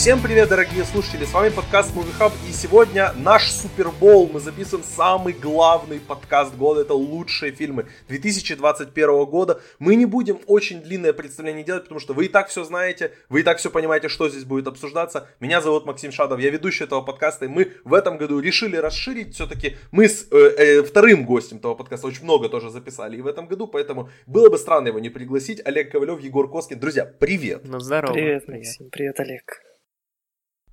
Всем привет, дорогие слушатели, с вами подкаст Movie Hub, и сегодня наш Супербол, мы записываем самый главный подкаст года, это лучшие фильмы 2021 года. Мы не будем очень длинное представление делать, потому что вы и так все знаете, вы и так все понимаете, что здесь будет обсуждаться. Меня зовут Максим Шадов, я ведущий этого подкаста, и мы в этом году решили расширить, все-таки мы с э, э, вторым гостем этого подкаста очень много тоже записали и в этом году, поэтому было бы странно его не пригласить. Олег Ковалев, Егор Коскин. Друзья, привет! Ну, здорово. Привет, Максим. Привет, Олег.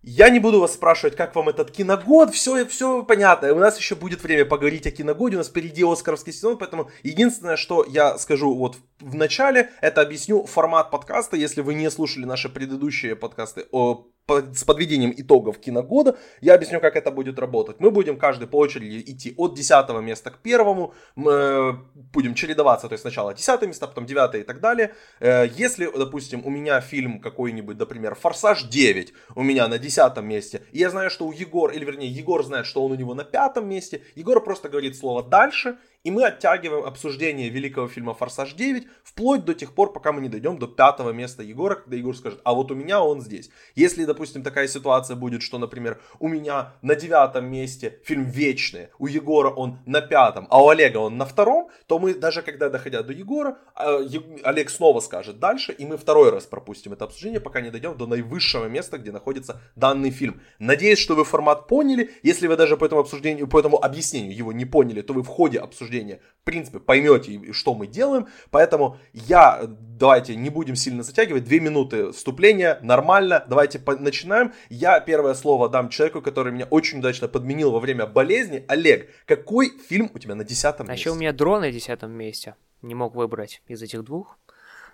Я не буду вас спрашивать, как вам этот киногод, все, все понятно. У нас еще будет время поговорить о киногоде, у нас впереди Оскаровский сезон, поэтому единственное, что я скажу вот в начале, это объясню формат подкаста, если вы не слушали наши предыдущие подкасты о с подведением итогов киногода. Я объясню, как это будет работать. Мы будем каждый по очереди идти от 10 места к первому. Мы э, будем чередоваться, то есть сначала 10 место, потом 9 и так далее. Э, если, допустим, у меня фильм какой-нибудь, например, «Форсаж 9» у меня на 10 месте, и я знаю, что у Егор, или вернее, Егор знает, что он у него на пятом месте, Егор просто говорит слово «дальше», и мы оттягиваем обсуждение великого фильма «Форсаж 9» вплоть до тех пор, пока мы не дойдем до пятого места Егора, когда Егор скажет, а вот у меня он здесь. Если, допустим, такая ситуация будет, что, например, у меня на девятом месте фильм «Вечные», у Егора он на пятом, а у Олега он на втором, то мы, даже когда доходя до Егора, а, Олег снова скажет дальше, и мы второй раз пропустим это обсуждение, пока не дойдем до наивысшего места, где находится данный фильм. Надеюсь, что вы формат поняли. Если вы даже по этому обсуждению, по этому объяснению его не поняли, то вы в ходе обсуждения обсуждения, в принципе, поймете, что мы делаем. Поэтому я, давайте не будем сильно затягивать, две минуты вступления, нормально, давайте начинаем. Я первое слово дам человеку, который меня очень удачно подменил во время болезни. Олег, какой фильм у тебя на десятом месте? А еще у меня дрон на десятом месте. Не мог выбрать из этих двух.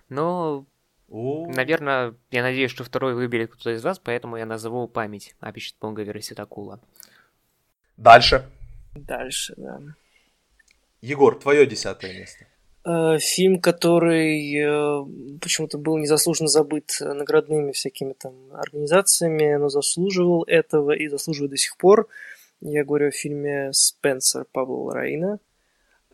Но о Наверное, я надеюсь, что второй выберет кто-то из вас, поэтому я назову память Апичит Понга Вереситакула. Дальше. Дальше, да. Егор, твое десятое место. Э, фильм, который э, почему-то был незаслуженно забыт наградными всякими там организациями, но заслуживал этого и заслуживает до сих пор. Я говорю о фильме «Спенсер» Павла Раина.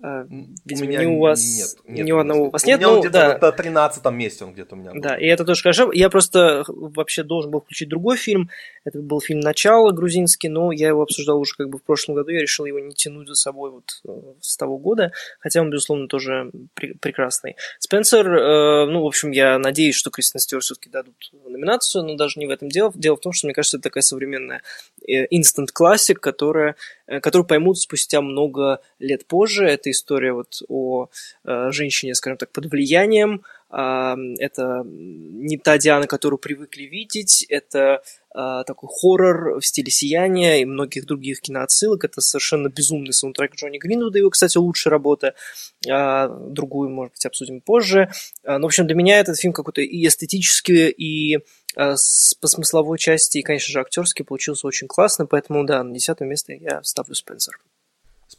А, видимо, у меня не у вас нет, нет ни у одного у вас нет. У меня ну, где-то да. на 13 месте он где-то у меня. Был. Да, и это тоже хорошо. Я просто вообще должен был включить другой фильм. Это был фильм «Начало» грузинский, но я его обсуждал уже как бы в прошлом году. Я решил его не тянуть за собой вот э, с того года, хотя он, безусловно, тоже пр- прекрасный. Спенсер, э, ну, в общем, я надеюсь, что Кристина Стюарт все-таки дадут номинацию, но даже не в этом дело. Дело в том, что, мне кажется, это такая современная инстант классик, которая, э, которую поймут спустя много лет позже. Это история вот о э, женщине, скажем так, под влиянием. Э, это не та Диана, которую привыкли видеть. Это э, такой хоррор в стиле «Сияния» и многих других киноотсылок. Это совершенно безумный саундтрек Джонни Гринвуда, его, кстати, лучшая работа. Э, другую, может быть, обсудим позже. Э, но, в общем, для меня этот фильм какой-то и эстетический, и а по смысловой части и, конечно же, актерский получился очень классно, поэтому, да, на десятое место я ставлю Спенсер.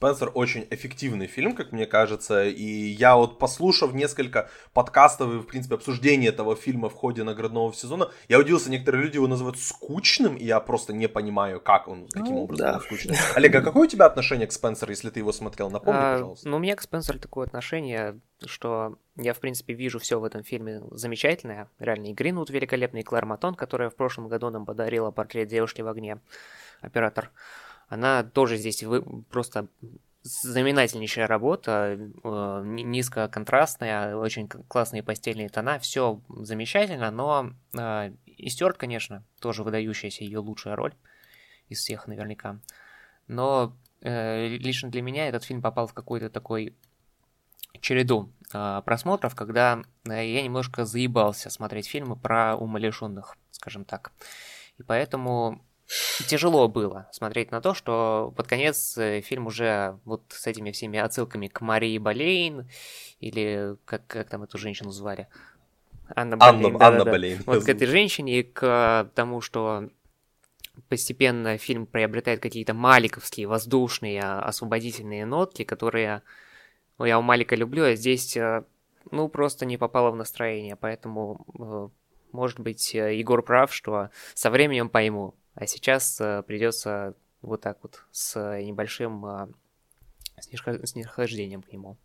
Спенсер очень эффективный фильм, как мне кажется, и я вот послушав несколько подкастов и, в принципе, обсуждения этого фильма в ходе наградного сезона, я удивился, некоторые люди его называют скучным, и я просто не понимаю, как он, каким ну, образом да. он скучный. Олег, а какое у тебя отношение к Спенсеру, если ты его смотрел? Напомни, а, пожалуйста. Ну, у меня к Спенсеру такое отношение, что я, в принципе, вижу все в этом фильме замечательное. Реально, и Гринвуд великолепный, и Клэр Матон, которая в прошлом году нам подарила портрет девушки в огне, оператор. Она тоже здесь вы... просто знаменательнейшая работа, э, низкоконтрастная, очень классные постельные тона, все замечательно, но э, и Стюарт, конечно, тоже выдающаяся ее лучшая роль из всех наверняка. Но э, лично для меня этот фильм попал в какой-то такой череду просмотров, когда я немножко заебался смотреть фильмы про умалишенных, скажем так. И поэтому тяжело было смотреть на то, что под конец э, фильм уже вот с этими всеми отсылками к Марии Болейн, или как, как там эту женщину звали? Анна Болейн. Анна, да, Анна да, Болейн. Вот к этой женщине и к тому, что постепенно фильм приобретает какие-то маликовские, воздушные, освободительные нотки, которые ну, я у Малика люблю, а здесь, э, ну, просто не попало в настроение, поэтому, э, может быть, Егор прав, что со временем пойму, а сейчас э, придется вот так вот с небольшим снисхождением к нему.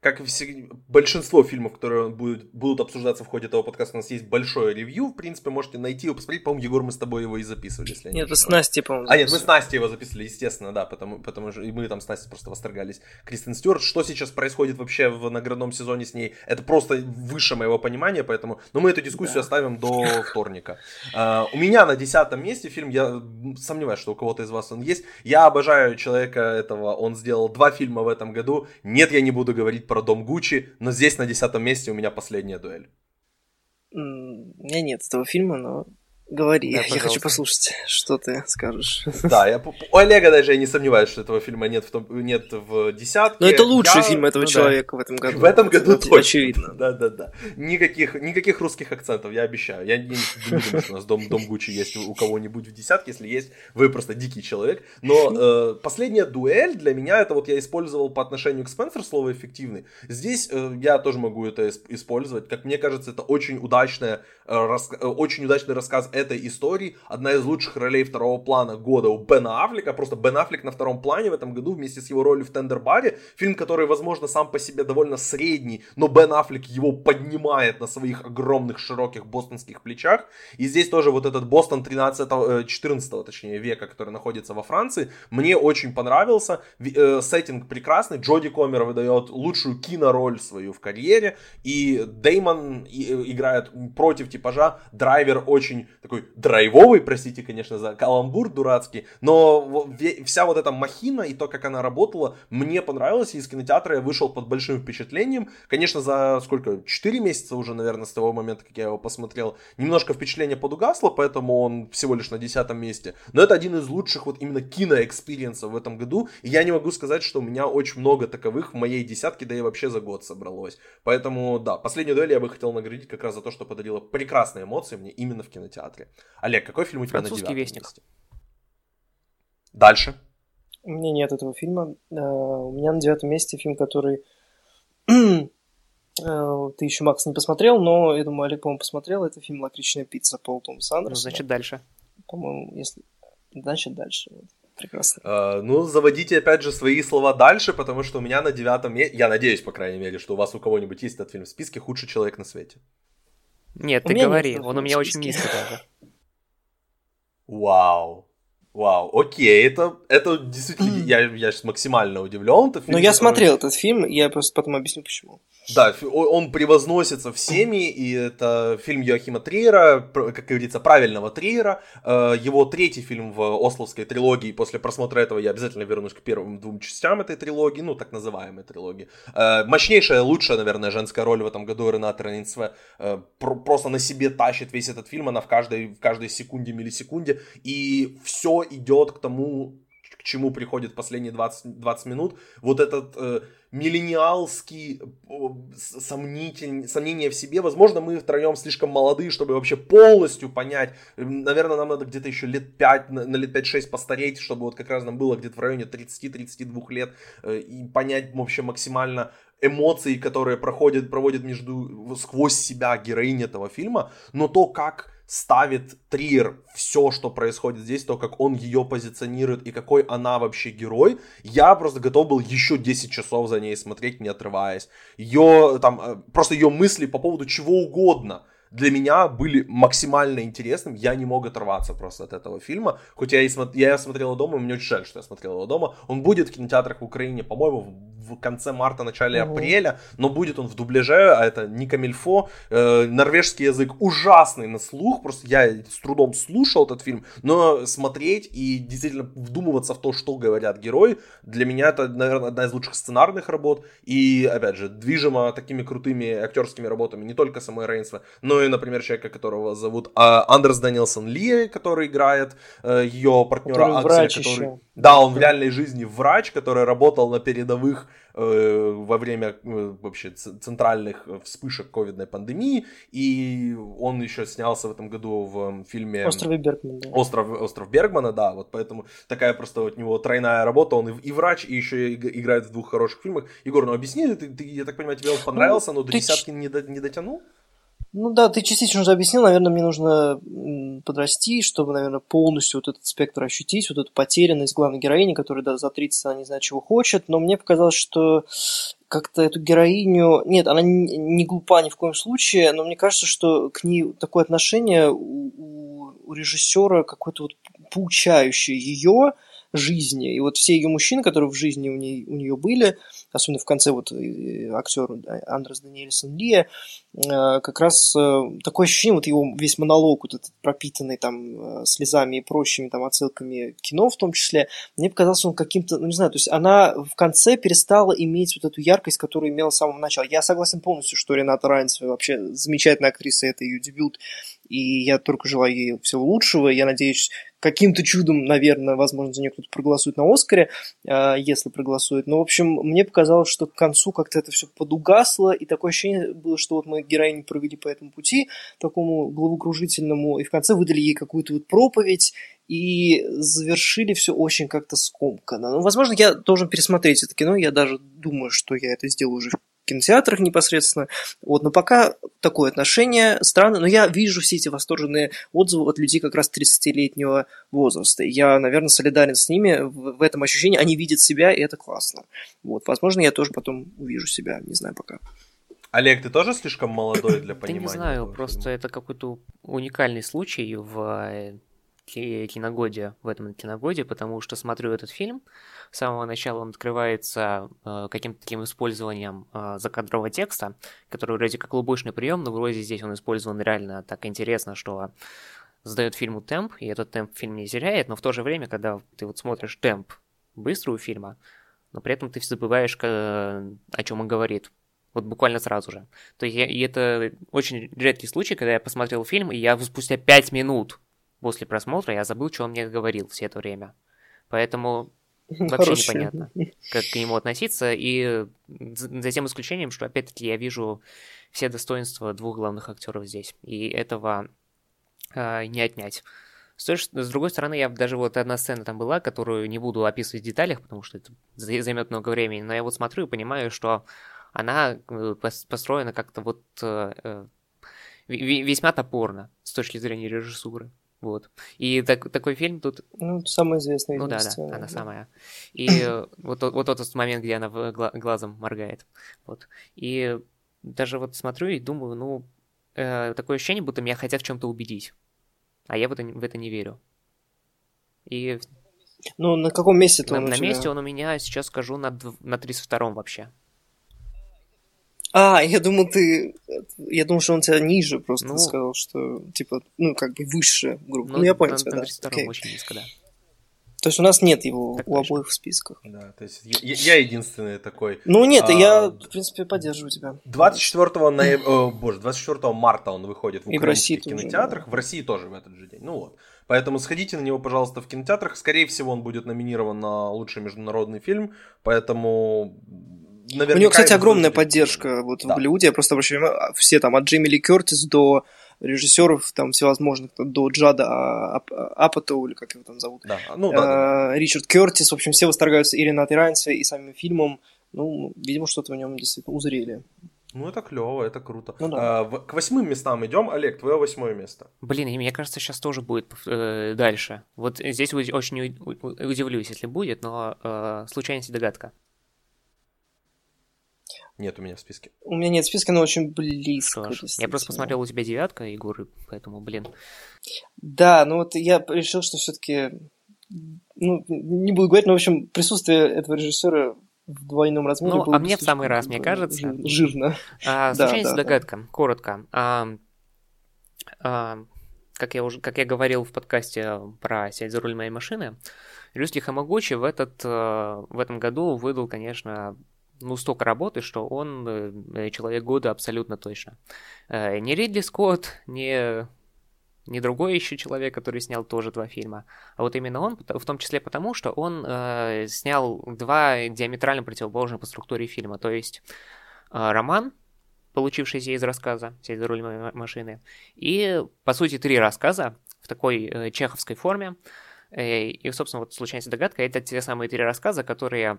Как и все, большинство фильмов, которые будут, будут обсуждаться в ходе этого подкаста, у нас есть большое ревью. В принципе, можете найти его, посмотреть. По-моему, Егор, мы с тобой его и записывали. Если нет, вы с Настей, по-моему. А, нет, мы с Настей его записывали, естественно, да, потому, потому что и мы там с Настей просто восторгались. Кристин Стюарт, что сейчас происходит вообще в наградном сезоне с ней, это просто выше моего понимания, поэтому, но мы эту дискуссию да. оставим до вторника. Uh, у меня на десятом месте фильм, я сомневаюсь, что у кого-то из вас он есть. Я обожаю человека этого, он сделал два фильма в этом году. Нет, я не буду говорить про Дом Гуччи, но здесь на десятом месте у меня последняя дуэль. У меня нет этого фильма, но Говори, да, я хочу послушать, что ты скажешь. Да, я, у Олега даже я не сомневаюсь, что этого фильма нет в, том, нет в десятке. Но это лучший я, фильм этого ну, человека да. в этом году. В этом году это точно. Очевидно. Да, да, да. Никаких, никаких русских акцентов, я обещаю. Я не, не думаю, что у нас Дом, Дом Гуччи есть у кого-нибудь в десятке. Если есть, вы просто дикий человек. Но э, последняя дуэль для меня, это вот я использовал по отношению к Спенсер слово «эффективный». Здесь э, я тоже могу это использовать. Как мне кажется, это очень, удачная, э, рас, э, очень удачный рассказ этой истории. Одна из лучших ролей второго плана года у Бена Аффлека. Просто Бен Аффлек на втором плане в этом году вместе с его ролью в Тендербаре. Фильм, который, возможно, сам по себе довольно средний, но Бен Аффлек его поднимает на своих огромных широких бостонских плечах. И здесь тоже вот этот Бостон 13 14 э, точнее века, который находится во Франции, мне очень понравился. Э, сеттинг прекрасный. Джоди Комер выдает лучшую кинороль свою в карьере. И Деймон э, играет против типажа. Драйвер очень такой драйвовый, простите, конечно, за каламбур дурацкий, но вся вот эта махина и то, как она работала, мне понравилось, и из кинотеатра я вышел под большим впечатлением. Конечно, за сколько, 4 месяца уже, наверное, с того момента, как я его посмотрел, немножко впечатление подугасло, поэтому он всего лишь на десятом месте. Но это один из лучших вот именно кино experience ов в этом году, и я не могу сказать, что у меня очень много таковых в моей десятке, да и вообще за год собралось. Поэтому, да, последнюю дуэль я бы хотел наградить как раз за то, что подарила прекрасные эмоции мне именно в кинотеатре. Олег, какой фильм у тебя Французский на вестник. Месте? Дальше. У меня нет этого фильма. Э, у меня на девятом месте фильм, который э, ты еще, Макс, не посмотрел, но я думаю, Олег, по-моему, посмотрел. Это фильм «Лакричная пицца» Пол Томас Андерсона. Ну, значит, дальше. По-моему, если... Значит, дальше. Вот. Прекрасно. Uh, ну, заводите, опять же, свои слова дальше, потому что у меня на девятом месте... Я надеюсь, по крайней мере, что у вас у кого-нибудь есть этот фильм в списке «Худший человек на свете». Нет, у ты говори, он у меня очень низко даже. Вау. Вау, окей, это, это действительно, я, я сейчас максимально удивлен. Фильм, Но я который... смотрел этот фильм, я просто потом объясню почему. Да, он превозносится всеми, и это фильм Йоахима Триера, как говорится, правильного Триера. Э, его третий фильм в Ословской трилогии, после просмотра этого я обязательно вернусь к первым двум частям этой трилогии, ну, так называемой трилогии. Э, мощнейшая, лучшая, наверное, женская роль в этом году Рената Рейнсве э, просто на себе тащит весь этот фильм, она в каждой, в каждой секунде, миллисекунде, и все идет к тому, чему приходит последние 20, 20 минут. Вот этот э, миллениалский сомнитель, сомнение в себе. Возможно, мы втроем слишком молодые, чтобы вообще полностью понять. Наверное, нам надо где-то еще лет 5, на, на лет 5-6 постареть, чтобы вот как раз нам было где-то в районе 30-32 лет э, и понять вообще максимально эмоции, которые проходят, проводят между, сквозь себя героинь этого фильма. Но то, как ставит Триер все, что происходит здесь, то, как он ее позиционирует и какой она вообще герой, я просто готов был еще 10 часов за ней смотреть, не отрываясь. Ее, там, э, просто ее мысли по поводу чего угодно для меня были максимально интересным. Я не мог оторваться просто от этого фильма. Хоть я, и смотр... я смотрел дома, и мне очень жаль, что я смотрел его дома. Он будет в кинотеатрах в Украине, по-моему, в конце марта, начале угу. апреля, но будет он в дубляже, а это не камильфо. Э, норвежский язык ужасный на слух, просто я с трудом слушал этот фильм, но смотреть и действительно вдумываться в то, что говорят герои, для меня это, наверное, одна из лучших сценарных работ. И, опять же, движимо такими крутыми актерскими работами не только самой Рейнсва, но и, например, человека, которого зовут а, Андерс Данилсон Ли, который играет э, ее партнера Акселя, который... Еще. Да, он в реальной жизни врач, который работал на передовых э, во время э, вообще центральных вспышек ковидной пандемии, и он еще снялся в этом году в фильме Остров Бергмана. Да. Остров, Остров Бергмана, да, вот поэтому такая просто у него тройная работа, он и, и врач, и еще играет в двух хороших фильмах. Егор, ну объясни, ты, ты я так понимаю, тебе он понравился, но до десятки не, до, не дотянул? Ну да, ты частично уже объяснил, наверное, мне нужно подрасти, чтобы, наверное, полностью вот этот спектр ощутить, вот эту потерянность главной героини, которая да, за 30 она не знает, чего хочет, но мне показалось, что как-то эту героиню... Нет, она не глупа ни в коем случае, но мне кажется, что к ней такое отношение у, у режиссера какое-то вот поучающее ее жизни. И вот все ее мужчины, которые в жизни у, ней, у нее были, особенно в конце вот актер Андрес Даниэльсон Лия, э, как раз э, такое ощущение, вот его весь монолог, вот этот пропитанный там э, слезами и прочими там отсылками кино в том числе, мне показался он каким-то, ну не знаю, то есть она в конце перестала иметь вот эту яркость, которую имела с самого начала. Я согласен полностью, что Рената Райнцева вообще замечательная актриса, это ее дебют, и я только желаю ей всего лучшего. Я надеюсь, каким-то чудом, наверное, возможно, за нее кто-то проголосует на Оскаре, а, если проголосует. Но, в общем, мне показалось, что к концу как-то это все подугасло, и такое ощущение было, что вот мы героиню провели по этому пути, такому головокружительному, и в конце выдали ей какую-то вот проповедь, и завершили все очень как-то скомканно. Ну, возможно, я должен пересмотреть это кино, я даже думаю, что я это сделаю уже кинотеатрах непосредственно. Вот, но пока такое отношение странное, но я вижу все эти восторженные отзывы от людей как раз 30-летнего возраста. Я, наверное, солидарен с ними в, в этом ощущении. Они видят себя, и это классно. Вот, возможно, я тоже потом увижу себя, не знаю пока. Олег, ты тоже слишком молодой для понимания? Да не знаю, просто это какой-то уникальный случай в киногоде, в этом киногоде, потому что смотрю этот фильм, с самого начала он открывается э, каким-то таким использованием э, закадрового текста, который вроде как лубочный прием, но вроде здесь он использован реально так интересно, что задает фильму темп, и этот темп фильм не теряет, но в то же время, когда ты вот смотришь темп быстрого фильма, но при этом ты забываешь, о чем он говорит. Вот буквально сразу же. То есть я, и это очень редкий случай, когда я посмотрел фильм, и я спустя 5 минут после просмотра я забыл, что он мне говорил все это время. Поэтому вообще Хороший. непонятно, как к нему относиться. И за тем исключением, что опять-таки я вижу все достоинства двух главных актеров здесь. И этого э, не отнять. С, той, с другой стороны, я даже вот одна сцена там была, которую не буду описывать в деталях, потому что это займет много времени, но я вот смотрю и понимаю, что она э, построена как-то вот э, э весьма топорно с точки зрения режиссуры. Вот. И так, такой фильм тут... Ну, самая известная Ну да, да, она да. самая. И вот, вот тот момент, где она глазом моргает. Вот. И даже вот смотрю и думаю, ну, э, такое ощущение, будто меня хотят в чем-то убедить. А я в это, в это не верю. И... Ну, на каком месте ты на, он На месте он у меня, сейчас скажу, на, на 32-м вообще. А, я думал, ты... Я думал, что он тебя ниже просто ну, сказал, что, типа, ну, как бы выше группы. Ну, ну я понял тебя, да. Okay. очень низко, да. То есть у нас нет его так у точно. обоих в списках. Да, то есть я, я единственный такой. Ну нет, а, я, в принципе, поддерживаю тебя. 24 ноября, о, боже, 24 марта он выходит в украинских в кинотеатрах, тоже, да. в России тоже в этот же день. Ну вот. Поэтому сходите на него, пожалуйста, в кинотеатрах. Скорее всего, он будет номинирован на лучший международный фильм, поэтому наверняка... У него, кстати, огромная поддерка вот да. в Голливуде. Я просто обращаю внимание, все там от Джейми Ли Кертис до режиссеров там всевозможных, до Джада Апатоу, или как его там зовут. Да, ну да, да. А, Ричард Кертис, в общем, все восторгаются и Ренатой Райнсой, и самим фильмом. Ну, видимо, что-то в нем действительно узрели. Ну, это клево, это круто. Ну, да. а, в, к восьмым местам идем. Олег, твое восьмое место. Блин, и мне кажется, сейчас тоже будет э, дальше. Вот здесь очень удивлюсь, если будет, но э, случайность и догадка. Нет у меня в списке. У меня нет списка, но очень близко. Я просто посмотрел у тебя девятка, Егор, поэтому, блин. Да, ну вот я решил, что все-таки, ну, не буду говорить, но, в общем, присутствие этого режиссера в двойном размере. Ну, а мне в самый раз, мне кажется. Жирно. А, случайность да, да, догадка, да. коротко. А, а, как я уже, как я говорил в подкасте про «Сядь за руль моей машины», Рюски Хамагучи в, этот, э, в этом году выдал, конечно, ну, столько работы, что он э, человек года абсолютно точно. Э, не Ридли Скотт, не, не другой еще человек, который снял тоже два фильма, а вот именно он, в том числе потому, что он э, снял два диаметрально противоположных по структуре фильма, то есть э, роман, получившийся из рассказа «Сеть за рулем машины», и, по сути, три рассказа в такой э, чеховской форме, э, и, собственно, вот случайность догадка, это те самые три рассказа, которые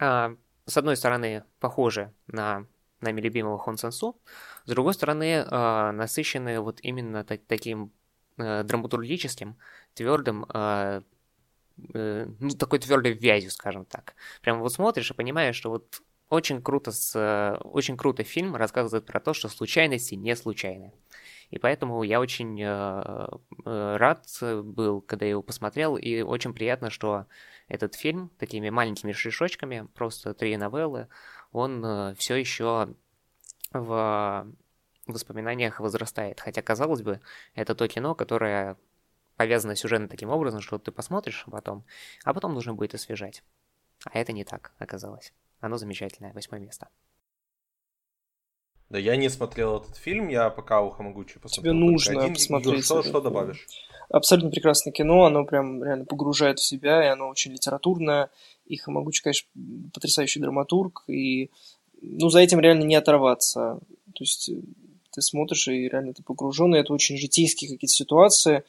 э, с одной стороны, похожи на нами любимого Хон Сансу, с другой стороны, э, насыщены вот именно так, таким э, драматургическим, твердым, э, э, ну, такой твердой вязью, скажем так. Прям вот смотришь и понимаешь, что вот очень круто, с, э, очень круто фильм рассказывает про то, что случайности не случайны. И поэтому я очень э, э, рад был, когда я его посмотрел, и очень приятно, что этот фильм такими маленькими шишочками, просто три новеллы, он э, все еще в воспоминаниях возрастает. Хотя, казалось бы, это то кино, которое повязано сюжетно таким образом, что ты посмотришь потом, а потом нужно будет освежать. А это не так оказалось. Оно замечательное, восьмое место. Да я не смотрел этот фильм, я пока у Хамагучи посмотрел. Тебе нужно один. посмотреть. Что, что добавишь? Абсолютно прекрасное кино, оно прям реально погружает в себя, и оно очень литературное. И Хамагучи, конечно, потрясающий драматург, и ну, за этим реально не оторваться. То есть ты смотришь, и реально ты погружен, и это очень житейские какие-то ситуации, Э,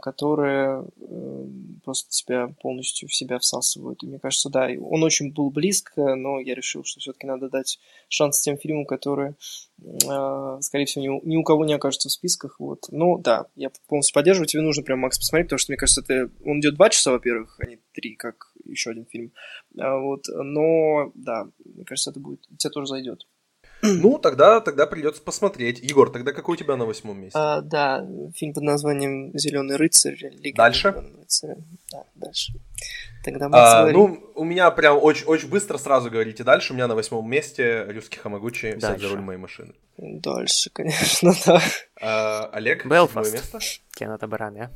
которые э, просто тебя полностью в себя всасывают. И мне кажется, да, он очень был близко, но я решил, что все-таки надо дать шанс тем фильмам, которые, э, скорее всего, ни у кого не окажутся в списках. Вот. Но да, я полностью поддерживаю. Тебе нужно прям, Макс, посмотреть, потому что, мне кажется, это... он идет два часа, во-первых, а не три, как еще один фильм. А вот. Но, да, мне кажется, это будет... Тебе тоже зайдет. Ну, тогда, тогда придется посмотреть. Егор, тогда какой у тебя на восьмом месте? А, да, фильм под названием Зеленый рыцарь. Лига дальше? Да, дальше. Тогда мы а, Ну, у меня прям очень, очень быстро сразу говорите дальше. У меня на восьмом месте Рюский Хамагучи «Сядь за руль моей машины». Дальше, конечно, да. А, Олег, Белфаст. место? Кино Табаран, я.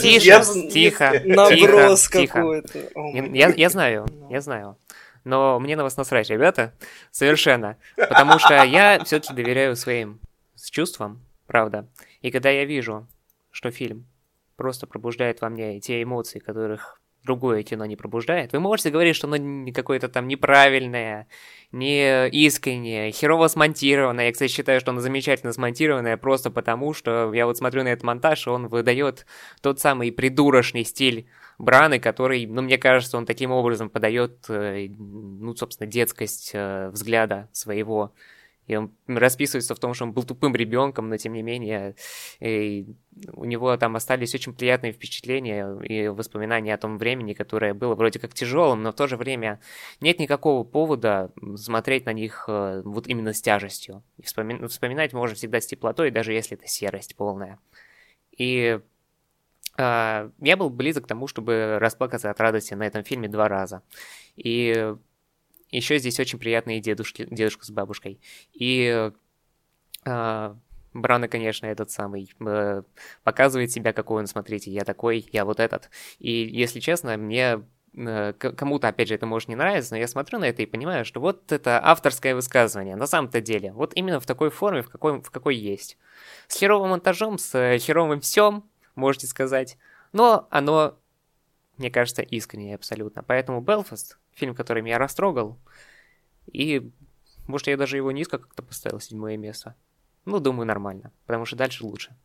Тише, тихо, Наброс какой-то. Я знаю, я знаю но мне на вас насрать, ребята, совершенно. Потому что я все-таки доверяю своим чувствам, правда. И когда я вижу, что фильм просто пробуждает во мне те эмоции, которых другое кино не пробуждает. Вы можете говорить, что оно какое-то там неправильное, не искреннее, херово смонтированное. Я, кстати, считаю, что оно замечательно смонтированное просто потому, что я вот смотрю на этот монтаж, и он выдает тот самый придурочный стиль Браны, который, ну, мне кажется, он таким образом подает, э, ну, собственно, детскость э, взгляда своего. И он расписывается в том, что он был тупым ребенком, но тем не менее и у него там остались очень приятные впечатления и воспоминания о том времени, которое было вроде как тяжелым, но в то же время нет никакого повода смотреть на них э, вот именно с тяжестью. И вспоминать можно всегда с теплотой, даже если это серость полная. И я был близок к тому, чтобы расплакаться от радости на этом фильме два раза. И еще здесь очень приятные дедушки, дедушка с бабушкой. И uh, Брана, конечно, этот самый uh, показывает себя, какой он, смотрите, я такой, я вот этот. И, если честно, мне кому-то, опять же, это может не нравиться, но я смотрю на это и понимаю, что вот это авторское высказывание на самом-то деле. Вот именно в такой форме, в какой, в какой есть. С херовым монтажом, с э, херовым всем, можете сказать. Но оно, мне кажется, искреннее абсолютно. Поэтому Белфаст, фильм, который меня растрогал, и, может, я даже его низко как-то поставил, седьмое место. Ну, думаю, нормально, потому что дальше лучше.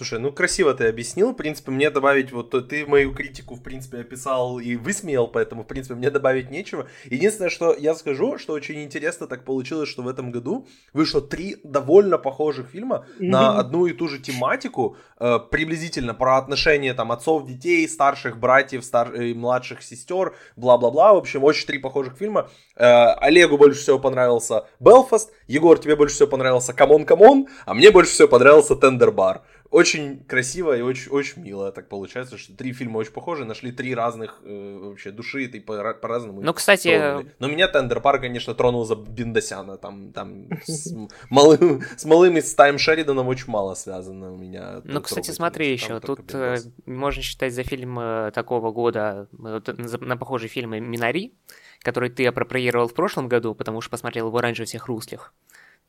Слушай, ну красиво ты объяснил. В принципе, мне добавить, вот ты мою критику, в принципе, описал и высмеял, поэтому, в принципе, мне добавить нечего. Единственное, что я скажу, что очень интересно так получилось, что в этом году вышло три довольно похожих фильма mm-hmm. на одну и ту же тематику, э, приблизительно про отношения там отцов, детей, старших братьев, стар... и младших сестер, бла-бла-бла. В общем, очень три похожих фильма. Э, Олегу больше всего понравился Белфаст, Егор, тебе больше всего понравился C'mon C'mon, а мне больше всего понравился Tender Bar очень красиво и очень, очень мило так получается, что три фильма очень похожи, нашли три разных э, вообще души, и по- по-разному. Ну, кстати... Тронули. Но меня Tender Bar, конечно, тронул за Биндосяна, там, там с малым, с малым и с Тай Шериданом очень мало связано у меня. Ну, кстати, смотри еще, тут э, можно считать за фильм э, такого года, на похожий фильм Минари, который ты апроприировал в прошлом году, потому что посмотрел его раньше всех русских.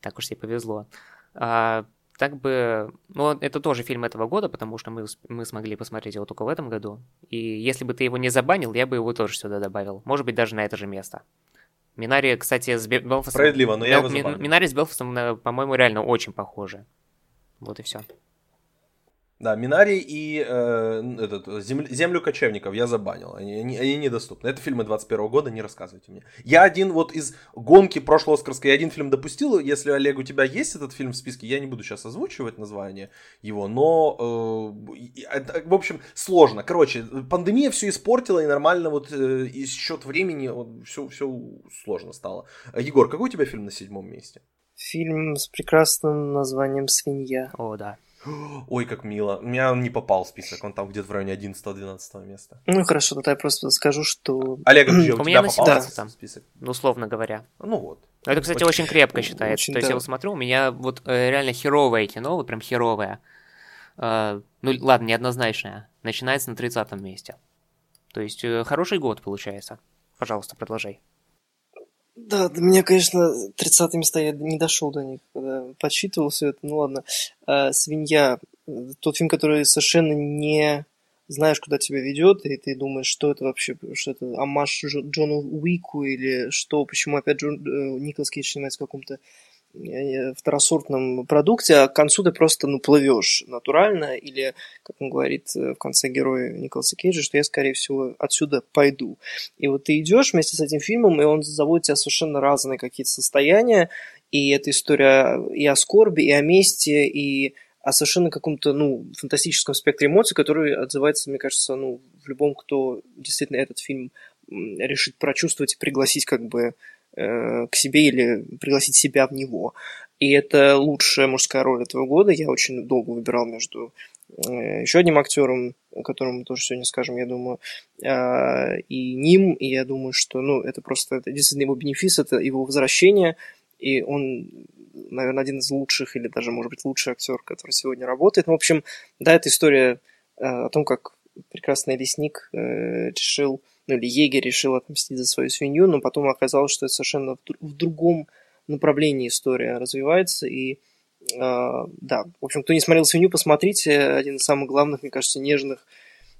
Так уж тебе повезло. Так бы... Ну, это тоже фильм этого года, потому что мы, мы смогли посмотреть его только в этом году. И если бы ты его не забанил, я бы его тоже сюда добавил. Может быть, даже на это же место. Минари, кстати, с Белфастом... Справедливо, но я его забанил. Минари с Белфастом, по-моему, реально очень похожи. Вот и все. Да, Минари и э, этот, землю, землю кочевников я забанил. Они, они, они недоступны. Это фильмы 21 года, не рассказывайте мне. Я один вот из гонки прошлого Оскарской, я один фильм допустил. Если, Олег, у тебя есть этот фильм в списке, я не буду сейчас озвучивать название его, но, э, это, в общем, сложно. Короче, пандемия все испортила, и нормально вот э, и счет времени, вот, все, все сложно стало. Егор, какой у тебя фильм на седьмом месте? Фильм с прекрасным названием «Свинья». О, да. Ой, как мило. У меня он не попал в список, он там где-то в районе 11-12 места. Ну хорошо, тогда я просто скажу, что... Олег, у, у меня на попал да. там список? Ну, условно говоря. Ну вот. Это, кстати, очень, очень крепко считается. Очень, То есть да. я вот смотрю, у меня вот э, реально херовое кино, вот прям херовое. Э, ну ладно, неоднозначное. Начинается на 30 месте. То есть э, хороший год получается. Пожалуйста, продолжай. Да, меня, конечно, 30 места я не дошел до них, когда подсчитывал все это. Ну ладно. А, «Свинья» — тот фильм, который совершенно не знаешь, куда тебя ведет, и ты думаешь, что это вообще, что это амаш Джону Уику или что, почему опять Джон, э, Николас Кейдж снимается в каком-то второсортном продукте, а к концу ты просто ну, плывешь натурально, или, как он говорит э, в конце героя Николаса Кейджа, что я, скорее всего, отсюда пойду. И вот ты идешь вместе с этим фильмом, и он заводит тебя совершенно разные какие-то состояния, и эта история и о скорби, и о мести, и о совершенно каком-то, ну, фантастическом спектре эмоций, который отзывается, мне кажется, ну, в любом, кто действительно этот фильм решит прочувствовать и пригласить как бы Э, к себе или пригласить себя в него. И это лучшая мужская роль этого года. Я очень долго выбирал между э, еще одним актером, о котором мы тоже сегодня скажем, я думаю, э, и ним, и я думаю, что, ну, это просто, это действительно его бенефис, это его возвращение, и он, наверное, один из лучших, или даже, может быть, лучший актер, который сегодня работает. Ну, в общем, да, это история о том, как прекрасный лесник решил ну или егерь решил отмстить за свою свинью, но потом оказалось, что это совершенно в, другом направлении история развивается, и э, да, в общем, кто не смотрел «Свинью», посмотрите, один из самых главных, мне кажется, нежных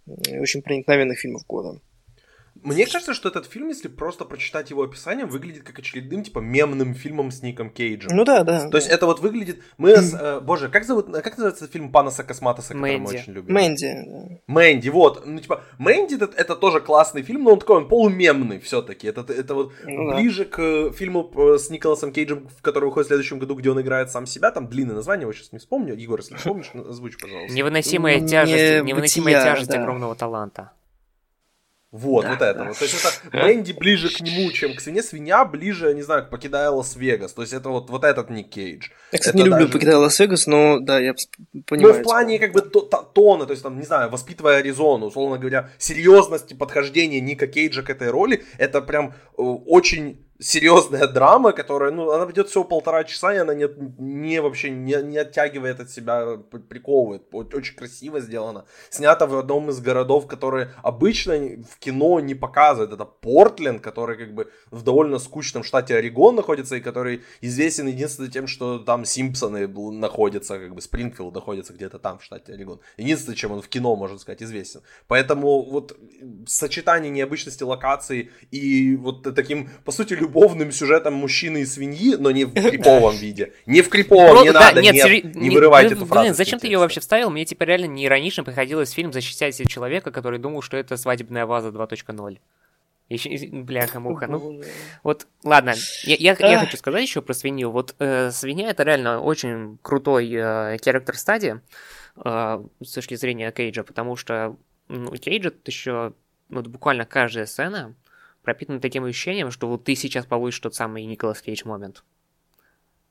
и очень проникновенных фильмов года. Мне кажется, что этот фильм, если просто прочитать его описание, выглядит как очередным, типа, мемным фильмом с Ником Кейджем. Ну да, да. То есть это вот выглядит... Мы с... Э, боже, как зовут... Как называется фильм Панаса Косматоса, который Мэнди. мы очень любим? Мэнди. Мэнди, вот. Ну, типа, Мэнди это, это тоже классный фильм, но он такой, он полумемный все-таки. Это, это вот ну, ближе да. к фильму э, с Николасом Кейджем, который выходит в следующем году, где он играет сам себя. Там длинное название, я сейчас не вспомню. Егор, если помнишь, озвучь, пожалуйста. Невыносимая тяжесть, невыносимая тяжесть огромного таланта. Вот, да, вот это да. вот. То есть это Мэнди ближе к нему, чем к Свинье. Свинья ближе, не знаю, к покидая Лас-Вегас. То есть это вот, вот этот Ник Кейдж. Я, кстати, это не люблю даже... покидая Лас-Вегас, но да, я понимаю. Ну, в плане как бы тона, то есть там, не знаю, воспитывая Аризону, условно говоря, серьезности подхождения Ника Кейджа к этой роли, это прям э, очень серьезная драма, которая, ну, она ведет всего полтора часа, и она не, не вообще не, не оттягивает от себя, приковывает. Очень красиво сделано. Снято в одном из городов, которые обычно в кино не показывают. Это Портленд, который как бы в довольно скучном штате Орегон находится, и который известен единственное тем, что там Симпсоны находятся, как бы Спрингфилд находится где-то там в штате Орегон. Единственное, чем он в кино, можно сказать, известен. Поэтому вот сочетание необычности локации и вот таким, по сути, любым любовным сюжетом мужчины и свиньи, но не в криповом виде. Не в криповом, не надо, нет, не вырывайте эту фразу. Зачем ты ее вообще вставил? Мне типа реально неиронично приходилось фильм защищать человека, который думал, что это свадебная ваза 2.0. Еще, бляха-муха. Ну, вот, ладно, я, я, я хочу сказать еще про свинью. Вот э, свинья это реально очень крутой э, character стадии э, с точки зрения Кейджа, потому что ну, Кейджа еще вот буквально каждая сцена пропитан таким ощущением, что вот ты сейчас получишь тот самый Николас Кейдж момент.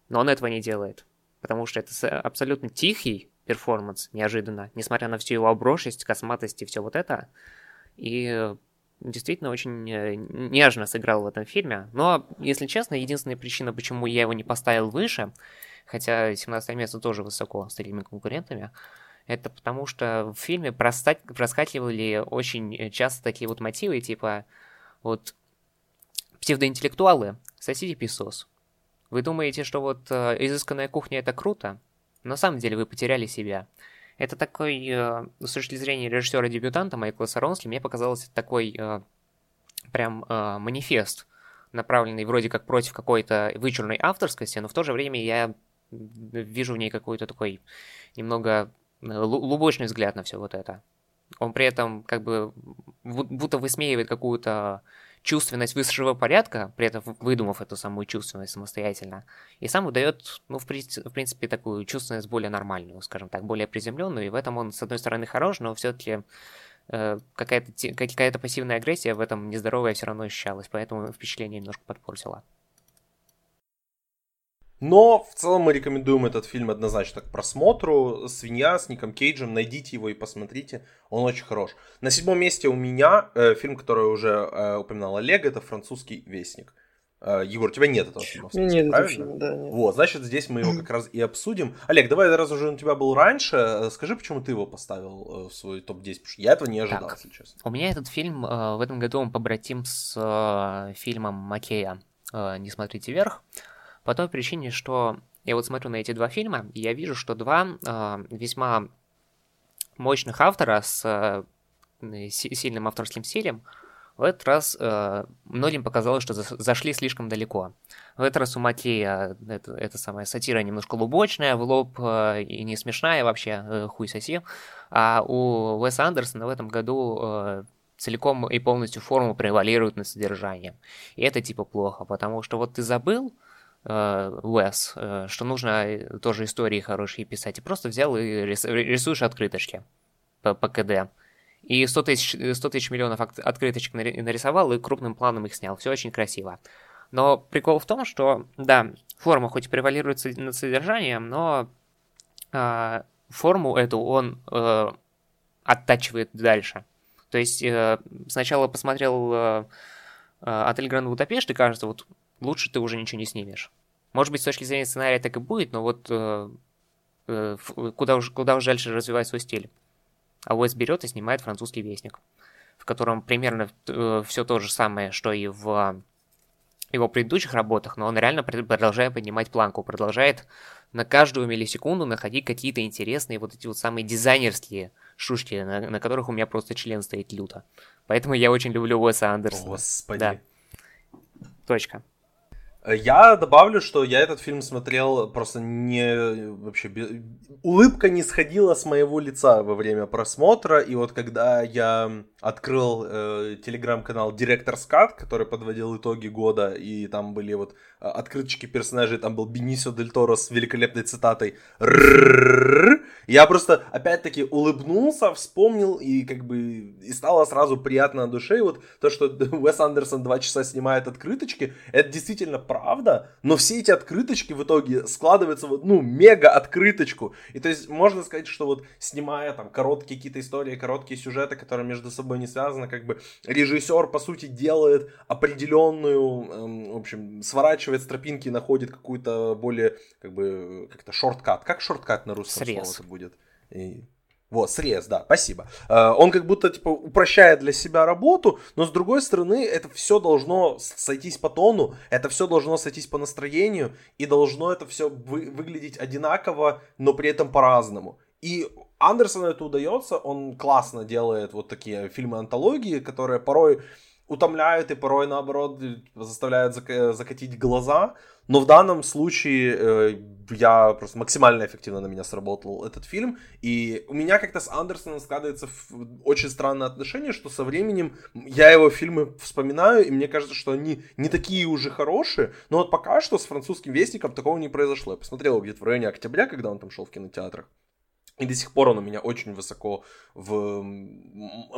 Но он этого не делает. Потому что это абсолютно тихий перформанс, неожиданно, несмотря на всю его оброшенность, косматость и все вот это. И действительно очень э, нежно сыграл в этом фильме. Но, если честно, единственная причина, почему я его не поставил выше, хотя 17 место тоже высоко с такими конкурентами, это потому что в фильме проскакивали очень часто такие вот мотивы, типа вот псевдоинтеллектуалы, сосите песос. Вы думаете, что вот э, изысканная кухня это круто? На самом деле вы потеряли себя. Это такой, э, с точки зрения режиссера-дебютанта Майкла Саронски, мне показалось такой э, прям э, манифест, направленный вроде как против какой-то вычурной авторскости, но в то же время я вижу в ней какой-то такой немного лубочный взгляд на все вот это. Он при этом как бы будто высмеивает какую-то чувственность высшего порядка, при этом выдумав эту самую чувственность самостоятельно, и сам выдает, ну, в, принципе, такую чувственность более нормальную, скажем так, более приземленную, и в этом он, с одной стороны, хорош, но все-таки э, какая-то, какая-то пассивная агрессия в этом нездоровая все равно ощущалась, поэтому впечатление немножко подпортило. Но в целом мы рекомендуем этот фильм однозначно к просмотру. «Свинья» с Ником Кейджем. Найдите его и посмотрите. Он очень хорош. На седьмом месте у меня э, фильм, который уже э, упоминал Олег. Это «Французский вестник». Э, Егор, у тебя нет этого фильма? Списке, нет фильма, да. Нет. Вот, значит, здесь мы его как раз и обсудим. Олег, давай, раз уже у тебя был раньше, э, скажи, почему ты его поставил э, в свой топ-10, потому что я этого не ожидал, так, если честно. У меня этот фильм э, в этом году он побратим с э, фильмом Макея э, «Не смотрите вверх». По той причине, что я вот смотрю на эти два фильма, и я вижу, что два э, весьма мощных автора с э, сильным авторским стилем в этот раз э, многим показалось, что за, зашли слишком далеко. В этот раз у Макея это, это самая сатира немножко лубочная, в лоб э, и не смешная вообще, э, хуй соси. А у Уэса Андерсона в этом году э, целиком и полностью форму превалирует над содержанием. И это типа плохо, потому что вот ты забыл, Э, Уэс, э, что нужно э, тоже истории хорошие писать, и просто взял и рисуешь открыточки по, по КД. И 100 тысяч, 100 тысяч миллионов открыточек нарисовал и крупным планом их снял. Все очень красиво. Но прикол в том, что, да, форма хоть и превалирует над содержанием, но э, форму эту он э, оттачивает дальше. То есть э, сначала посмотрел э, «Отель Гранд Будапешт» и кажется, вот лучше ты уже ничего не снимешь. Может быть, с точки зрения сценария так и будет, но вот э, э, куда, уж, куда уж дальше развивать свой стиль. А Уэс берет и снимает французский вестник, в котором примерно э, все то же самое, что и в его предыдущих работах, но он реально продолжает поднимать планку, продолжает на каждую миллисекунду находить какие-то интересные вот эти вот самые дизайнерские шушки, на, на которых у меня просто член стоит люто. Поэтому я очень люблю Уэса Андерсона. Господи. Да. Точка. Я добавлю, что я этот фильм смотрел просто не вообще улыбка не сходила с моего лица во время просмотра, и вот когда я открыл э, телеграм-канал Директор Скат, который подводил итоги года, и там были вот э, открыточки персонажей, там был Бенисио Дель Торо с великолепной цитатой я просто опять-таки улыбнулся, вспомнил и как бы и стало сразу приятно на душе. И вот то, что Уэс Андерсон два часа снимает открыточки, это действительно правда, но все эти открыточки в итоге складываются в ну мега открыточку. И то есть можно сказать, что вот снимая там короткие какие-то истории, короткие сюжеты, которые между собой не связаны, как бы режиссер по сути делает определенную, эм, в общем, сворачивает с тропинки, находит какую-то более как бы как-то шорткат. Как шорткат на русском Срез. слово будет? И... Вот, срез, да, спасибо. Э, он как будто, типа, упрощает для себя работу, но с другой стороны, это все должно сойтись по тону, это все должно сойтись по настроению, и должно это все вы- выглядеть одинаково, но при этом по-разному. И Андерсону это удается, он классно делает вот такие фильмы-антологии, которые порой утомляют и порой, наоборот, заставляют закатить глаза. Но в данном случае э, я просто максимально эффективно на меня сработал этот фильм. И у меня как-то с Андерсоном складывается очень странное отношение, что со временем я его фильмы вспоминаю, и мне кажется, что они не такие уже хорошие. Но вот пока что с французским вестником такого не произошло. Я посмотрел где-то в районе октября, когда он там шел в кинотеатрах. И до сих пор он у меня очень высоко в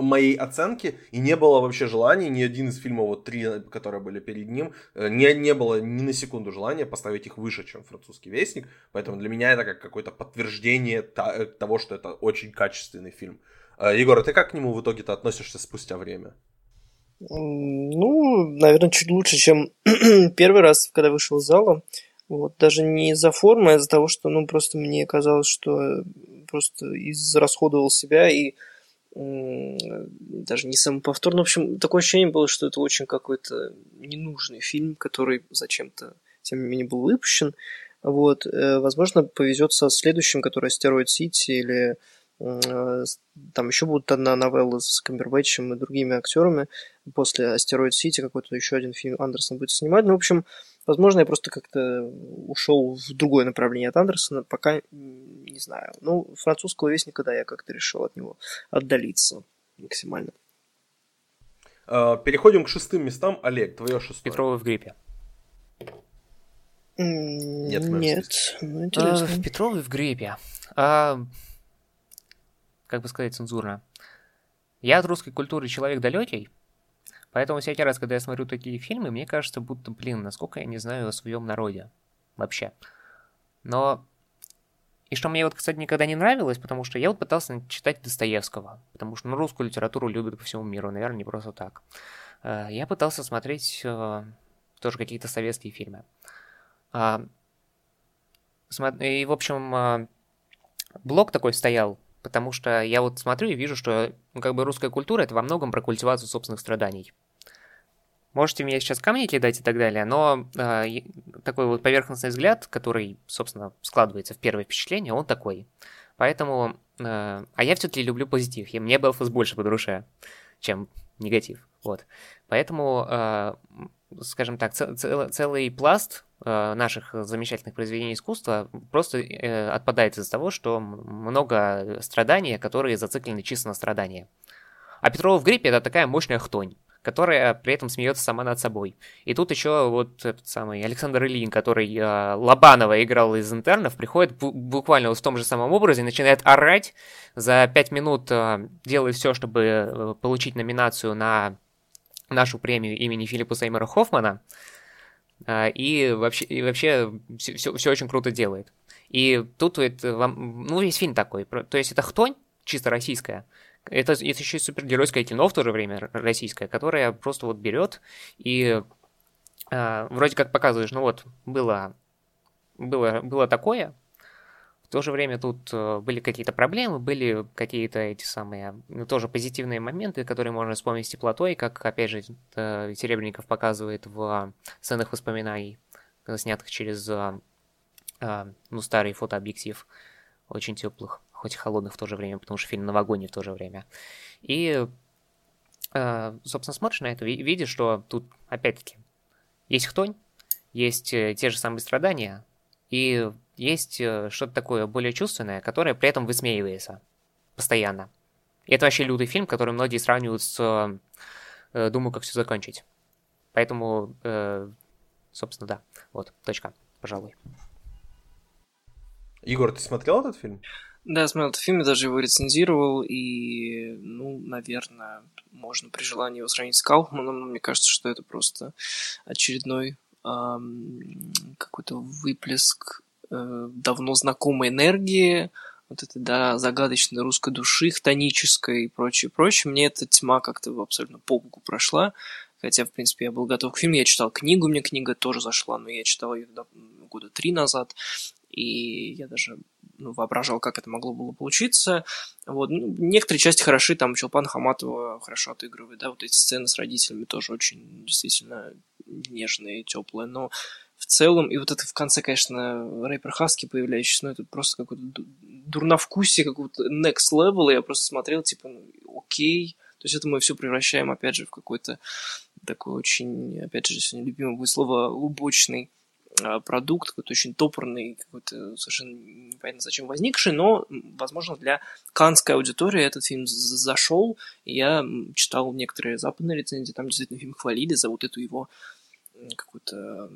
моей оценке. И не было вообще желания, ни один из фильмов, вот три, которые были перед ним, э, не, не было ни на секунду желания поставить их выше, чем «Французский вестник». Поэтому для меня это как какое-то подтверждение э, того, что это очень качественный фильм. Э, Егор, а ты как к нему в итоге-то относишься спустя время? Ну, наверное, чуть лучше, чем первый раз, когда вышел из зала. Вот, даже не из-за формы, а из-за того, что, ну, просто мне казалось, что просто израсходовал себя и даже не самоповторно. В общем, такое ощущение было, что это очень какой-то ненужный фильм, который зачем-то, тем не менее, был выпущен. Вот, э, возможно, повезет со следующим, который Астероид Сити или там еще будут одна новелла с Камбербэтчем и другими актерами. После Астероид Сити какой-то еще один фильм Андерсон будет снимать. Ну, в общем, возможно, я просто как-то ушел в другое направление от Андерсона, пока не знаю. Ну, французского вестника, да, я как-то решил от него отдалиться максимально. А, переходим к шестым местам. Олег, твое шестое. Петровы в гриппе. Нет, Нет. Ну, интересно. А, Петровы в гриппе. А, как бы сказать цензурно. Я от русской культуры человек далекий, поэтому всякий раз, когда я смотрю такие фильмы, мне кажется, будто, блин, насколько я не знаю о своем народе вообще. Но и что мне вот, кстати, никогда не нравилось, потому что я вот пытался читать Достоевского, потому что ну, русскую литературу любят по всему миру, наверное, не просто так. Э, я пытался смотреть э, тоже какие-то советские фильмы. А, и, в общем, э, блок такой стоял, потому что я вот смотрю и вижу, что ну, как бы русская культура это во многом про культивацию собственных страданий. Можете меня сейчас камни кидать и так далее, но э, такой вот поверхностный взгляд, который, собственно, складывается в первое впечатление, он такой. Поэтому... Э, а я все-таки люблю позитив, и мне Белфас больше по душе, чем негатив. Вот. Поэтому, э, скажем так, цел, цел, целый пласт э, наших замечательных произведений искусства просто э, отпадает из-за того, что много страданий, которые зациклены чисто на страдания. А Петрова в гриппе это такая мощная хтонь которая при этом смеется сама над собой. И тут еще вот этот самый Александр Ильин, который э, Лобанова играл из интернов, приходит буквально вот в том же самом образе, начинает орать, за пять минут э, делает все, чтобы получить номинацию на нашу премию имени Филиппа Сеймера Хоффмана, э, и вообще, и вообще все, все, все очень круто делает. И тут это, вам, ну, весь фильм такой, то есть это хтонь, чисто российская, это, это еще и супергеройское кино в то же время российское, которое просто вот берет и э, вроде как показываешь, ну вот, было, было, было такое, в то же время тут э, были какие-то проблемы, были какие-то эти самые, ну, тоже позитивные моменты, которые можно вспомнить с теплотой, как, опять же, э, Серебренников показывает в сценах воспоминаний, снятых через, э, ну, старый фотообъектив, очень теплых хоть и холодных в то же время, потому что фильм новогодний в то же время. И, э, собственно, смотришь на это, видишь, что тут, опять-таки, есть хтонь, есть э, те же самые страдания, и есть э, что-то такое более чувственное, которое при этом высмеивается постоянно. И это вообще лютый фильм, который многие сравнивают с «Думаю, как все закончить». Поэтому, собственно, да. Вот, точка, пожалуй. Егор, ты смотрел этот фильм? Да, я смотрел этот фильм, я даже его рецензировал, и, ну, наверное, можно при желании его сравнить с Кауфманом, но мне кажется, что это просто очередной эм, какой-то выплеск э, давно знакомой энергии, вот этой, да, загадочной русской души, хтонической и прочее, прочее. Мне эта тьма как-то абсолютно по боку прошла, хотя, в принципе, я был готов к фильму, я читал книгу, мне книга тоже зашла, но я читал ее года три назад, и я даже ну, воображал, как это могло было получиться. Вот. Ну, некоторые части хороши, там Челпан Хаматова хорошо отыгрывает, да, вот эти сцены с родителями тоже очень действительно нежные, теплые, но в целом, и вот это в конце, конечно, рэпер Хаски появляющийся, ну, это просто какой-то дурновкусие, какого-то next level, я просто смотрел, типа, ну, окей, то есть это мы все превращаем, опять же, в какой-то такой очень, опять же, сегодня любимое будет слово, лубочный продукт, какой-то очень топорный, какой-то совершенно непонятно зачем возникший, но, возможно, для канской аудитории этот фильм зашел. Я читал некоторые западные рецензии, там действительно фильм хвалили за вот эту его какую-то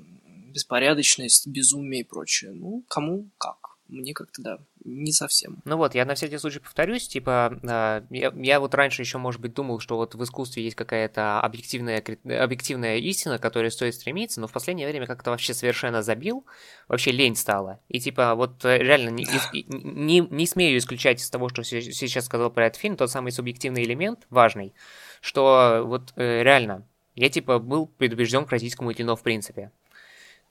беспорядочность, безумие и прочее. Ну, кому как мне как-то, да, не совсем. Ну вот, я на всякий случай повторюсь, типа, э, я, я вот раньше еще, может быть, думал, что вот в искусстве есть какая-то объективная, объективная истина, к которой стоит стремиться, но в последнее время как-то вообще совершенно забил, вообще лень стало. И типа, вот э, реально не, не, не смею исключать из того, что сейчас сказал про этот фильм, тот самый субъективный элемент, важный, что вот э, реально, я типа был предубежден к российскому кино в принципе.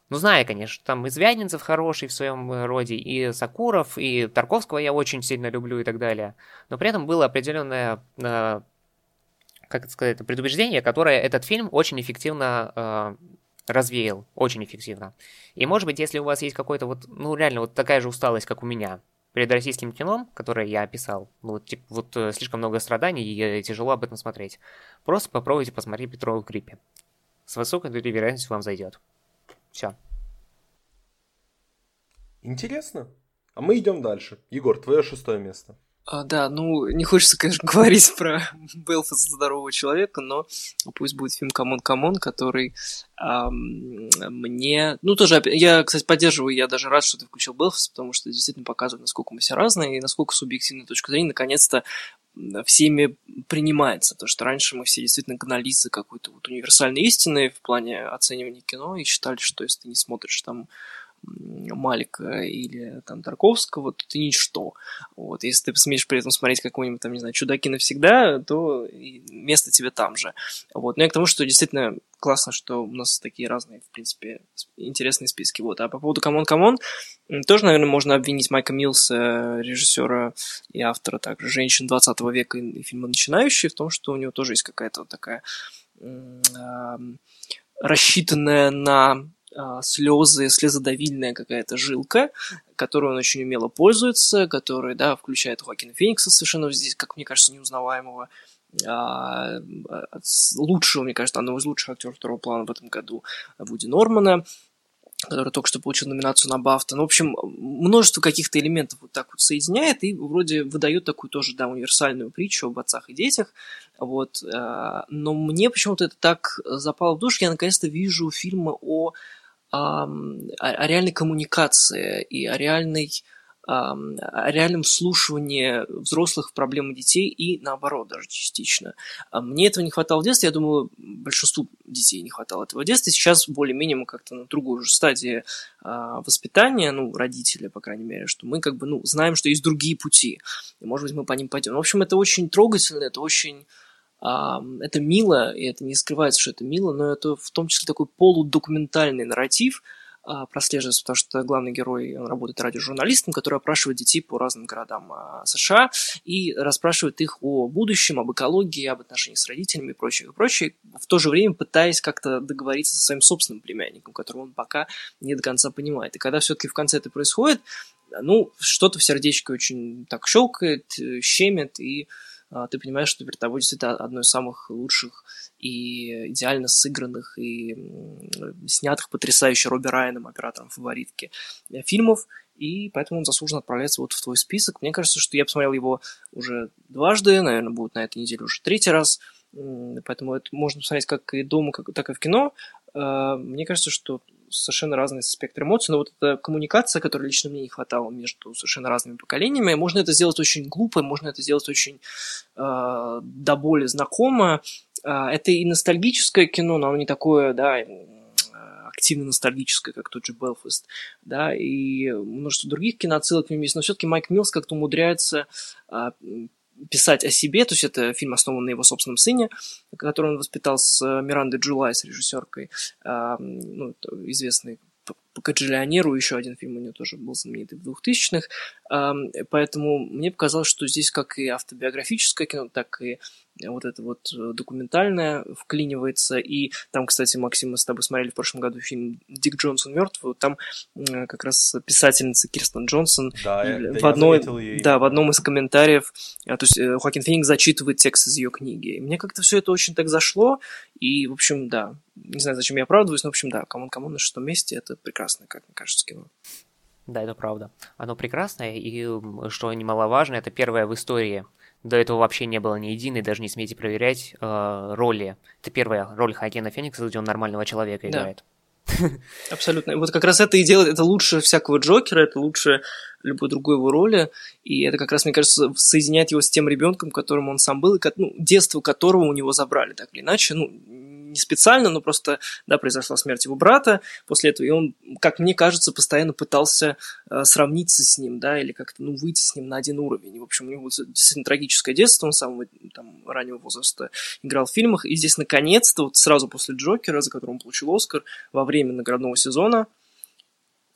Ну, знаю, конечно, там и Звягинцев хороший в своем э, роде, и Сакуров, и Тарковского я очень сильно люблю и так далее. Но при этом было определенное, э, как это сказать, предубеждение, которое этот фильм очень эффективно э, развеял, очень эффективно. И, может быть, если у вас есть какой-то вот, ну, реально вот такая же усталость, как у меня, перед российским кином, которое я описал, ну, вот, типа, вот э, слишком много страданий, и э, тяжело об этом смотреть, просто попробуйте посмотреть Петрова гриппе. С высокой вероятностью вам зайдет. Все. Интересно. А мы идем дальше. Егор, твое шестое место. А, да, ну, не хочется, конечно, говорить про Белфаста здорового человека, но пусть будет фильм «C'mon C'mon», который эм, мне... Ну, тоже, я, кстати, поддерживаю, я даже рад, что ты включил Белфаст, потому что действительно показывает, насколько мы все разные, и насколько субъективная точка зрения наконец-то всеми принимается. То, что раньше мы все действительно гнались за какой-то вот универсальной истиной в плане оценивания кино и считали, что если ты не смотришь там Малика или там Тарковского, то ты ничто. Вот. Если ты посмеешь при этом смотреть какой-нибудь там, не знаю, «Чудаки навсегда», то место тебе там же. Вот. Но я к тому, что действительно классно, что у нас такие разные, в принципе, интересные списки. Вот. А по поводу «C'mon C'mon», тоже, наверное, можно обвинить Майка Милса, режиссера и автора также «Женщин 20 века» и фильма «Начинающие» в том, что у него тоже есть какая-то вот такая рассчитанная на а, слезы, слезодавильная какая-то жилка, которой он очень умело пользуется, которая, да, включает Хоакина Феникса совершенно здесь, как мне кажется, неузнаваемого, а, лучшего, мне кажется, одного из лучших актеров второго плана в этом году Вуди Нормана, который только что получил номинацию на Бафта. Ну, в общем, множество каких-то элементов вот так вот соединяет и вроде выдает такую тоже, да, универсальную притчу об отцах и детях. Вот. А, но мне почему-то это так запало в душу. Я наконец-то вижу фильмы о о, о реальной коммуникации и о реальной о реальном слушании взрослых в проблемы детей и наоборот даже частично. А мне этого не хватало в детстве, я думаю, большинству детей не хватало этого в детстве. Сейчас более-менее мы как-то на другой уже стадии а, воспитания, ну, родители, по крайней мере, что мы как бы, ну, знаем, что есть другие пути, и, может быть, мы по ним пойдем. В общем, это очень трогательно, это очень это мило, и это не скрывается, что это мило, но это в том числе такой полудокументальный нарратив, а, прослеживается, потому что главный герой он работает радиожурналистом, который опрашивает детей по разным городам а, США и расспрашивает их о будущем, об экологии, об отношениях с родителями и прочее, и прочее, в то же время пытаясь как-то договориться со своим собственным племянником, которого он пока не до конца понимает. И когда все-таки в конце это происходит, ну, что-то в сердечке очень так щелкает, э, щемит, и ты понимаешь, что перед тобой действительно одно из самых лучших и идеально сыгранных и снятых потрясающе Робби Райаном, оператором фаворитки, э, фильмов, и поэтому он заслуженно отправляется вот в твой список. Мне кажется, что я посмотрел его уже дважды, наверное, будет на этой неделе уже третий раз, поэтому это можно посмотреть как и дома, как, так и в кино. А, мне кажется, что совершенно разный спектр эмоций, но вот эта коммуникация, которой лично мне не хватало между совершенно разными поколениями, можно это сделать очень глупо, можно это сделать очень э, до боли знакомо. Э, это и ностальгическое кино, но оно не такое, да, активно ностальгическое, как тот же Белфаст, да, и множество других киноотсылок в нем есть, но все-таки Майк Милс как-то умудряется а, писать о себе, то есть это фильм основан на его собственном сыне, который он воспитал с э, Мирандой Джулай, с режиссеркой, ну, известный по Каджилионеру, еще один фильм у него тоже был знаменитый в 2000-х, поэтому мне показалось, что здесь как и автобиографическое кино, так и вот это вот э, документальное вклинивается. И там, кстати, Максим, мы с тобой смотрели в прошлом году фильм «Дик Джонсон мертв». Вот там как раз писательница Кирстен Джонсон да, в, одной, да, в одном из комментариев, а, то есть э, Хоакин Феникс зачитывает текст из ее книги. И мне как-то все это очень так зашло. И, в общем, да, не знаю, зачем я оправдываюсь, но, в общем, да, «C'mon C'mon» на шестом месте — это прекрасное, как мне кажется, кино. Да, это правда. Оно прекрасное, и, что немаловажно, это первое в истории до этого вообще не было ни единой, даже не смейте проверять, э, роли. Это первая роль Хакена Феникса, где он нормального человека играет. Да. Абсолютно. И вот как раз это и делает, это лучше всякого Джокера, это лучше любой другой его роли, и это как раз, мне кажется, соединяет его с тем ребенком, которым он сам был, и ну, детство которого у него забрали, так или иначе. Ну, не специально, но просто, да, произошла смерть его брата после этого, и он, как мне кажется, постоянно пытался э, сравниться с ним, да, или как-то, ну, выйти с ним на один уровень. И, в общем, у него действительно трагическое детство, он с самого там, раннего возраста играл в фильмах, и здесь, наконец-то, вот сразу после Джокера, за которым он получил Оскар, во время наградного сезона,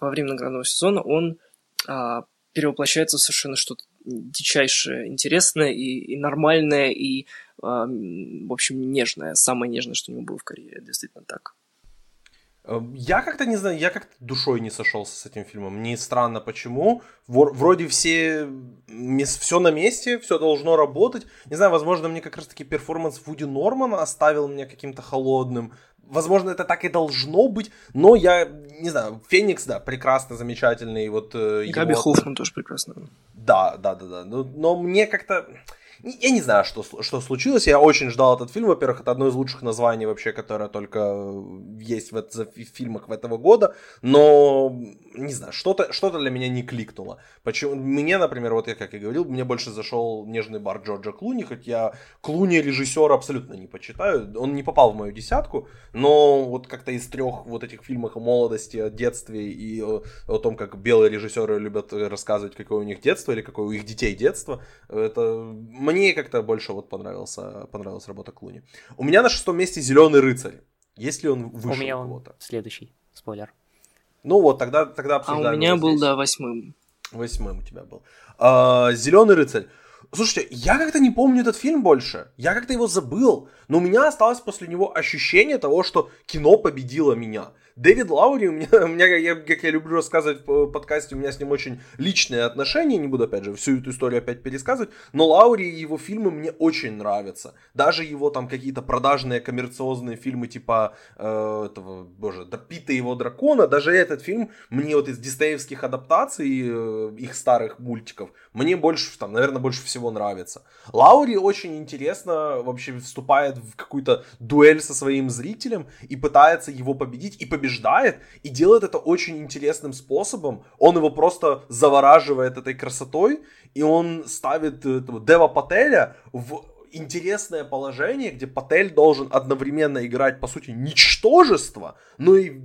во время наградного сезона он а, перевоплощается в совершенно что-то дичайшее, интересное и, и нормальное, и в общем, нежное, самое нежное, что у него было в карьере, действительно так. Эм, я как-то не знаю, я как-то душой не сошелся с этим фильмом. Мне странно почему. Вроде все, все на месте, все должно работать. Не знаю, возможно, мне как раз таки перформанс Вуди Нормана оставил меня каким-то холодным. возможно, это так и должно быть, но я, не знаю, Феникс, да, прекрасно, замечательный, вот... Э, Габи его... Хоффман тоже прекрасно. Да, да, да, да, но, но мне как-то... Я не знаю, что, что случилось. Я очень ждал этот фильм. Во-первых, это одно из лучших названий вообще, которое только есть в, в фильмах этого года. Но, не знаю, что-то что для меня не кликнуло. Почему? Мне, например, вот я как и говорил, мне больше зашел «Нежный бар» Джорджа Клуни, хоть я Клуни режиссера абсолютно не почитаю. Он не попал в мою десятку, но вот как-то из трех вот этих фильмов о молодости, о детстве и о, о том, как белые режиссеры любят рассказывать, какое у них детство или какое у их детей детство, это мне как-то больше вот понравился, понравилась работа Клуни. У меня на шестом месте Зеленый рыцарь. Есть ли он выше у меня он следующий, спойлер. Ну вот, тогда, тогда обсуждаем. А у меня был, здесь. да, восьмым. Восьмым у тебя был. А, Зеленый рыцарь. Слушайте, я как-то не помню этот фильм больше. Я как-то его забыл. Но у меня осталось после него ощущение того, что кино победило меня. Дэвид Лаури, у меня, у меня как я люблю рассказывать в подкасте, у меня с ним очень личные отношения, не буду, опять же, всю эту историю опять пересказывать, но Лаури и его фильмы мне очень нравятся. Даже его там какие-то продажные коммерциозные фильмы типа э, этого, боже, Пита его дракона, даже этот фильм мне вот из диснеевских адаптаций э, их старых мультиков, мне больше, там, наверное, больше всего нравится. Лаури очень интересно вообще вступает в какую-то дуэль со своим зрителем и пытается его победить и побеждает и делает это очень интересным способом. Он его просто завораживает этой красотой, и он ставит этого Дева Пателя в интересное положение, где Патель должен одновременно играть, по сути, ничтожество, но и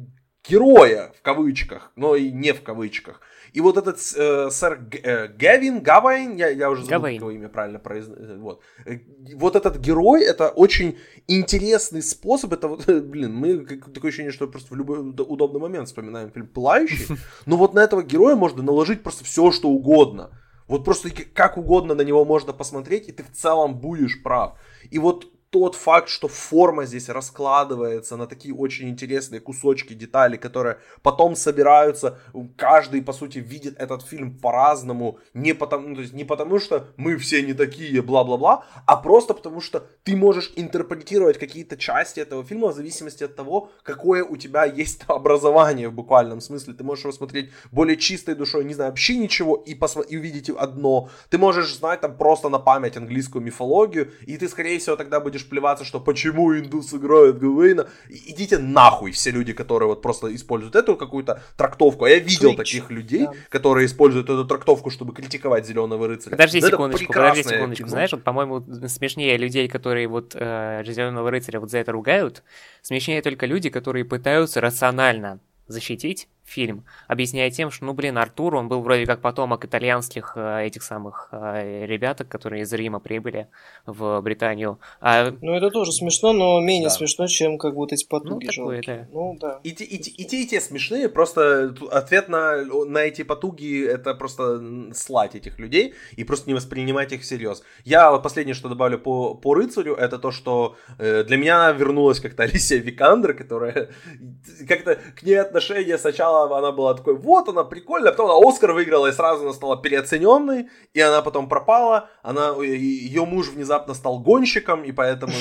героя в кавычках, но и не в кавычках. И вот этот э, сэр э, Гавин, Гавайн, я, я уже забыл, его имя правильно произносить. Э, вот. Э, вот этот герой, это очень интересный способ. Это вот, блин, мы такое ощущение, что просто в любой удобный момент вспоминаем фильм «Пылающий». Но вот на этого героя можно наложить просто все, что угодно. Вот просто как угодно на него можно посмотреть, и ты в целом будешь прав. И вот тот факт, что форма здесь раскладывается на такие очень интересные кусочки, детали, которые потом собираются, каждый, по сути, видит этот фильм по-разному, не потому, ну, то есть не потому, что мы все не такие, бла-бла-бла, а просто потому, что ты можешь интерпретировать какие-то части этого фильма в зависимости от того, какое у тебя есть образование в буквальном смысле. Ты можешь его смотреть более чистой душой, не знаю, вообще ничего, и, посмо- и увидеть одно. Ты можешь знать там просто на память английскую мифологию, и ты, скорее всего, тогда будешь будешь плеваться, что почему индус играет Гавейна. Идите нахуй все люди, которые вот просто используют эту какую-то трактовку. А я видел Switch. таких людей, да. которые используют эту трактовку, чтобы критиковать Зеленого рыцаря. Подожди да секундочку, подожди секундочку. Кино. Знаешь, вот, по-моему, смешнее людей, которые вот э, Зеленого рыцаря вот за это ругают, смешнее только люди, которые пытаются рационально защитить фильм, объясняя тем, что, ну, блин, Артур, он был вроде как потомок итальянских э, этих самых э, ребяток, которые из Рима прибыли в Британию. А... Ну, это тоже смешно, но менее да. смешно, чем как вот эти потуги ну, такое, да. Ну, да. И, и, и, и те, и те смешные, просто ответ на, на эти потуги — это просто слать этих людей и просто не воспринимать их всерьез. Я вот последнее, что добавлю по, по рыцарю, это то, что э, для меня вернулась как-то Алисия Викандер, которая как-то к ней отношение сначала сначала она была такой, вот она прикольная, потом она Оскар выиграла и сразу она стала переоцененной, и она потом пропала, она, ее муж внезапно стал гонщиком, и поэтому,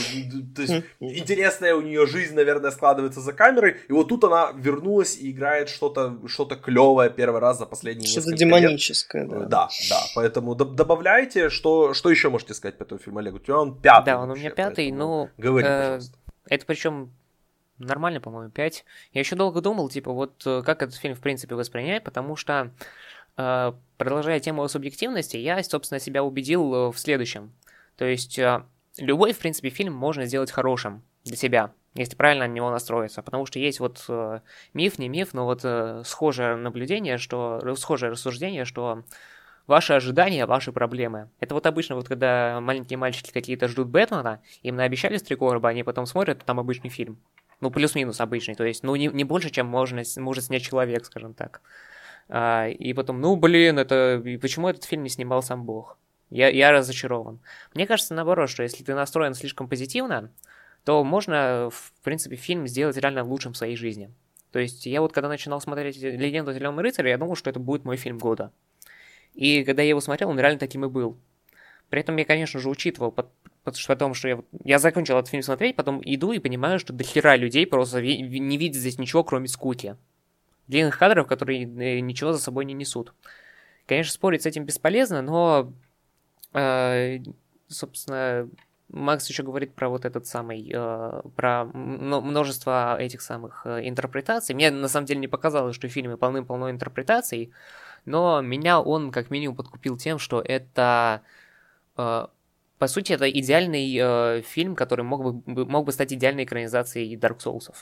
то есть, интересная у нее жизнь, наверное, складывается за камерой, и вот тут она вернулась и играет что-то что клевое первый раз за последние что-то демоническое, лет. да. Да, да, поэтому добавляйте, что, что еще можете сказать по этому фильму, Олег? У тебя он пятый. Да, он у меня пятый, ну... Говори, э, пожалуйста. Это причем нормально, по-моему, 5. Я еще долго думал, типа, вот э, как этот фильм, в принципе, воспринять, потому что, э, продолжая тему о субъективности, я, собственно, себя убедил э, в следующем. То есть, любой, в принципе, фильм можно сделать хорошим для себя, если правильно на него настроиться. Потому что есть вот миф, не миф, но вот схожее наблюдение, что, схожее рассуждение, что ваши ожидания, ваши проблемы. Это вот обычно, вот когда маленькие мальчики какие-то ждут Бэтмена, им наобещали с три короба, они потом смотрят, там обычный фильм. Ну, плюс-минус обычный, то есть, ну, не, не больше, чем можно, может снять человек, скажем так. А, и потом, ну, блин, это... Почему этот фильм не снимал сам Бог? Я, я разочарован. Мне кажется, наоборот, что если ты настроен слишком позитивно, то можно, в принципе, фильм сделать реально лучшим в своей жизни. То есть я вот когда начинал смотреть «Легенду о Зеленом рыцаре», я думал, что это будет мой фильм года. И когда я его смотрел, он реально таким и был. При этом я, конечно же, учитывал, потому что я, я закончил этот фильм смотреть, потом иду и понимаю, что до хера людей просто не видят здесь ничего, кроме скуки. Длинных кадров, которые э, ничего за собой не несут. Конечно, спорить с этим бесполезно, но, э, собственно, Макс еще говорит про вот этот самый, э, про множество этих самых э, интерпретаций. Мне на самом деле не показалось, что в фильме полным-полно интерпретаций, но меня он как минимум подкупил тем, что это, по сути, это идеальный э, фильм, который мог бы, мог бы стать идеальной экранизацией Dark Souls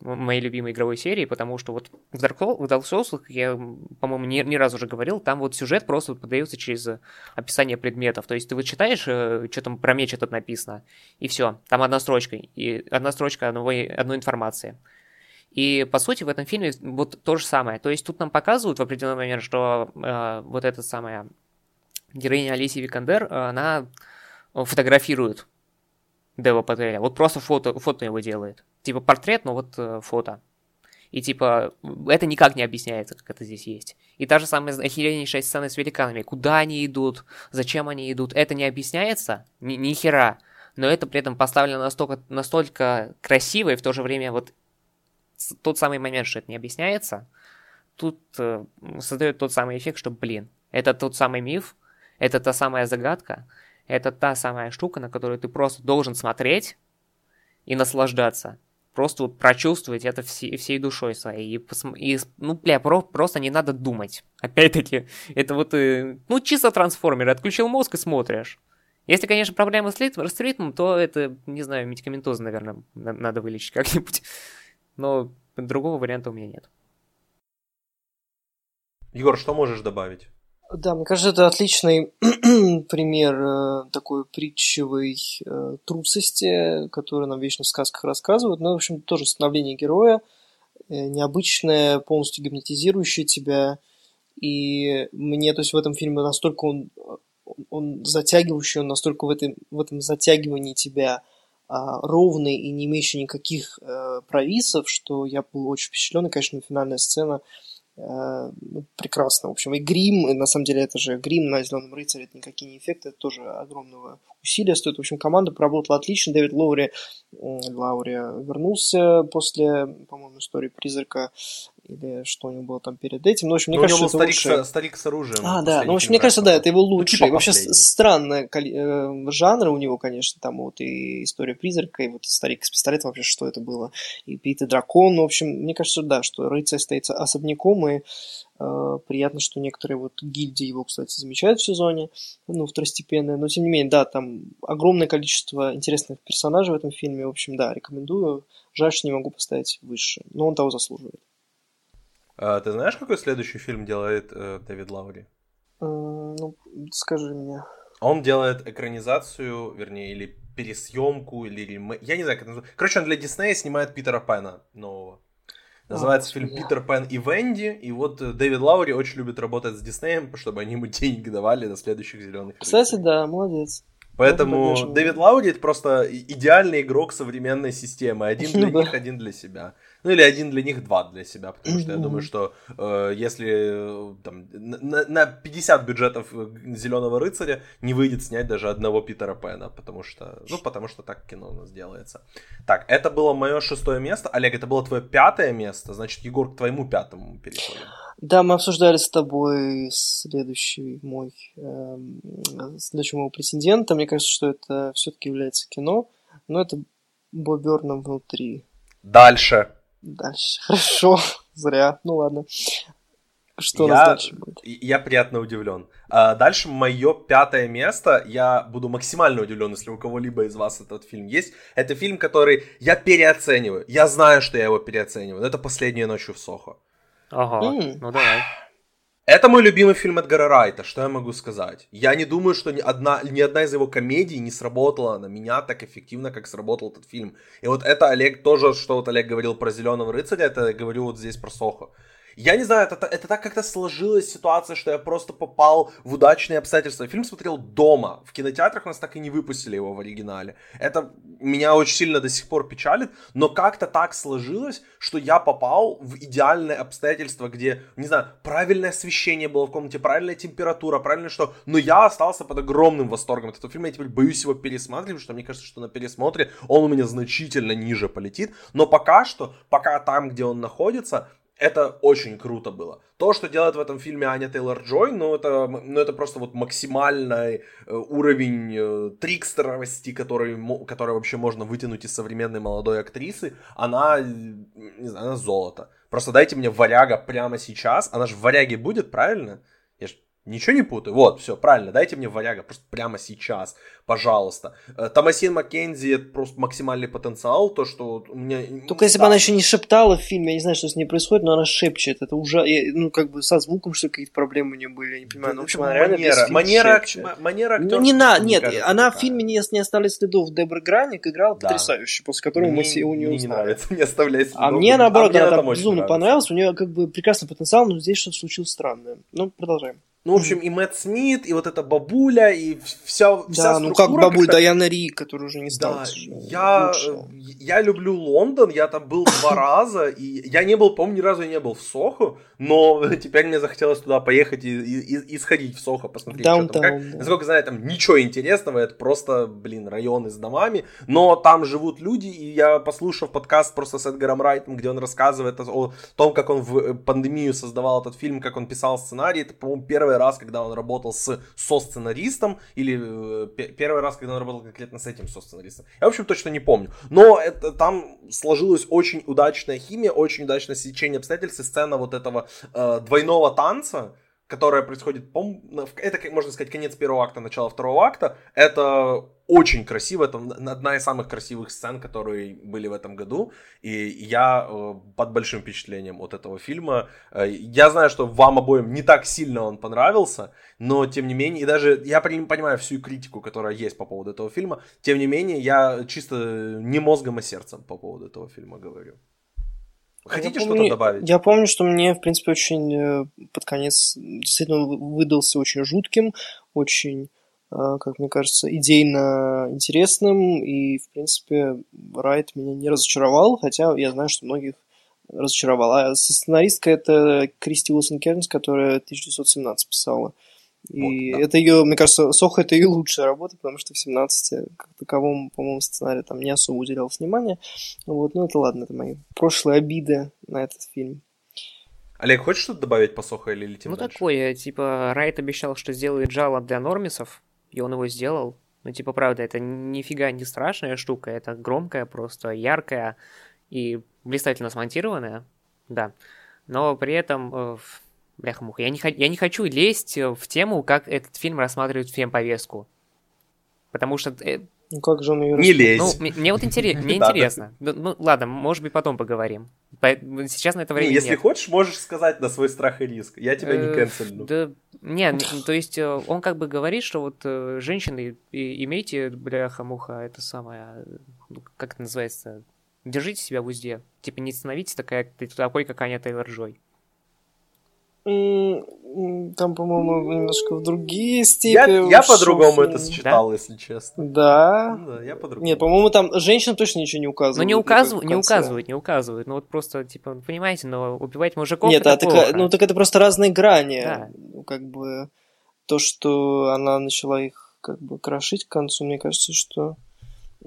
моей любимой игровой серии, потому что вот в Dark Souls, в Dark Souls я, по-моему, не, не раз уже говорил, там вот сюжет просто подается через описание предметов. То есть ты вот читаешь, э, что там про меч этот написано, и все, там одна строчка, и одна строчка одной, одной информации. И, по сути, в этом фильме вот то же самое. То есть тут нам показывают в определенный момент, что э, вот эта самая героиня Алисия Викандер, она фотографирует Дева Пателя. Вот просто фото, фото его делает. Типа портрет, но вот э, фото. И типа, это никак не объясняется, как это здесь есть. И та же самая охереннейшая сцена с великанами. Куда они идут, зачем они идут, это не объясняется, ни, ни хера. Но это при этом поставлено настолько, настолько красиво, и в то же время вот тот самый момент, что это не объясняется, тут э, создает тот самый эффект, что, блин, это тот самый миф, это та самая загадка, это та самая штука, на которую ты просто должен смотреть и наслаждаться. Просто вот прочувствовать это всей, всей душой своей. И, посм... и ну, бля, про... просто не надо думать. Опять-таки, это вот, э, ну, чисто трансформер. Отключил мозг и смотришь. Если, конечно, проблемы с, ритм, с ритмом, то это, не знаю, медикаментозы, наверное, надо вылечить как-нибудь. Но другого варианта у меня нет. Егор, что можешь добавить? Да, мне кажется, это отличный пример э, такой притчевой э, трусости, которую нам вечно в сказках рассказывают. Ну, в общем, тоже становление героя, э, необычное, полностью гипнотизирующее тебя. И мне, то есть, в этом фильме настолько он, он затягивающий, он настолько в этом, в этом затягивании тебя а, ровный и не имеющий никаких провисов, что я был очень впечатлен. И, конечно, финальная сцена – ну, прекрасно. В общем, и грим, на самом деле это же грим на Зеленом рыцаре, это никакие не эффекты, это тоже огромного усилия стоит. В общем, команда поработала отлично. Дэвид Лоури, Лаури вернулся после, по-моему, истории призрака или что у него было там перед этим. Ну, в общем, мне Но кажется, у него был старик, лучше... с, старик с оружием. А, да. Ну, в общем, мне кажется, да, это его лучший. Ну, типа Вообще странные э, жанры у него, конечно, там вот и история призрака, и вот старик с пистолетом, вообще, что это было, и Пит и дракон. Ну, в общем, мне кажется, да, что рыцарь стоит особняком, и э, приятно, что некоторые вот гильдии его, кстати, замечают в сезоне, ну, второстепенные, но тем не менее, да, там огромное количество интересных персонажей в этом фильме, в общем, да, рекомендую. Жаль, что не могу поставить выше, но он того заслуживает. А, ты знаешь, какой следующий фильм делает э, Дэвид Лаури? Э, ну, скажи мне. Он делает экранизацию, вернее, или пересъемку, или ремейк. Я не знаю, как это называется. Короче, он для Диснея снимает Питера Пэна нового. Называется а, фильм я. «Питер Пен и Венди», и вот э, Дэвид Лаури очень любит работать с Диснеем, чтобы они ему денег давали на следующих «Зеленых Кстати, да, молодец. Поэтому Дэвид Лаури это просто идеальный игрок современной системы. Один для них, один для себя. Ну или один для них, два для себя. Потому что я думаю, что э, если э, там, на, на 50 бюджетов Зеленого рыцаря не выйдет снять даже одного Питера Пэна. Потому что, ну, потому что так кино у нас делается. Так, это было мое шестое место. Олег, это было твое пятое место. Значит, Егор, к твоему пятому переходим. Да, мы обсуждали с тобой следующий мой, э, следующего моего претендента. Мне кажется, что это все-таки является кино, но это Боберном внутри. Дальше. Дальше. Хорошо. Зря. Ну ладно. Что я, у нас дальше будет? Я приятно удивлен. А дальше мое пятое место. Я буду максимально удивлен, если у кого-либо из вас этот фильм есть. Это фильм, который я переоцениваю. Я знаю, что я его переоцениваю. Это «Последняя ночь в Сохо». Ага, mm. ну давай. Это мой любимый фильм Эдгара Райта, что я могу сказать? Я не думаю, что ни одна, ни одна из его комедий не сработала на меня так эффективно, как сработал этот фильм. И вот это Олег тоже, что вот Олег говорил про Зеленого рыцаря, это я говорю вот здесь про Сохо. Я не знаю, это, это так как-то сложилась ситуация, что я просто попал в удачные обстоятельства. Фильм смотрел дома. В кинотеатрах нас так и не выпустили его в оригинале. Это меня очень сильно до сих пор печалит, но как-то так сложилось, что я попал в идеальные обстоятельства, где, не знаю, правильное освещение было в комнате, правильная температура, правильно что... Но я остался под огромным восторгом от этого фильма. Я теперь боюсь его пересматривать, потому что мне кажется, что на пересмотре он у меня значительно ниже полетит. Но пока что, пока там, где он находится, это очень круто было. То, что делает в этом фильме Аня Тейлор Джой, ну это, ну это просто вот максимальный э, уровень э, трикстеровости, который, который вообще можно вытянуть из современной молодой актрисы. Она, не знаю, она золото. Просто дайте мне варяга прямо сейчас. Она же в варяге будет, правильно? Ничего не путаю. Вот, все, правильно. Дайте мне варяга просто прямо сейчас, пожалуйста. Э, Томасин Маккензи это просто максимальный потенциал. То, что у меня... Только если да. бы она еще не шептала в фильме, я не знаю, что с ней происходит, но она шепчет. Это уже, ну, как бы со звуком, что какие-то проблемы у нее были, я не понимаю. Да, ну, в общем, она реально манера, манера, манера актера, Не, на, нет, кажется, она такая. в фильме не, не оставляет следов. Дебра Граник играла да. потрясающе, после которого мне, мы все у нее мне узнали. не нравится, не оставляет следов. А мне, наоборот, а она там безумно понравилась. У нее как бы прекрасный потенциал, но здесь что-то случилось странное. Ну, продолжаем. Ну, в общем, и Мэтт Смит, и вот эта бабуля, и вся, вся Да, ну как бабуль Дайана Ри, которая уже не стала. Да, я, я люблю Лондон, я там был два раза, и я не был, по-моему, ни разу не был в Сохо, но теперь мне захотелось туда поехать и, и, и сходить в Сохо, посмотреть, Downtown, что там. Как, да. Насколько знаю, там ничего интересного, это просто, блин, районы с домами, но там живут люди, и я послушав подкаст просто с Эдгаром Райтом, где он рассказывает о том, как он в э, пандемию создавал этот фильм, как он писал сценарий, это, по-моему, первый раз, когда он работал с со-сценаристом, или э, первый раз, когда он работал конкретно с этим со-сценаристом. Я, в общем, точно не помню. Но это, там сложилась очень удачная химия, очень удачное сечение обстоятельств, и сцена вот этого э, двойного танца, которая происходит, это, можно сказать, конец первого акта, начало второго акта. Это очень красиво, это одна из самых красивых сцен, которые были в этом году. И я э, под большим впечатлением от этого фильма. Э, я знаю, что вам обоим не так сильно он понравился, но тем не менее, и даже я понимаю всю критику, которая есть по поводу этого фильма, тем не менее, я чисто не мозгом, а сердцем по поводу этого фильма говорю. Хотите что-то добавить? Я помню, что мне, в принципе, очень э, под конец действительно выдался очень жутким, очень, э, как мне кажется, идейно интересным, и, в принципе, Райт меня не разочаровал, хотя я знаю, что многих разочаровал. А сценаристка это Кристи Уилсон Кернс, которая 1917 писала. И вот, да. это ее, мне кажется, Сохо это ее лучшая работа, потому что в 17 как таковом, по-моему, сценарий там не особо уделялось внимания. Вот, ну это ладно, это мои прошлые обиды на этот фильм. Олег, хочешь что-то добавить по Сохо или летим Ну дальше? такое, типа, Райт обещал, что сделает жало для нормисов, и он его сделал. Ну, типа, правда, это нифига не страшная штука, это громкая, просто яркая и блистательно смонтированная, да. Но при этом э, Бляха-муха. Я не, я не хочу лезть э, в тему, как этот фильм рассматривает фем-повестку. Потому что... Э, ну как же он ее Не лезь. Ну, мне, мне вот интерес, мне интересно. Ну, ну, ладно, может быть, потом поговорим. Сейчас на это время Если хочешь, можешь сказать на свой страх и риск. Я тебя не э, канцельну. Да, нет, то есть он как бы говорит, что вот женщины, имейте, бляха-муха, это самое... Ну, как это называется? Держите себя в узде. Типа не становитесь такая, такой, как Аня Тейлор-Джой. Там, по-моему, немножко в другие степени. Я, я по-другому это сочетал, да? если честно. Да. да я по-другому. Нет, по-моему, там женщина точно ничего не указывает. Ну, не, указывают, не указывают, не указывают. Ну, вот просто, типа, понимаете, но убивать мужиков Нет, это а так, ну, так это просто разные грани. Да. Как бы то, что она начала их как бы крошить к концу, мне кажется, что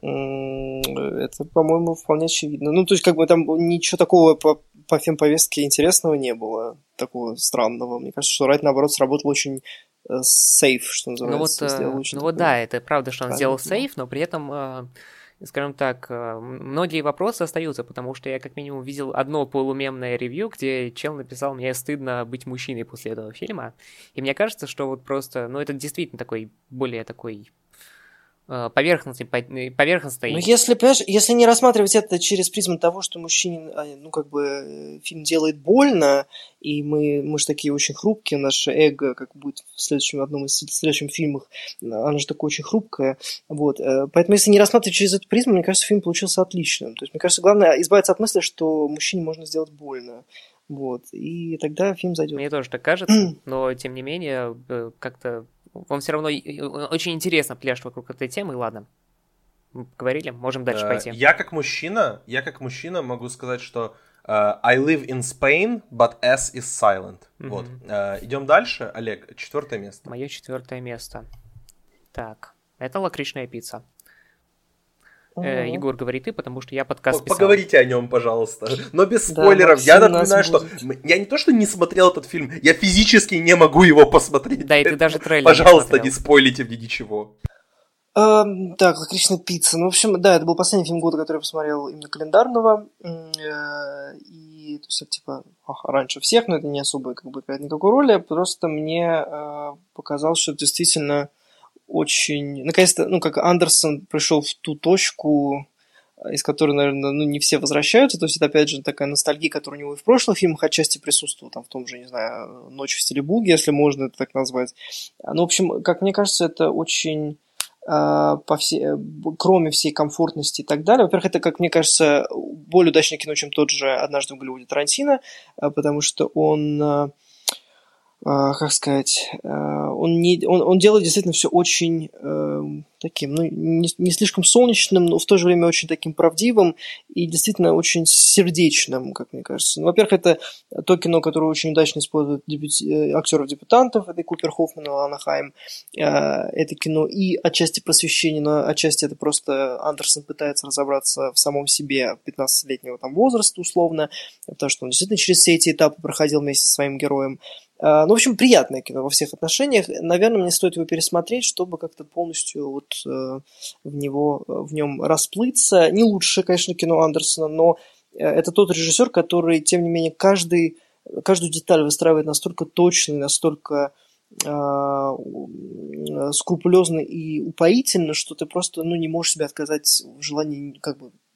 это, по-моему, вполне очевидно. Ну, то есть, как бы там ничего такого по, по фемповестке интересного не было, такого странного. Мне кажется, что Райт, наоборот, сработал очень сейф, э, что называется. Ну вот, э, ну вот да, это правда, что он сделал сейф, но при этом, э, скажем так, многие вопросы остаются, потому что я как минимум видел одно полумемное ревью, где чел написал, мне стыдно быть мужчиной после этого фильма, и мне кажется, что вот просто, ну это действительно такой, более такой Э, поверхностной, э, поверхностной. Ну, если, понимаешь, если не рассматривать это через призму того, что мужчине, а, ну, как бы, э, фильм делает больно, и мы, мы же такие очень хрупкие, наше эго, как будет в следующем, одном из следующих фильмах, оно же такое очень хрупкое, вот, поэтому если не рассматривать через эту призму, мне кажется, фильм получился отличным, то есть, мне кажется, главное избавиться от мысли, что мужчине можно сделать больно, Вот. И тогда фильм зайдет. Мне тоже так кажется, но тем не менее, как-то он все равно очень интересно пляж вокруг этой темы, ладно. Говорили, можем дальше э, пойти. Я как мужчина, я как мужчина могу сказать, что Uh, I live in Spain, but S is silent. Mm-hmm. Вот. Uh, идем дальше. Олег, четвертое место. Мое четвертое место. Так, это лакричная пицца. Э, Егор, говори ты, потому что я подкаст писал. Поговорите о нем, пожалуйста. Но без спойлеров. Да, я напоминаю, что я не то, что не смотрел этот фильм, я физически не могу его посмотреть. Да, и ты даже трейлер Пожалуйста, не, не спойлите мне ничего. Uh, так, «Лакричная пицца». Ну, в общем, да, это был последний фильм года, который я посмотрел именно календарного. Uh, и, то есть, типа, ага, раньше всех, но это не особо как бы играет никакой роли. Просто мне uh, показалось, что это действительно очень... Наконец-то, ну, как Андерсон пришел в ту точку, из которой, наверное, ну, не все возвращаются. То есть это, опять же, такая ностальгия, которая у него и в прошлых фильмах отчасти присутствовала, там, в том же, не знаю, «Ночь в стиле буги», если можно это так назвать. Ну, в общем, как мне кажется, это очень а, по всей, кроме всей комфортности и так далее. Во-первых, это, как мне кажется, более удачное кино, чем тот же «Однажды в Голливуде» Тарантино, потому что он как сказать, а, он, не, он, он делает действительно все очень э, таким, ну, не, не слишком солнечным, но в то же время очень таким правдивым и действительно очень сердечным, как мне кажется. Ну, во-первых, это то кино, которое очень удачно использует дебют, э, актеров-дебютантов, это Купер Хоффман и Лана Хайм. Э, это кино и отчасти просвещение, но отчасти это просто Андерсон пытается разобраться в самом себе 15-летнего там возраста условно, потому что он действительно через все эти этапы проходил вместе со своим героем. А, ну, в общем, приятное кино во всех отношениях. Наверное, мне стоит его пересмотреть, чтобы как-то полностью вот э, в него, в нем расплыться. Не лучшее, конечно, кино Андерсона, но э, это тот режиссер, который, тем не менее, каждый, каждую деталь выстраивает настолько точно и настолько э, скрупулезно и упоительно, что ты просто ну, не можешь себе отказать в желании как бы Э,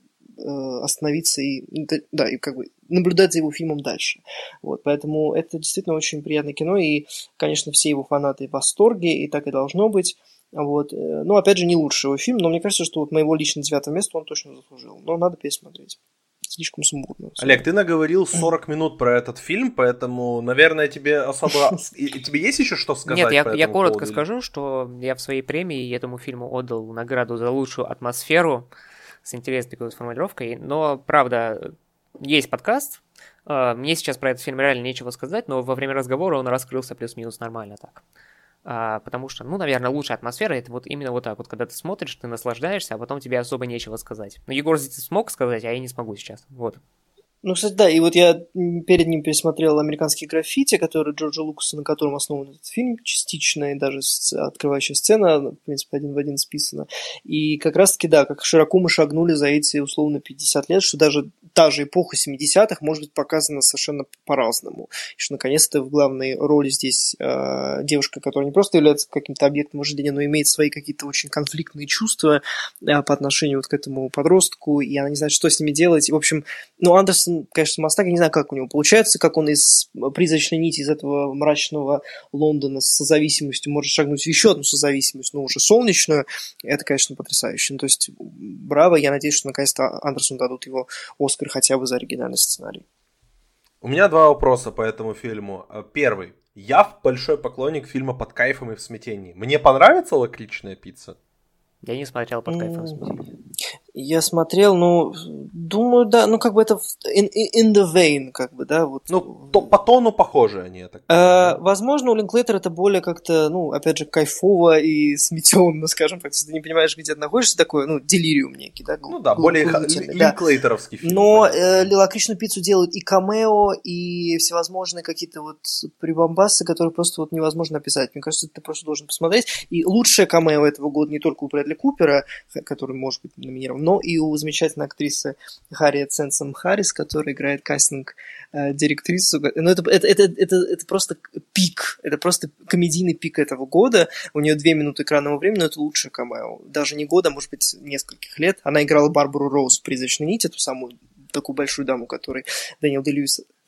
остановиться и, да, и как бы наблюдать за его фильмом дальше. Вот, поэтому это действительно очень приятное кино, и, конечно, все его фанаты в восторге, и так и должно быть. Вот. Э, ну, опять же, не лучший его фильм, но мне кажется, что вот моего лично девятого места он точно заслужил. Но надо пересмотреть. Слишком сумбурно. Олег, ты наговорил 40 минут про этот фильм, поэтому, наверное, тебе особо... Тебе есть еще что сказать Нет, я, я коротко поводу? скажу, что я в своей премии этому фильму отдал награду за лучшую атмосферу, с интересной такой формулировкой. Но, правда, есть подкаст. А, мне сейчас про этот фильм реально нечего сказать, но во время разговора он раскрылся плюс-минус нормально так. А, потому что, ну, наверное, лучшая атмосфера это вот именно вот так вот, когда ты смотришь, ты наслаждаешься, а потом тебе особо нечего сказать. Но Егор здесь смог сказать, а я не смогу сейчас. Вот. Ну, кстати, да, и вот я перед ним пересмотрел «Американские граффити», который Джорджа Лукаса, на котором основан этот фильм, частично, и даже открывающая сцена, в принципе, один в один списана. И как раз-таки, да, как широко мы шагнули за эти, условно, 50 лет, что даже та же эпоха 70-х может быть показана совершенно по-разному. И что, наконец-то, в главной роли здесь э, девушка, которая не просто является каким-то объектом вожделения, но имеет свои какие-то очень конфликтные чувства э, по отношению вот к этому подростку, и она не знает, что с ними делать. В общем, ну, Андерсон конечно, Мастак, я не знаю, как у него получается, как он из призрачной нити, из этого мрачного Лондона с созависимостью может шагнуть в еще одну созависимость, но уже солнечную. Это, конечно, потрясающе. Ну, то есть, браво, я надеюсь, что наконец-то Андерсону дадут его Оскар хотя бы за оригинальный сценарий. У меня два вопроса по этому фильму. Первый. Я большой поклонник фильма «Под кайфом и в смятении». Мне понравится лакричная пицца? Я не смотрел под кайфом смятения. Я смотрел, ну, думаю, да, ну, как бы это in, in the vein, как бы, да, вот. Ну, то, по тону похоже они, так а, Возможно, у Линклейтера это более как-то, ну, опять же, кайфово и сметенно, скажем так, если ты не понимаешь, где ты находишься, такое, ну, делириум некий, да? Ну да, более линклейтеровский фильм. Но э, Лилакришну пиццу делают и камео, и всевозможные какие-то вот прибамбасы, которые просто вот невозможно описать. Мне кажется, ты просто должен посмотреть. И лучшее камео этого года не только у Брэдли Купера, который, может быть, номинирован но и у замечательной актрисы Харриет Сенсом Харрис, которая играет кастинг-директрису. Э, ну, это, это, это, это, это просто пик, это просто комедийный пик этого года. У нее две минуты экранного времени, но это лучшее камео. Даже не года, а может быть, нескольких лет. Она играла Барбару Роуз в «Призрачной нити», ту самую такую большую даму, которой Дэниел Де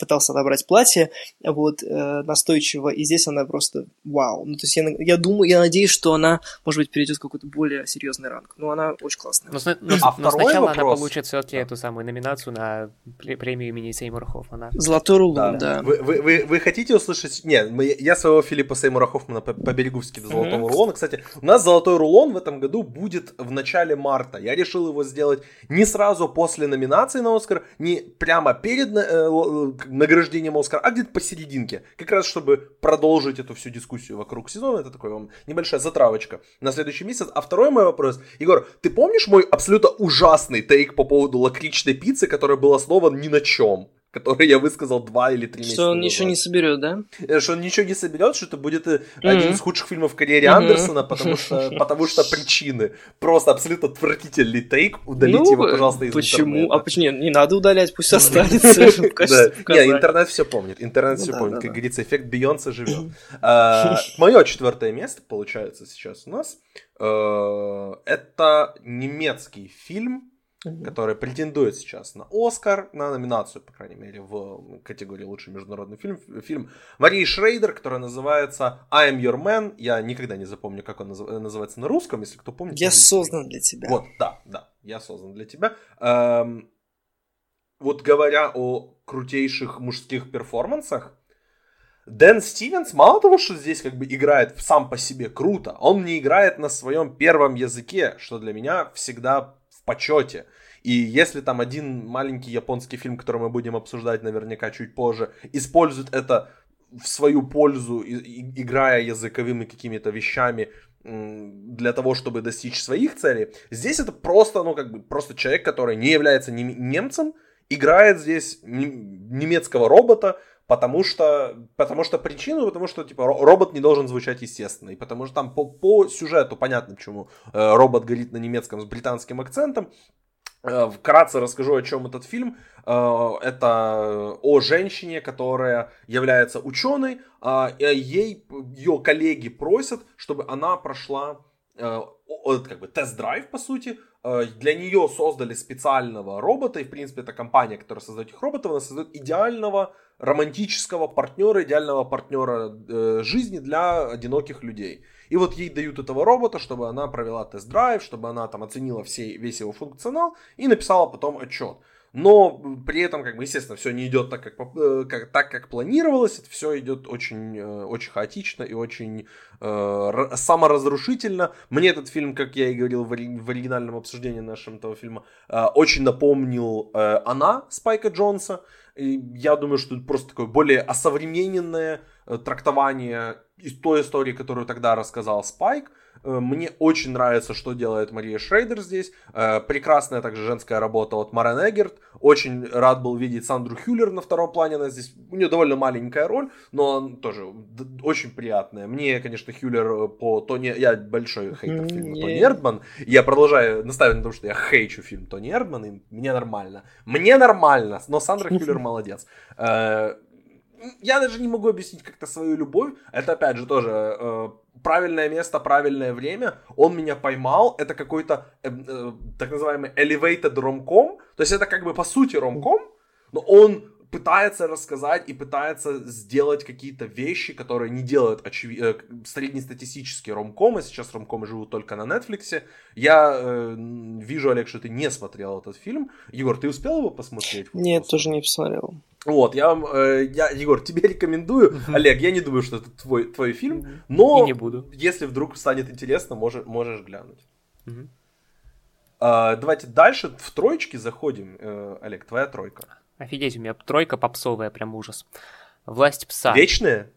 пытался отобрать платье, вот, э, настойчиво, и здесь она просто вау. Ну, то есть я, я думаю, я надеюсь, что она, может быть, перейдет в какой-то более серьезный ранг. Но она очень классная. Но, но, а но сначала вопрос... она получит все-таки эту самую номинацию на премию имени Сеймура Хоффмана. Золотой рулон, да. да. Вы, вы, вы, вы хотите услышать... Нет, я своего Филиппа Сеймура Хоффмана поберегу в до золотого mm-hmm. рулона. Кстати, у нас золотой рулон в этом году будет в начале марта. Я решил его сделать не сразу после номинации на Оскар, не прямо перед э, награждением Оскара, а где-то посерединке. Как раз, чтобы продолжить эту всю дискуссию вокруг сезона. Это такой вам небольшая затравочка на следующий месяц. А второй мой вопрос. Егор, ты помнишь мой абсолютно ужасный тейк по поводу лакричной пиццы, который был основан ни на чем? Который я высказал два или три месяца Что он назад. ничего не соберет, да? Э, что он ничего не соберет, что это будет mm-hmm. один из худших фильмов в карьере mm-hmm. Андерсона, потому что, потому что причины. Просто абсолютно отвратительный тейк. Удалите ну, его, пожалуйста, из почему? интернета. А почему? Не, не надо удалять, пусть останется. Не, интернет все помнит. Интернет ну все помнит. Как говорится, эффект Бейонса живет. А, Мое четвертое место, получается, сейчас у нас. Э, это немецкий фильм mm-hmm. который претендует сейчас на Оскар, на номинацию, по крайней мере, в категории лучший международный фильм. Фильм Марии Шрейдер, который называется I am your man. Я никогда не запомню, как он называется на русском, если кто помнит. Я создан для тебя. Вот, да, да, я создан для тебя. Эм, вот говоря о крутейших мужских перформансах, Дэн Стивенс мало того, что здесь как бы играет сам по себе круто, он не играет на своем первом языке, что для меня всегда в почете. И если там один маленький японский фильм, который мы будем обсуждать наверняка чуть позже, использует это в свою пользу, играя языковыми какими-то вещами для того, чтобы достичь своих целей, здесь это просто, ну, как бы, просто человек, который не является немцем, играет здесь немецкого робота, потому что, потому что причину, потому что типа робот не должен звучать естественно, и потому что там по, по сюжету понятно, почему э, робот говорит на немецком с британским акцентом. Э, вкратце расскажу, о чем этот фильм. Э, это о женщине, которая является ученой, э, ей ее коллеги просят, чтобы она прошла как бы тест-драйв, по сути, для нее создали специального робота, и, в принципе, это компания, которая создает этих роботов, она создает идеального романтического партнера, идеального партнера э, жизни для одиноких людей. И вот ей дают этого робота, чтобы она провела тест-драйв, чтобы она там оценила все, весь его функционал и написала потом отчет. Но при этом, как бы, естественно, все не идет так, как, э, как, так, как планировалось. Это все идет очень, э, очень хаотично и очень э, саморазрушительно. Мне этот фильм, как я и говорил в, в оригинальном обсуждении нашего этого фильма, э, очень напомнил э, «Она» Спайка Джонса. Я думаю, что это просто такое более осовремененное э, трактование из той истории, которую тогда рассказал Спайк. Э, мне очень нравится, что делает Мария Шрейдер здесь. Э, прекрасная также женская работа от Марен Эггерт. Очень рад был видеть Сандру Хюллер на втором плане. Она здесь, у нее довольно маленькая роль, но тоже очень приятная. Мне, конечно, Хюллер по Тони... Я большой хейтер фильма Тони Эрдман. Я продолжаю наставить на том, что я хейчу фильм Тони Эрдман, и мне нормально. Мне нормально, но Сандра Хюллер молодец э, я даже не могу объяснить как-то свою любовь. Это опять же тоже э, правильное место, правильное время. Он меня поймал. Это какой-то э, э, так называемый elevated ромком. То есть это как бы по сути ромком, но он пытается рассказать и пытается сделать какие-то вещи, которые не делают очеви... э, среднестатистические ромкомы. Сейчас ромкомы живут только на Netflix. Я э, вижу, Олег, что ты не смотрел этот фильм. Егор, ты успел его посмотреть? Нет, тоже не посмотрел. Вот, я вам, э, я, Егор, тебе рекомендую. Олег, я не думаю, что это твой, твой фильм, но И не буду. если вдруг станет интересно, можешь, можешь глянуть. Э, давайте дальше в троечки заходим. Э, Олег, твоя тройка. Офигеть, у меня тройка попсовая, прям ужас. Власть пса. Вечная?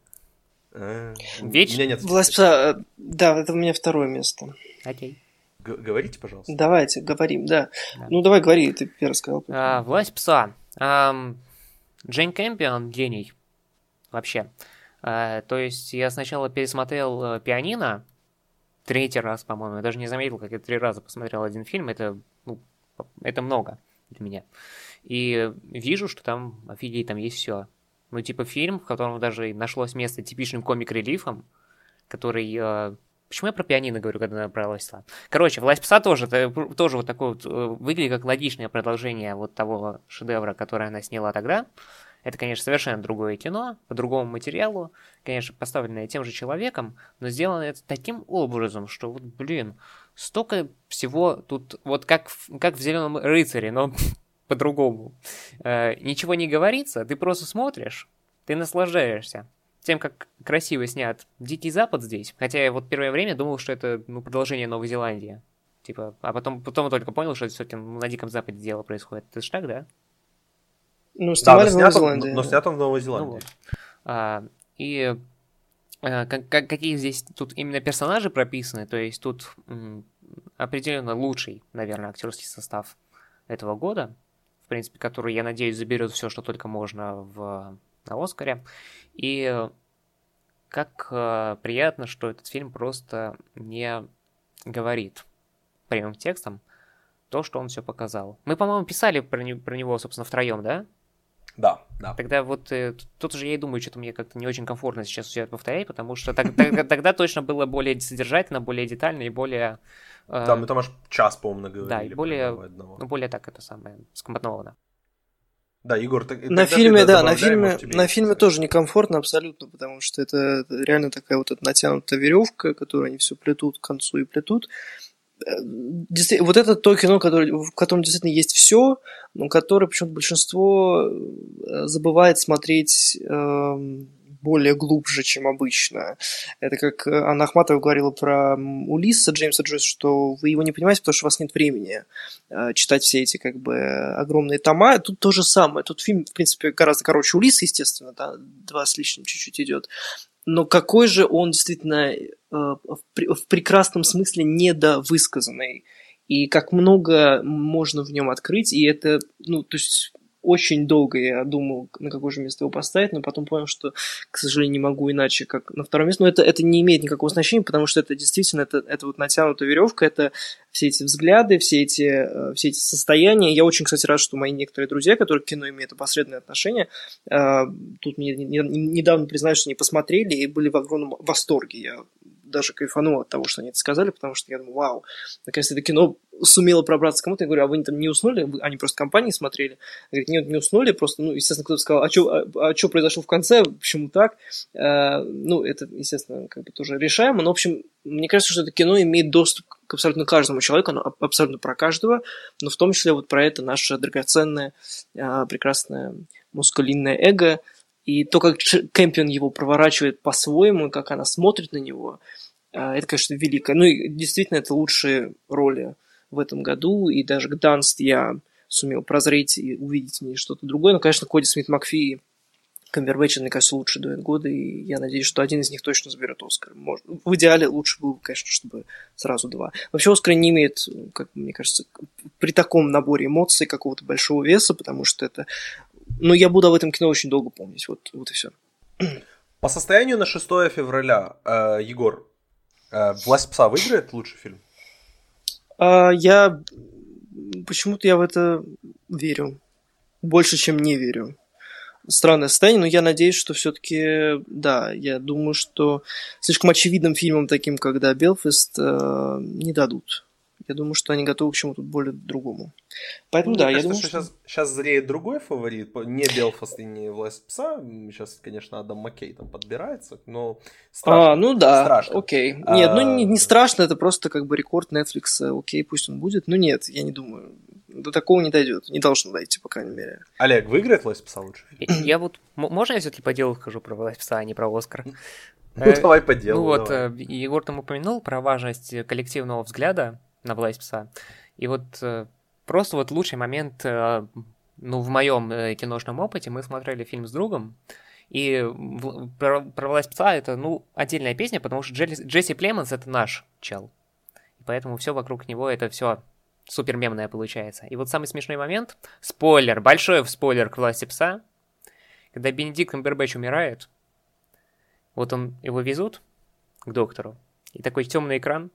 А, Вечная? нет. Власть пса, э, да, это у меня второе место. Окей. Г- говорите, пожалуйста. Давайте, говорим, да. да. Ну, давай говори, ты первый сказал. А, власть пса. А, Джейн Кэмпион гений. Вообще. А, то есть я сначала пересмотрел э, «Пианино», третий раз, по-моему. Я даже не заметил, как я три раза посмотрел один фильм. Это, ну, это много для меня. И вижу, что там, офигеть, там есть все. Ну, типа фильм, в котором даже нашлось место типичным комик-релифом, который... Э, почему я про пианино говорю, когда набралась Короче, «Власть пса» тоже, тоже вот такое вот, э, выглядит как логичное продолжение вот того шедевра, который она сняла тогда. Это, конечно, совершенно другое кино, по другому материалу, конечно, поставленное тем же человеком, но сделано это таким образом, что вот, блин, столько всего тут, вот как, как в «Зеленом рыцаре», но по-другому. Э, ничего не говорится, ты просто смотришь, ты наслаждаешься тем, как красиво снят Дикий Запад здесь. Хотя я вот первое время думал, что это ну, продолжение Новой Зеландии. Типа, а потом, потом только понял, что это все-таки на Диком Западе дело происходит. Это ж так, да? Ну, снимали да, в Новой Зеландии. Но снято в Новой Зеландии. Ну, вот. а, и а, как, как, какие здесь тут именно персонажи прописаны, то есть тут м, определенно лучший, наверное, актерский состав этого года, в принципе, который, я надеюсь, заберет все, что только можно в, на Оскаре. И как э, приятно, что этот фильм просто не говорит прямым текстом то, что он все показал. Мы, по-моему, писали про, не, про него, собственно, втроем, да? Да, да. Тогда вот э, тут уже я и думаю, что-то мне как-то не очень комфортно сейчас все это повторять, потому что так, тогда, тогда точно было более содержательно, более детально и более... Э, да, мы там аж час, по-моему, наговорили. Да, и более, ну, более так это самое, скомпоновано. Да, Егор, ты, на фильме, да, на фильме, на фильме тоже некомфортно абсолютно, потому что это реально такая вот эта натянутая веревка, которую они все плетут к концу и плетут. Э, вот это то кино, которое, в котором действительно есть все, но которое почему-то большинство э, забывает смотреть э, более глубже, чем обычно. Это как Анна Ахматова говорила про Улисса Джеймса Джойса, что вы его не понимаете, потому что у вас нет времени э, читать все эти как бы огромные тома. Тут то же самое. Тут фильм, в принципе, гораздо короче Улисса, естественно, да, два с лишним чуть-чуть идет но какой же он действительно э, в прекрасном смысле недовысказанный, и как много можно в нем открыть, и это, ну, то есть очень долго я думал, на какое же место его поставить, но потом понял, что, к сожалению, не могу иначе, как на втором месте. Но это, это не имеет никакого значения, потому что это действительно, это, это вот натянутая веревка, это все эти взгляды, все эти, э, все эти состояния. Я очень, кстати, рад, что мои некоторые друзья, которые к кино имеют опосредованное отношение, э, тут мне недавно признались, что они посмотрели и были в огромном восторге. Я даже кайфанул от того, что они это сказали, потому что я думаю, вау, наконец-то это кино сумело пробраться кому-то. Я говорю, а вы там не уснули? Они просто компании смотрели. Говорит, нет, не уснули, просто, ну, естественно, кто-то сказал, а что а, а произошло в конце, почему так? А, ну, это, естественно, как бы тоже решаемо, но, в общем, мне кажется, что это кино имеет доступ к абсолютно каждому человеку, оно абсолютно про каждого, но в том числе вот про это наше драгоценное, а, прекрасное мускулинное эго, и то, как Кэмпион его проворачивает по-своему, как она смотрит на него, а, это, конечно, великое. Ну и действительно, это лучшие роли в этом году, и даже к Данст я сумел прозреть и увидеть в ней что-то другое. Но, конечно, Коди Смит Макфи и Камбербэтч, мне кажется, лучше дуэт года, и я надеюсь, что один из них точно заберет Оскар. Может, в идеале лучше было бы, конечно, чтобы сразу два. Вообще Оскар не имеет, как мне кажется, при таком наборе эмоций какого-то большого веса, потому что это... Но я буду об этом кино очень долго помнить, вот, вот и все. По состоянию на 6 февраля, э, Егор, э, «Власть пса» выиграет лучший фильм? А, я... Почему-то я в это верю. Больше, чем не верю. Странное состояние, но я надеюсь, что все-таки, да, я думаю, что слишком очевидным фильмом, таким как да, Белфест, э, не дадут. Я думаю, что они готовы к чему-то более другому. Поэтому ну, да, я думаю, что, что сейчас, сейчас зреет другой фаворит, не Белфаст и не Власть Пса. Сейчас, конечно, Адам Маккей там подбирается, но страшно. А, ну да, страшно. окей. А... Нет, ну не, не страшно, это просто как бы рекорд Netflix, окей, пусть он будет. Ну нет, я не думаю. До такого не дойдет. Не должно дойти, по крайней мере. Олег, выиграет Власть Пса лучше? Я вот... Можно я все-таки по делу скажу про Власть Пса, а не про Оскар? Ну, давай по делу. Ну вот, э, Егор там упомянул про важность коллективного взгляда на власть пса. И вот э, просто вот лучший момент, э, ну, в моем э, киношном опыте, мы смотрели фильм с другом, и про, про власть пса это, ну, отдельная песня, потому что Джесси, Джесси Племенс это наш чел. И поэтому все вокруг него это все супер мемное получается. И вот самый смешной момент, спойлер, большой спойлер к власти пса, когда Бенедикт Камбербэтч умирает, вот он, его везут к доктору, и такой темный экран,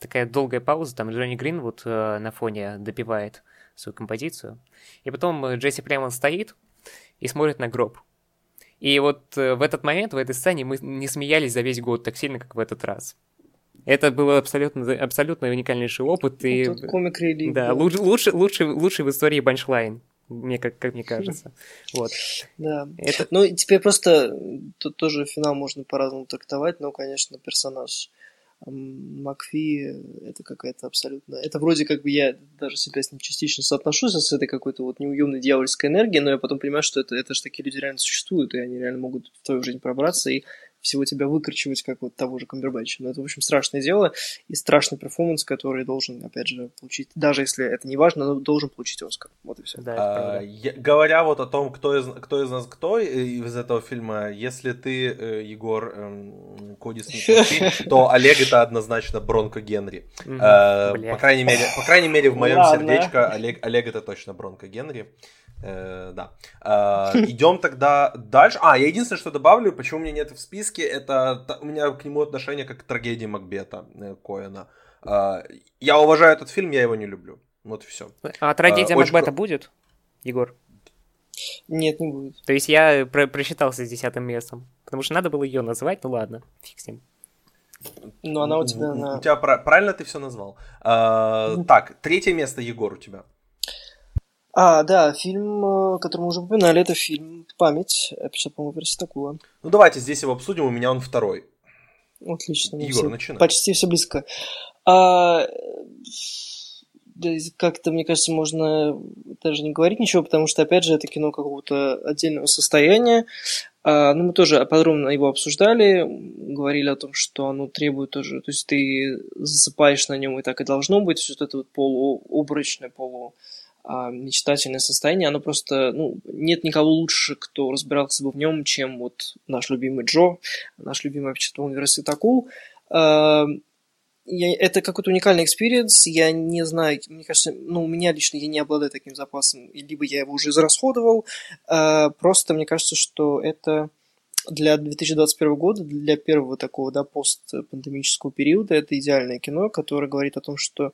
такая долгая пауза, там Джонни Грин вот э, на фоне допивает свою композицию. И потом э, Джесси Племон стоит и смотрит на гроб. И вот э, в этот момент, в этой сцене мы не смеялись за весь год так сильно, как в этот раз. Это был абсолютно, абсолютно уникальнейший опыт. И, комик религ. Да, лучший, лучший, лучший, лучший в истории банчлайн. мне как, как мне кажется. Вот. Да. Это... Ну, теперь просто тут тоже финал можно по-разному трактовать, но, конечно, персонаж Макфи это какая-то абсолютно... Это вроде как бы я даже себя с ним частично соотношусь с этой какой-то вот неуемной дьявольской энергией, но я потом понимаю, что это, это же такие люди реально существуют, и они реально могут в твою жизнь пробраться, и всего тебя выкручивать, как вот того же Камбербэтча. Но это, в общем, страшное дело и страшный перформанс, который должен, опять же, получить, даже если это не важно, но должен получить Оскар. Вот и все. Да, а, я, говоря вот о том, кто из, кто из нас кто из этого фильма, если ты, э, Егор, эм, Кодис не то Олег это однозначно Бронко Генри. Э, по крайней мере, по крайней мере, в моем сердечко Олег, Олег это точно Бронко Генри. Э, да. Э, идем тогда дальше. А, я единственное, что добавлю, почему у меня нет в списке, это у меня к нему отношение как к трагедии Макбета э, Коэна. Э, я уважаю этот фильм, я его не люблю. Вот и все. А трагедия э, Макбета будет, Егор? Нет, не будет. То есть я про просчитался с десятым местом. Потому что надо было ее назвать, ну ладно, фиг с ним. Ну, она у тебя... На... У тебя правильно ты все назвал. Uh, так, третье место, Егор, у тебя. А, да, фильм, э, который мы уже упоминали, это фильм «Память», опять по-моему, Верситакула. Ну, давайте здесь его обсудим, у меня он второй. Отлично. Егор, все, начинай. Почти все близко. А, как-то, мне кажется, можно даже не говорить ничего, потому что, опять же, это кино какого-то отдельного состояния. А, ну, мы тоже подробно его обсуждали, говорили о том, что оно требует тоже, то есть ты засыпаешь на нем, и так и должно быть, вот это вот полуобрачное, полу мечтательное состояние, оно просто, ну, нет никого лучше, кто разбирался бы в нем, чем вот наш любимый Джо, наш любимый Апичатпонг Вирасетакул. А, я, это какой-то уникальный experience, я не знаю, мне кажется, ну, у меня лично я не обладаю таким запасом, либо я его уже израсходовал, а, просто мне кажется, что это для 2021 года, для первого такого, да, постпандемического периода, это идеальное кино, которое говорит о том, что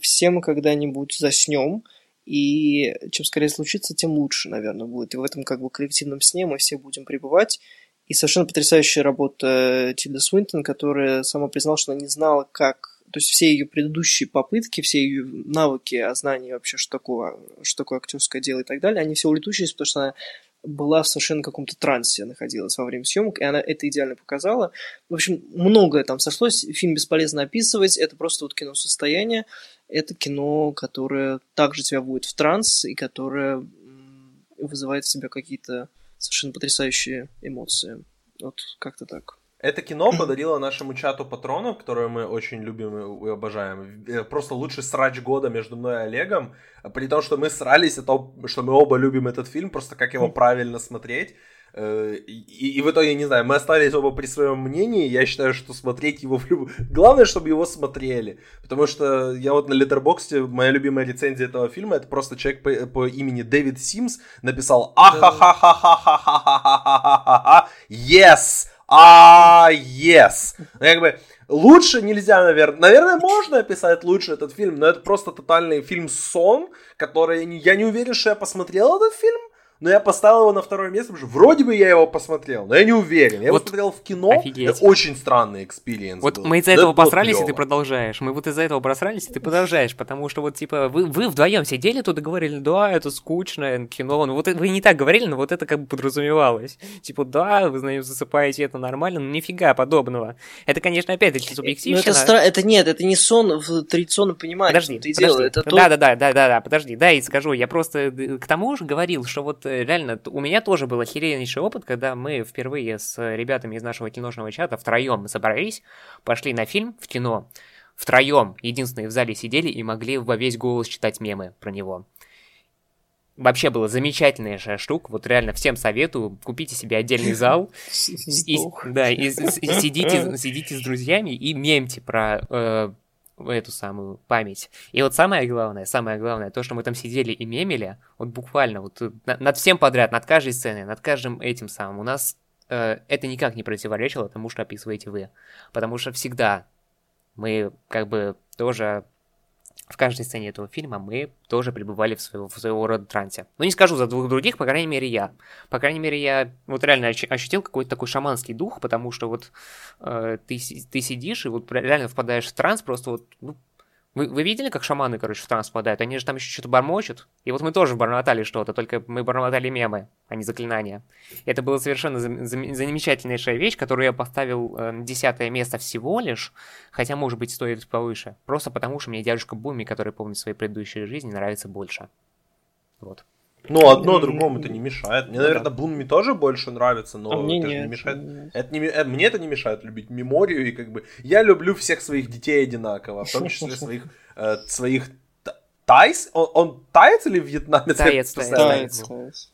все мы когда-нибудь заснем, и чем скорее случится, тем лучше, наверное, будет. И в этом как бы коллективном сне мы все будем пребывать. И совершенно потрясающая работа Тильда Свинтон, которая сама признала, что она не знала, как... То есть все ее предыдущие попытки, все ее навыки, а знания вообще, что такое, что такое актерское дело и так далее, они все улетучились, потому что она была в совершенно каком-то трансе находилась во время съемок, и она это идеально показала. В общем, многое там сошлось, фильм бесполезно описывать, это просто вот кино состояние, это кино, которое также тебя вводит в транс, и которое вызывает в себя какие-то совершенно потрясающие эмоции. Вот как-то так. Это кино подарило нашему чату патронов, которое мы очень любим и обожаем. Э, просто лучший срач года между мной и Олегом. При том, что мы срались о том, что мы оба любим этот фильм, просто как его правильно смотреть. Э, и, и в итоге, не знаю, мы остались оба при своем мнении. Я считаю, что смотреть его в любом... Главное, чтобы его смотрели. Потому что я вот на Letterboxd, моя любимая рецензия этого фильма, это просто человек по, по имени Дэвид Симс написал ахахахахахахахахахаха yes! А, yes. Как бы лучше нельзя, наверное. Наверное, можно описать лучше этот фильм, но это просто тотальный фильм сон, который я не уверен, что я посмотрел этот фильм но я поставил его на второе место, потому что вроде бы я его посмотрел, но я не уверен. Я вот его смотрел в кино, офигеть. это очень странный experience Вот был. мы из-за этого посрались, и ты продолжаешь. Мы вот из-за этого посрались, и ты продолжаешь, потому что вот, типа, вы, вы вдвоем сидели тут и говорили, да, это скучное кино, ну вот вы не так говорили, но вот это как бы подразумевалось. Типа, да, вы, знаете, засыпаете, это нормально, но нифига подобного. Это, конечно, опять-таки субъективно. это, стра... это нет, это не сон в традиционном понимании. Подожди, подожди. Это да, да, да, да, да, да, подожди, да, и скажу, я просто э, к тому же говорил, что вот э, реально у меня тоже был охереннейший опыт, когда мы впервые с ребятами из нашего киношного чата втроем собрались, пошли на фильм в кино, втроем, единственные в зале сидели и могли во весь голос читать мемы про него. Вообще была замечательная штука, вот реально всем советую, купите себе отдельный зал, и, да, и, и сидите, сидите с друзьями и мемьте про э, эту самую память. И вот самое главное, самое главное, то, что мы там сидели и мемили, вот буквально вот э, над всем подряд, над каждой сценой, над каждым этим самым, у нас э, это никак не противоречило тому, что описываете вы. Потому что всегда мы как бы тоже в каждой сцене этого фильма мы тоже пребывали в своего, в своего рода трансе. Ну, не скажу за двух других, по крайней мере, я. По крайней мере, я вот реально ощутил какой-то такой шаманский дух, потому что вот э, ты, ты сидишь и вот реально впадаешь в транс, просто вот, ну, Вы, вы видели, как шаманы, короче, в транс попадают? Они же там еще что-то бормочут. И вот мы тоже бормотали что-то, только мы бормотали мемы, а не заклинания. Это была совершенно зам- зам- замечательнейшая вещь, которую я поставил э, десятое место всего лишь, хотя, может быть, стоит повыше. Просто потому, что мне дядюшка Буми, который помнит свои предыдущие жизни, нравится больше. Вот. Ну, одно другому это не мешает. Мне, Ну наверное, Бунми тоже больше нравится, но А мне это же не нет. мешает. Это не, э, мне это не мешает любить меморию, и как бы я люблю всех своих детей одинаково, в том числе своих, э, своих та- тайс, он, он таец или вьетнамец? Таец, таец. Таец.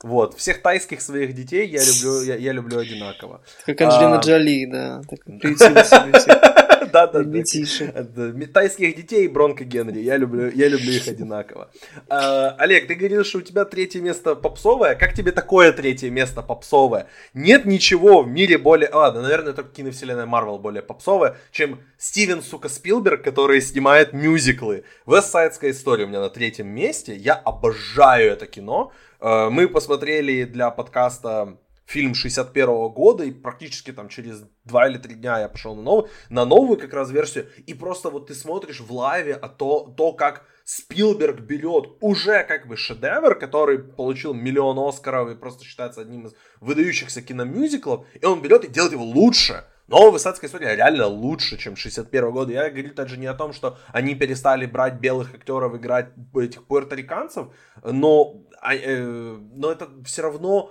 Вот, всех тайских своих детей я люблю, я, я люблю одинаково. Как Анджелина А. Джоли, да. Так себе всех Да, да, да. Это Тайских детей и Бронко Генри. Я люблю, я люблю их одинаково. А, Олег, ты говорил, что у тебя третье место попсовое. Как тебе такое третье место попсовое? Нет ничего в мире более... Ладно, наверное, только киновселенная Марвел более попсовая, чем Стивен, сука, Спилберг, который снимает мюзиклы. Вестсайдская история у меня на третьем месте. Я обожаю это кино. Э, Мы посмотрели для подкаста фильм 61 года, и практически там через два или три дня я пошел на новый, на новую как раз версию, и просто вот ты смотришь в лайве, а то, то как Спилберг берет уже как бы шедевр, который получил миллион Оскаров и просто считается одним из выдающихся киномюзиклов, и он берет и делает его лучше. Но «Высадская история» реально лучше, чем 61 года. Я говорю даже не о том, что они перестали брать белых актеров играть этих пуэрториканцев, но, а, э, но это все равно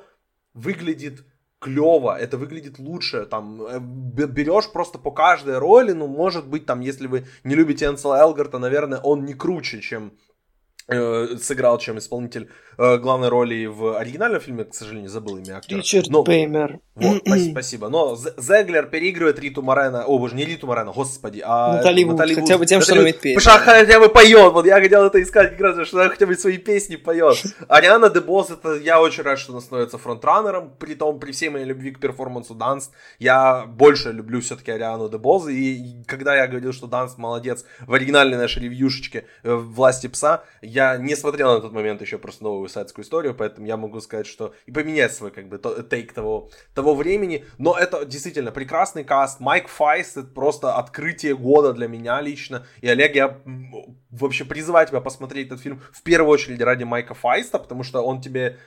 выглядит клево, это выглядит лучше, там, э, берешь просто по каждой роли, ну, может быть, там, если вы не любите Энсела Элгарта, наверное, он не круче, чем э, сыграл, чем исполнитель э, главной роли в оригинальном фильме, к сожалению, забыл имя актера. Ричард Но- Беймер. Вот, спа- спасибо. Но Зеглер переигрывает Риту Морено. О, боже, не Риту Морено, господи, а Натали Вуд, хотя бы тем, что она умеет петь. Потому что она хотя бы поет. Вот я хотел это искать как раз, что она хотя бы свои песни поет. Ариана Дебос, это я очень рад, что она становится фронтранером. При том, при всей моей любви к перформансу Данс, я больше люблю все-таки Ариану Дебоз. И, когда я говорил, что Данс молодец в оригинальной нашей ревьюшечке э, «Власти пса», я не смотрел на тот момент еще просто новую садскую историю, поэтому я могу сказать, что и поменять свой как бы тейк того, того времени. Но это действительно прекрасный каст. Майк Файс это просто открытие года для меня лично. И Олег, я вообще призываю тебя посмотреть этот фильм в первую очередь ради Майка Файста, потому что он тебе,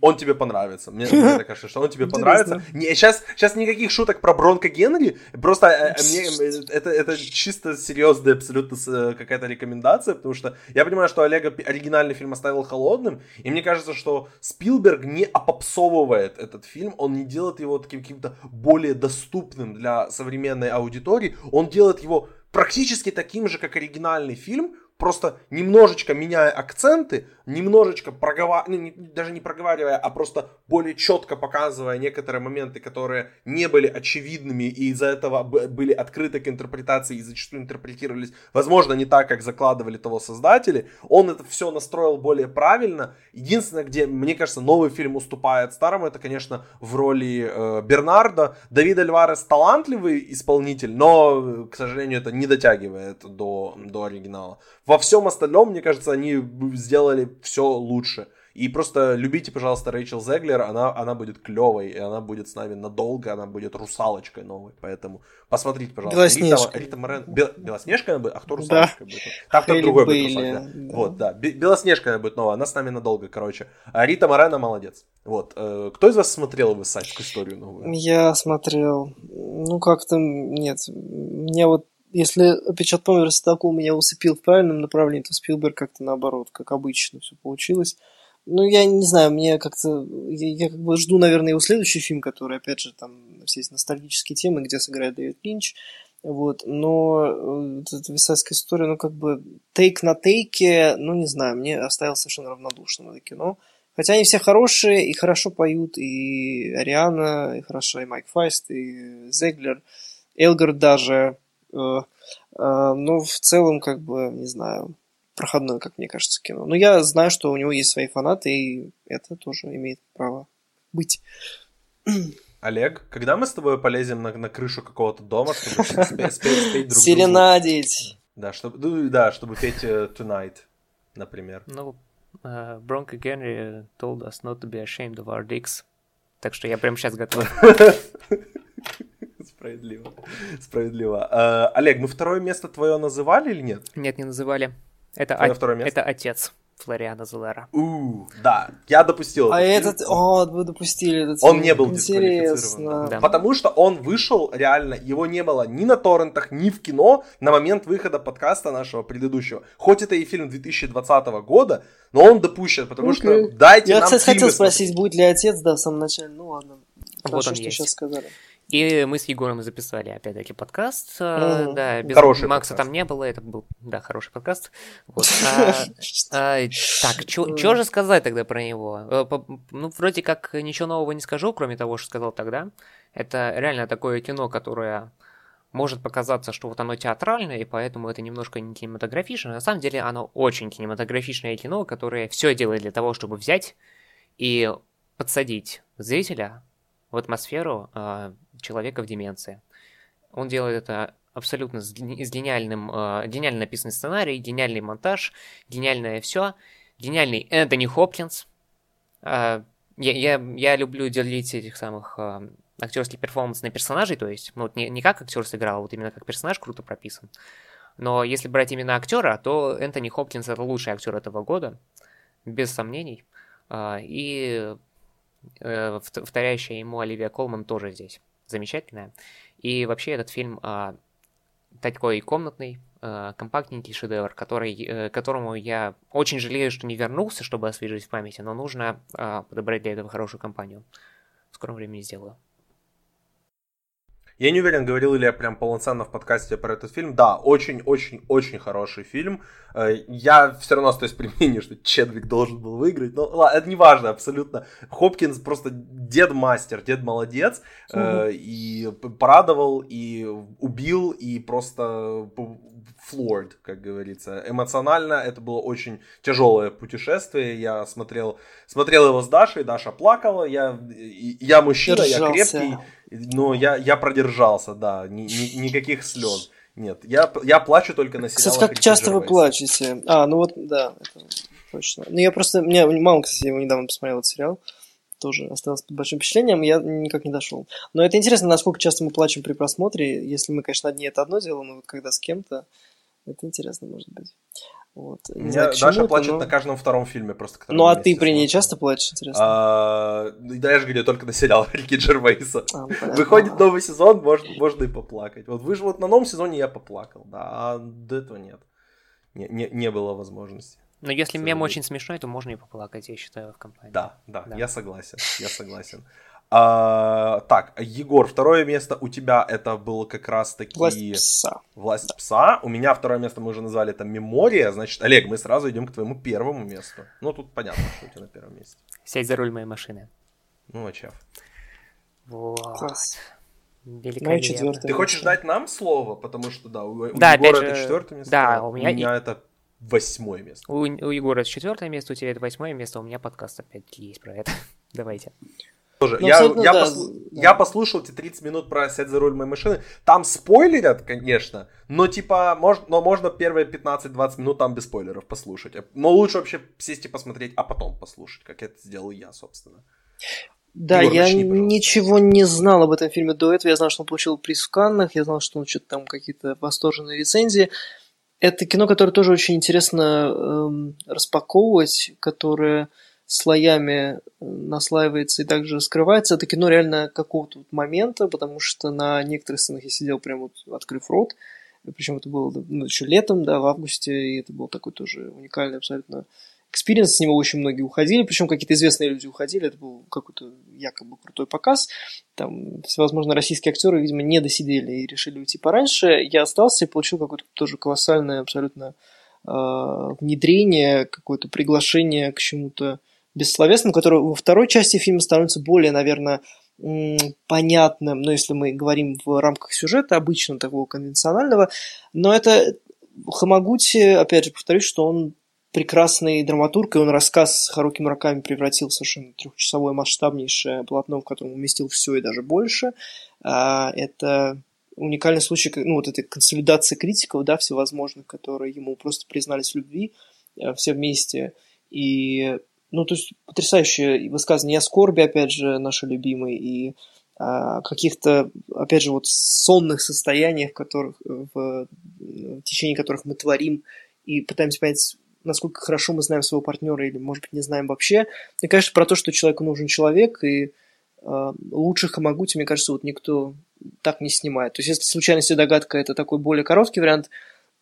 он тебе понравится. Мне, мне кажется, что он тебе понравится. Не, сейчас, сейчас никаких шуток про Бронко Генри. Просто э, э, мне, э, это, это чисто серьезная абсолютно какая-то рекомендация, потому что я понимаю, что Олега оригинальный фильм оставил холодным, и мне кажется, что Спилберг не опопсовывает этот фильм, он не делает его таким каким-то более доступным для современной аудитории, он делает его практически таким же, как оригинальный фильм, просто немножечко меняя акценты, немножечко проговаривая, даже не проговаривая, а просто более четко показывая некоторые моменты, которые не были очевидными и из-за этого были открыты к интерпретации и зачастую интерпретировались, возможно, не так, как закладывали того создатели. Он это все настроил более правильно. Единственное, где, мне кажется, новый фильм уступает старому, это, конечно, в роли э, Бернарда. Давид Альварес талантливый исполнитель, но, э, к сожалению, это не дотягивает до, до оригинала. Во всем остальном, мне кажется, они сделали все лучше. И просто любите, пожалуйста, Рэйчел Зеглер, она, она будет клевой, и она будет с нами надолго, она будет русалочкой новой, поэтому посмотрите, пожалуйста. Белоснежка. Рита, Рита Морен... Бел- Белоснежка она будет? А кто Да. русалочкой будет? Там кто другой будет Бейли, русалочкой, да. да. Вот, да. Бе- Белоснежка она будет новая, она с нами надолго, короче. А Рита Морена молодец. Вот. Э, Кто из вас смотрел высадскую историю новую? Я смотрел. Ну, как-то нет. Мне вот, если опечат помер Седокул меня усыпил в правильном направлении, то Спилберг как-то наоборот, как обычно все получилось. Ну, я не знаю, мне как-то... Я, я как бы жду, наверное, его следующий фильм, который, опять же, там все эти ностальгические темы, где сыграет Дэвид Линч. Вот, но э, вот эта висайская история, ну, как бы, тейк на тейке, ну, не знаю, мне оставил совершенно равнодушным это кино. Хотя они все хорошие и хорошо поют, и Ариана, и хорошо, и Майк Файст, и Зеглер, Элгар даже. Э, э, но в целом, как бы, не знаю, проходное, как мне кажется, кино. Но я знаю, что у него есть свои фанаты, и это тоже имеет право быть. Олег, когда мы с тобой полезем на, на крышу какого-то дома, чтобы спеть, спеть, спеть друг другу? Серенадить. Да, чтобы, ну, да, чтобы петь э, Tonight, например. Ну, э, Бронко Генри told us not to be ashamed of our dicks. Так что я прямо сейчас готов. Справедливо. Справедливо. Э, Олег, мы второе место твое называли или нет? Нет, не называли. Это, Твое о- второе место? это отец Флориана Зелера. У, да, я допустил. А этот этот, о, вы допустили этот Он фильм. не был Интересно. дисквалифицирован. Да. Потому что он вышел реально, его не было ни на торрентах, ни в кино на момент выхода подкаста нашего предыдущего. Хоть это и фильм 2020 года, но он допущен, потому что Окей. дайте Я, нам кстати, хотел спросить, будет ли отец, да, в самом начале. Ну ладно. Хорошо, он что есть. сейчас сказали. И мы с Егором записали, опять-таки, подкаст. Мгм. Да, без Хороший Макса подкаст. там не было, это был, да, хороший подкаст. Вот. А, а, так, что же сказать тогда про него? Э, Ну, вроде как ничего нового не скажу, кроме того, что сказал тогда. Это реально такое кино, которое может показаться, что вот оно театральное, и поэтому это немножко не кинематографичное. На самом деле оно очень кинематографичное кино, которое все делает для того, чтобы взять и подсадить зрителя в атмосферу э, человека в деменции. Он делает это абсолютно с, с гениальным, э, гениально написанный сценарий, гениальный монтаж, гениальное все, гениальный Энтони Хопкинс. Э, я, я, я люблю делить этих самых э, актерский перформанс на персонажей, то есть, ну, вот не, не как актер сыграл, а вот именно как персонаж круто прописан. Но если брать именно актера, то Энтони Хопкинс это лучший актер этого года, без сомнений. А, И э, вт- вторящая ему Оливия Колман тоже здесь замечательная. И вообще этот фильм а, такой комнатный, а, компактненький шедевр, который, э, которому я очень жалею, что не вернулся, чтобы освежить в памяти, но нужно а, подобрать для этого хорошую компанию. В скором времени сделаю. Я не уверен, говорил ли я прям полноценно в подкасте про этот фильм. Да, очень-очень-очень хороший фильм. Э, Я все равно остаюсь при мнении, что Чедвик должен был выиграть. Но ладно, это не важно абсолютно. Хопкинс просто дед-мастер, дед молодец. э, И порадовал, и убил, и просто floored, как говорится. Эмоционально это было очень тяжелое путешествие. Я смотрел, смотрел его с Дашей, Даша плакала. Я, я мужчина, я Держался. крепкий. Но я, я продержался, да, ни- ни- никаких слез. Нет, я, я плачу только на сериалах Кстати, как часто вы плачете? А, ну вот, да, это точно. Ну, я просто... Мне мама, кстати, его недавно посмотрел этот сериал. Тоже осталось под большим впечатлением, я никак не дошел. Но это интересно, насколько часто мы плачем при просмотре. Если мы, конечно, одни, это одно дело, но вот когда с кем-то, это интересно может быть. Вот. Не меня знаю, Даша это, плачет но- на каждом втором фильме просто. Ну, а ты при ней часто плачешь, интересно? А, да я же говорю, только на сериал Рики Джервейса. А, ну. Выходит новый сезон, можно, можно и поплакать. Вот вы же вот на новом сезоне я поплакал, да, а до этого нет. Не, не, не было возможности. Но если мем очень смешной, то можно и поплакать, я считаю, в компании. Да, да, Да. я согласен, я согласен. А, так, Егор, второе место у тебя это был как раз таки... Власть пса. Власть пса. У меня второе место мы уже назвали это Мемория. Значит, Олег, мы сразу идем к твоему первому месту. Ну, тут понятно, что у тебя на первом месте. Сядь за руль моей машины. Ну, а чё? Вот. Класс. Великолепно. Ты хочешь дать нам слово? Потому что, да, у, у Да, Егора это четвертое место. да, а у меня и- это восьмое место. У, у Егора это четвертое место, у тебя это восьмое место, у меня подкаст опять есть про это. Давайте. Тоже. Ну, я, я, да, послу- да. я послушал эти 30 минут про сядь за руль моей машины. Там спойлерят, конечно, но типа, мож, но можно первые 15-20 минут там без спойлеров послушать. Но лучше вообще сесть и посмотреть, а потом послушать, как это сделал я, собственно. Да, Егор, я начни, пожалуйста. ничего не знал об этом фильме до этого. Я знал, что он получил приз в Каннах, я знал, что он что-то там какие-то восторженные рецензии. Это кино, которое тоже очень интересно эм, распаковывать, которое слоями э, наслаивается и также скрывается. Это кино реально какого-то момента, потому что на некоторых сценах я сидел прям вот открыв рот. Причем это было ну, еще летом, да, в августе, и это был такой тоже уникальный абсолютно experience, с него очень многие уходили, причем какие-то известные люди уходили, это был какой-то якобы крутой показ, там всевозможные российские актеры, видимо, не досидели и решили уйти пораньше, я остался и получил какое-то тоже колоссальное абсолютно э, внедрение, какое-то приглашение к чему-то бессловесному, которое во второй части фильма становится более, наверное, понятным, ну, если мы говорим в рамках сюжета, обычно такого конвенционального, но это Хамагути, опять же, повторюсь, что он прекрасный драматург, и он рассказ с Харуки Мураками превратил в совершенно трехчасовое масштабнейшее полотно, в котором уместил все и даже больше. А, Это уникальный случай, ну, вот этой консолидации критиков, да, всевозможных, которые ему просто признались в любви э, все вместе. И, ну, то есть, потрясающее высказывание о скорби, опять же, наши любимые, и о каких-то, опять же, вот сонных состояниях, которых, в, в течение которых мы творим и пытаемся понять, насколько хорошо мы знаем своего партнера или, может быть, не знаем вообще. Мне кажется, про то, что человеку нужен человек, и э, лучших Хамагути, мне кажется, вот никто так не снимает. То есть, если случайность и догадка – это такой более короткий вариант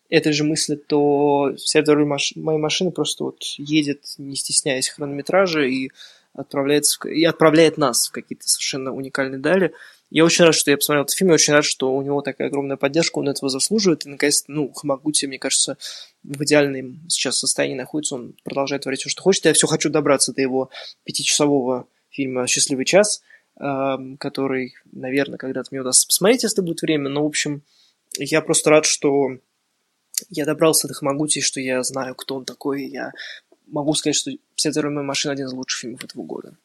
этой же мысли, то вся эта роль маш... моей машины просто вот едет, не стесняясь хронометража, и отправляется и отправляет нас в какие-то совершенно уникальные дали. Я очень рад, что я посмотрел этот фильм, я очень рад, что у него такая огромная поддержка, он этого заслуживает. И, наконец, ну, Хамагути, мне кажется, в идеальном сейчас состоянии находится, он продолжает творить все, что хочет. Я все хочу добраться до его пятичасового фильма «Счастливый час», который, наверное, когда-то мне удастся посмотреть, если будет время. Но, в общем, я просто рад, что я добрался до Хамагути, что я знаю, кто он такой, и я могу сказать, что «Вся моя машина» один из лучших фильмов этого года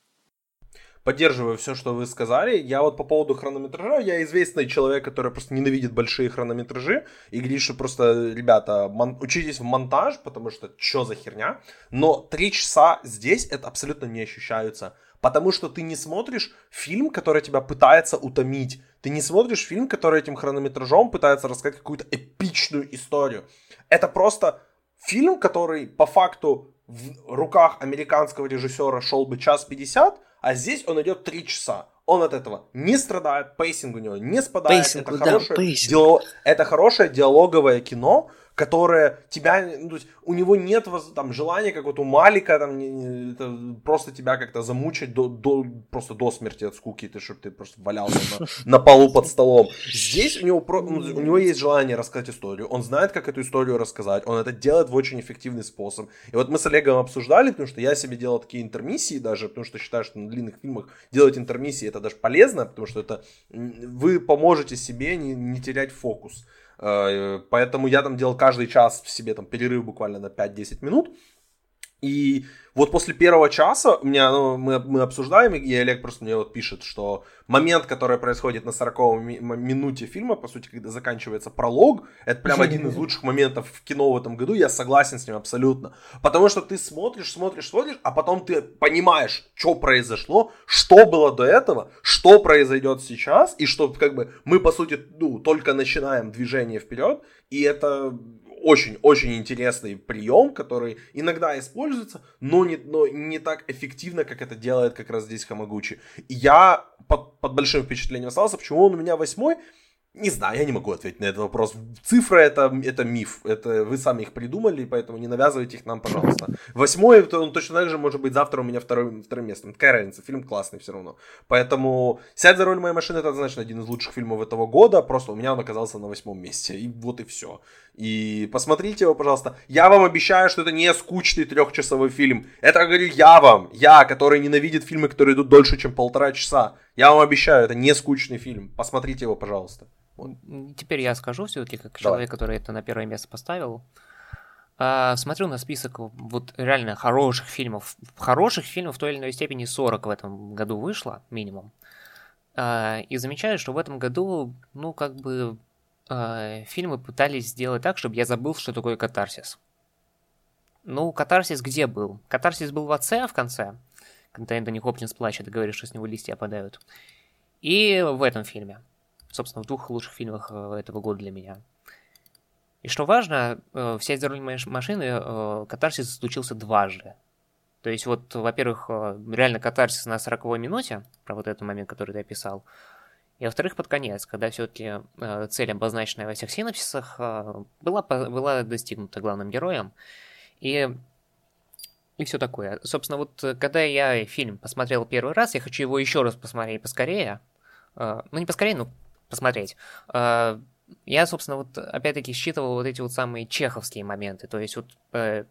поддерживаю все, что вы сказали. Я вот по поводу хронометража, я известный человек, который просто ненавидит большие хронометражи и говорит, что просто, ребята, мон- учитесь в монтаж, потому что что за херня. Но три часа здесь это абсолютно не ощущаются. Потому что ты не смотришь фильм, который тебя пытается утомить. Ты не смотришь фильм, который этим хронометражом пытается рассказать какую-то эпичную историю. Это просто фильм, который по факту в руках американского режиссера шел бы час пятьдесят, а здесь он идет 3 часа. Он от этого не страдает, pacing у него не спадает. Pacing, это, да, хорошее диалог, это хорошее диалоговое кино, которое тебя, ну, то есть у него нет там желания, как вот у Малика, там, не, не, это просто тебя как-то замучить до, до, просто до смерти от скуки, ты, чтобы ты просто валялся на, на полу под столом. Здесь у него, ну, у него есть желание рассказать историю, он знает, как эту историю рассказать, он это делает в очень эффективный способ. И вот мы с Олегом обсуждали, потому что я себе делал такие интермиссии даже, потому что считаю, что на длинных фильмах делать интермиссии это даже полезно, потому что это вы поможете себе не, не терять фокус. Э, поэтому я там делал каждый час в себе там перерыв буквально на 5-10 минут. И вот после первого часа у меня, ну, мы, мы обсуждаем, и Олег просто мне вот пишет, что момент, который происходит на 40 ми- минуте фильма, по сути, когда заканчивается пролог, это прям один из лучших моментов в кино в этом году, я согласен с ним абсолютно. Потому что ты смотришь, смотришь, смотришь, а потом ты понимаешь, что произошло, что было до этого, что произойдет сейчас, и что как бы мы, по сути, ну, только начинаем движение вперед, и это очень-очень интересный прием, который иногда используется, но не, но не так эффективно, как это делает как раз здесь Хамагучи. И я под, под большим впечатлением остался, почему он у меня восьмой, не знаю, я не могу ответить на этот вопрос. Цифры это, это миф. Это вы сами их придумали, поэтому не навязывайте их нам, пожалуйста. Восьмой, то он точно так же может быть завтра у меня второй, вторым местом. Какая разница, фильм классный все равно. Поэтому «Сядь за руль моей машины» это, значит, один из лучших фильмов этого года. Просто у меня он оказался на восьмом месте. И вот и все. И посмотрите его, пожалуйста. Я вам обещаю, что это не скучный трехчасовой фильм. Это говорю я вам. Я, который ненавидит фильмы, которые идут дольше, чем полтора часа. Я вам обещаю, это не скучный фильм. Посмотрите его, пожалуйста. Теперь я скажу все-таки, как Давай. человек, который это на первое место поставил. А, смотрю на список вот реально хороших фильмов. Хороших фильмов в той или иной степени 40 в этом году вышло, минимум. А, и замечаю, что в этом году, ну, как бы, а, фильмы пытались сделать так, чтобы я забыл, что такое катарсис. Ну, катарсис где был? Катарсис был в отце в конце, когда Энтони Хопкинс плачет и говорит, что с него листья опадают. И в этом фильме собственно, в двух лучших фильмах э, этого года для меня. И что важно, э, вся из моей машины э, катарсис случился дважды. То есть вот, во-первых, реально катарсис на 40 минуте, про вот этот момент, который ты описал, и во-вторых, под конец, когда все-таки цель, обозначенная во всех синапсисах, была, была достигнута главным героем. И, и все такое. Собственно, вот когда я фильм посмотрел первый раз, я хочу его еще раз посмотреть поскорее. Ну, не поскорее, но посмотреть. А, я, собственно, вот опять-таки считывал вот эти вот самые чеховские моменты. То есть вот, э,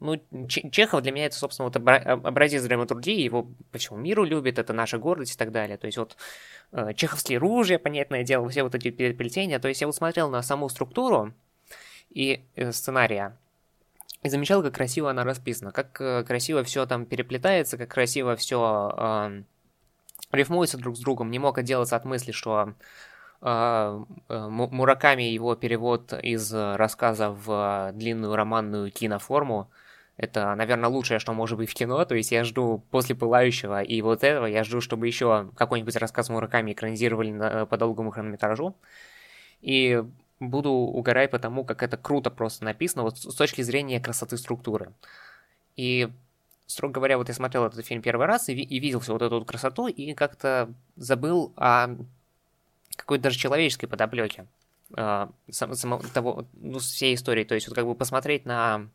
ну, Чехов для меня это, собственно, вот образец драматургии, его по всему миру любит, это наша гордость и так далее. То есть вот э, чеховские ружья, понятное дело, все вот эти переплетения. То есть я вот смотрел на саму структуру и э, сценария, и замечал, как красиво она расписана, как красиво все там переплетается, как красиво все э, рифмуется друг с другом. Не мог отделаться от мысли, что Мураками его перевод из рассказа в длинную романную киноформу Это, наверное, лучшее, что может быть в кино. То есть я жду после «Пылающего» и вот этого, я жду, чтобы еще какой-нибудь рассказ Мураками экранизировали на, по долгому хронометражу. И буду угорать по тому, как это круто просто написано, вот с точки зрения красоты структуры. И, строго говоря, вот я смотрел этот фильм первый раз и, и видел всю вот эту вот красоту, и как-то забыл о какой-то даже человеческой подоплеке э, того, ну, всей истории. То есть вот как бы посмотреть на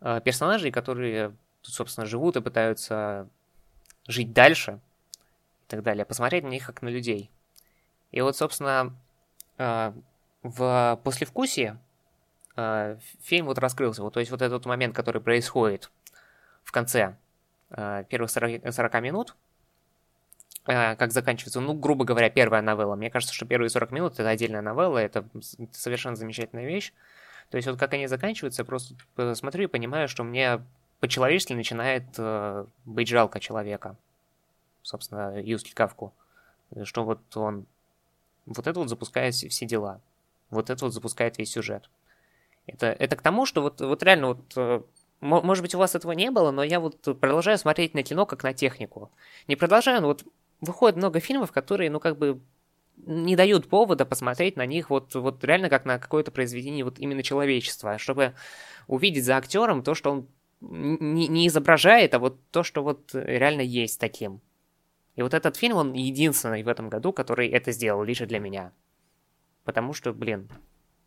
э, персонажей, которые тут, собственно, живут и пытаются жить дальше и так далее. Посмотреть на них как на людей. И вот, собственно, э, в послевкусии э, фильм вот раскрылся. Вот, то есть вот этот момент, который происходит в конце э, первых 40, 40 минут, как заканчивается, ну, грубо говоря, первая новелла. Мне кажется, что первые 40 минут это отдельная новелла, это совершенно замечательная вещь. То есть вот как они заканчиваются, просто смотрю и понимаю, что мне по-человечески начинает э, быть жалко человека. Собственно, Юски Кавку. Что вот он вот это вот запускает все дела. Вот это вот запускает весь сюжет. Это, это к тому, что вот, вот реально вот э, может быть, у вас этого не было, но я вот продолжаю смотреть на кино как на технику. Не продолжаю, но вот выходит много фильмов, которые, ну, как бы не дают повода посмотреть на них вот, вот реально как на какое-то произведение вот именно человечества, чтобы увидеть за актером то, что он не, не изображает, а вот то, что вот реально есть таким. И вот этот фильм, он единственный в этом году, который это сделал, лишь для меня. Потому что, блин,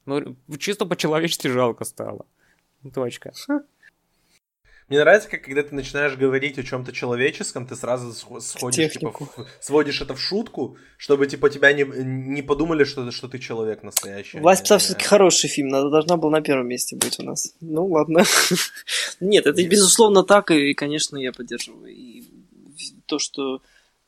ну, чисто по-человечески жалко стало. Точка. Мне нравится, как когда ты начинаешь говорить о чем-то человеческом, ты сразу сходишь, типа, сводишь это в шутку, чтобы типа тебя не, не подумали, что, что ты человек настоящий. Власть пса все-таки хороший фильм, надо должна была на первом месте быть у нас. Ну ладно. Нет, это безусловно так, и, конечно, я поддерживаю. И то, что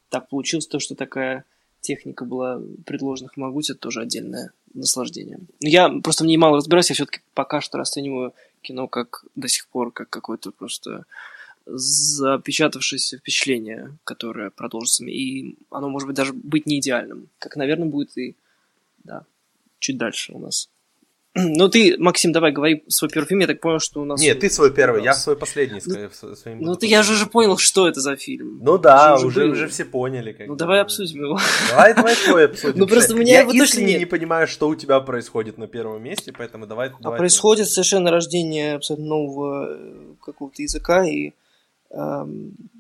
так получилось, то, что такая техника была предложена Хамагути, это тоже отдельное наслаждение. Я просто в ней мало разбираюсь, я все-таки пока что расцениваю кино как до сих пор, как какое-то просто запечатавшееся впечатление, которое продолжится. И оно может быть даже быть не идеальным, как, наверное, будет и да, чуть дальше у нас. Ну ты, Максим, давай говори свой первый фильм. Я так понял, что у нас... Нет, ты свой первый, я свой последний. Ну, своим ну ты, я же уже понял, что это за фильм. Ну да, уже, уже, уже все поняли. Как ну давай обсудим его. Давай, давай твой обсудим. Ну просто меня Я искренне не понимаю, что у тебя происходит на первом месте, поэтому давай... А происходит совершенно рождение абсолютно нового э, какого-то языка, и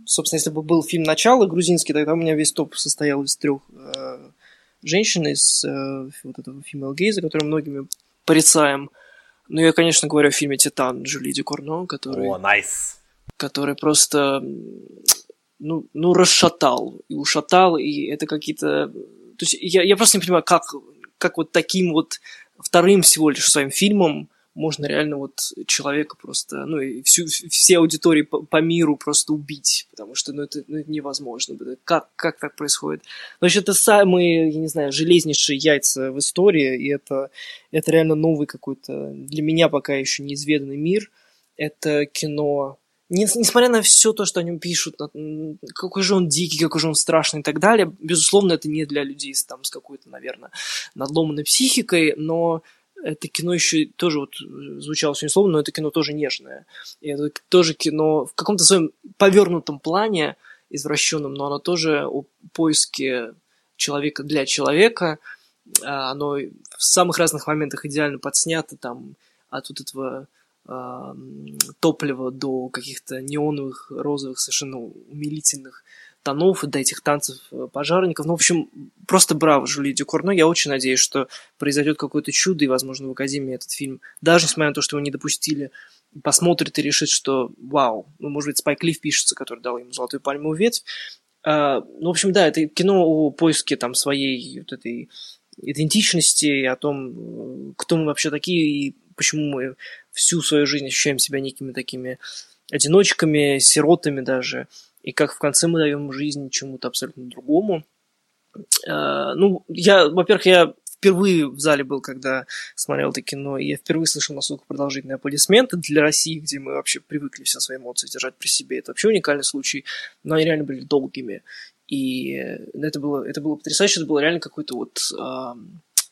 собственно, если бы был фильм «Начало» грузинский, тогда у меня весь топ состоял из трех э, женщин из э, вот этого фильма Гейза, который многими порицаем. Ну, я, конечно, говорю о фильме «Титан» Жюли Дюкорно, который... О, найс! Который просто, ну, ну, расшатал и ушатал, и это какие-то... То есть я, я просто не понимаю, как, как вот таким вот вторым всего лишь своим фильмом можно реально вот человека просто, ну, и всю, все аудитории по, по миру просто убить, потому что, ну, это, ну, это невозможно. Как, как так происходит? Значит, это самые, я не знаю, железнейшие яйца в истории, и это, это реально новый какой-то, для меня пока еще неизведанный мир. Это кино несмотря на все то, что о нем пишут, какой же он дикий, какой же он страшный и так далее, безусловно, это не для людей там, с какой-то, наверное, надломанной психикой, но это кино еще тоже вот э, звучало сегодня слово, но это кино тоже нежное. И это тоже кино в каком-то своем повернутом плане, извращенном, но оно тоже о поиске человека для человека. А, оно в самых разных моментах идеально подснято, там, от вот этого э, топлива до каких-то неоновых, розовых, совершенно умилительных тонов, до этих танцев э, пожарников. Ну, в общем, просто браво, Жюли Дюкорно. Я очень надеюсь, что произойдет какое-то чудо, и, возможно, в Академии этот фильм, даже несмотря на то, что его не допустили, посмотрит и решит, что вау, ну, может быть, Спайк Лив пишется, который дал ему «Золотую пальмовую ветвь». А, ну, в общем, да, это кино о поиске там своей вот этой идентичности, о том, э, кто мы вообще такие и почему мы всю свою жизнь ощущаем себя некими такими одиночками, сиротами даже и как в конце мы даем жизнь чему-то абсолютно другому. Э, ну, я, во-первых, я впервые в зале был, когда смотрел это кино, и я впервые слышал настолько продолжительные аплодисменты для России, где мы вообще привыкли все свои эмоции держать при себе. Это вообще уникальный случай, но они реально были долгими. И это было, это было потрясающе, это было реально какой-то вот... Э,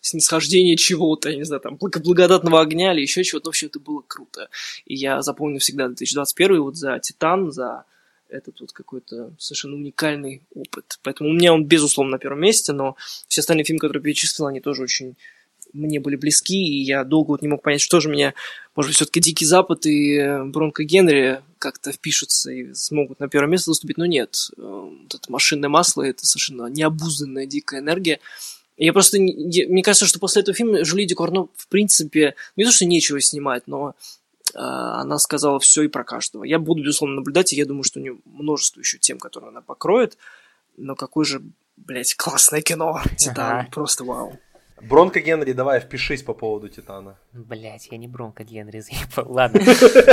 снисхождение чего-то, я не знаю, там, благодатного огня или еще чего-то. В общем, это было круто. И я запомню всегда 2021 вот за «Титан», за этот вот какой-то совершенно уникальный опыт. Поэтому у меня он, безусловно, на первом месте, но все остальные фильмы, которые перечислил, они тоже очень мне были близки, и я долго вот не мог понять, что же меня, может быть, все-таки Дикий Запад и э, Бронко Генри как-то впишутся и смогут на первое место выступить, но нет. Э, вот это машинное масло, это совершенно необузданная дикая энергия. Я просто, мне кажется, что после этого фильма Жюли Декорно, в принципе, не то, что нечего снимать, но она сказала все и про каждого. Я буду, безусловно, наблюдать, и я думаю, что у нее множество еще тем, которые она покроет. Но какое же, блядь, классное кино. Титан, ага. просто вау. Бронко Генри, давай, впишись по поводу Титана. Блять, я не Бронко Генри, заебал. Ладно.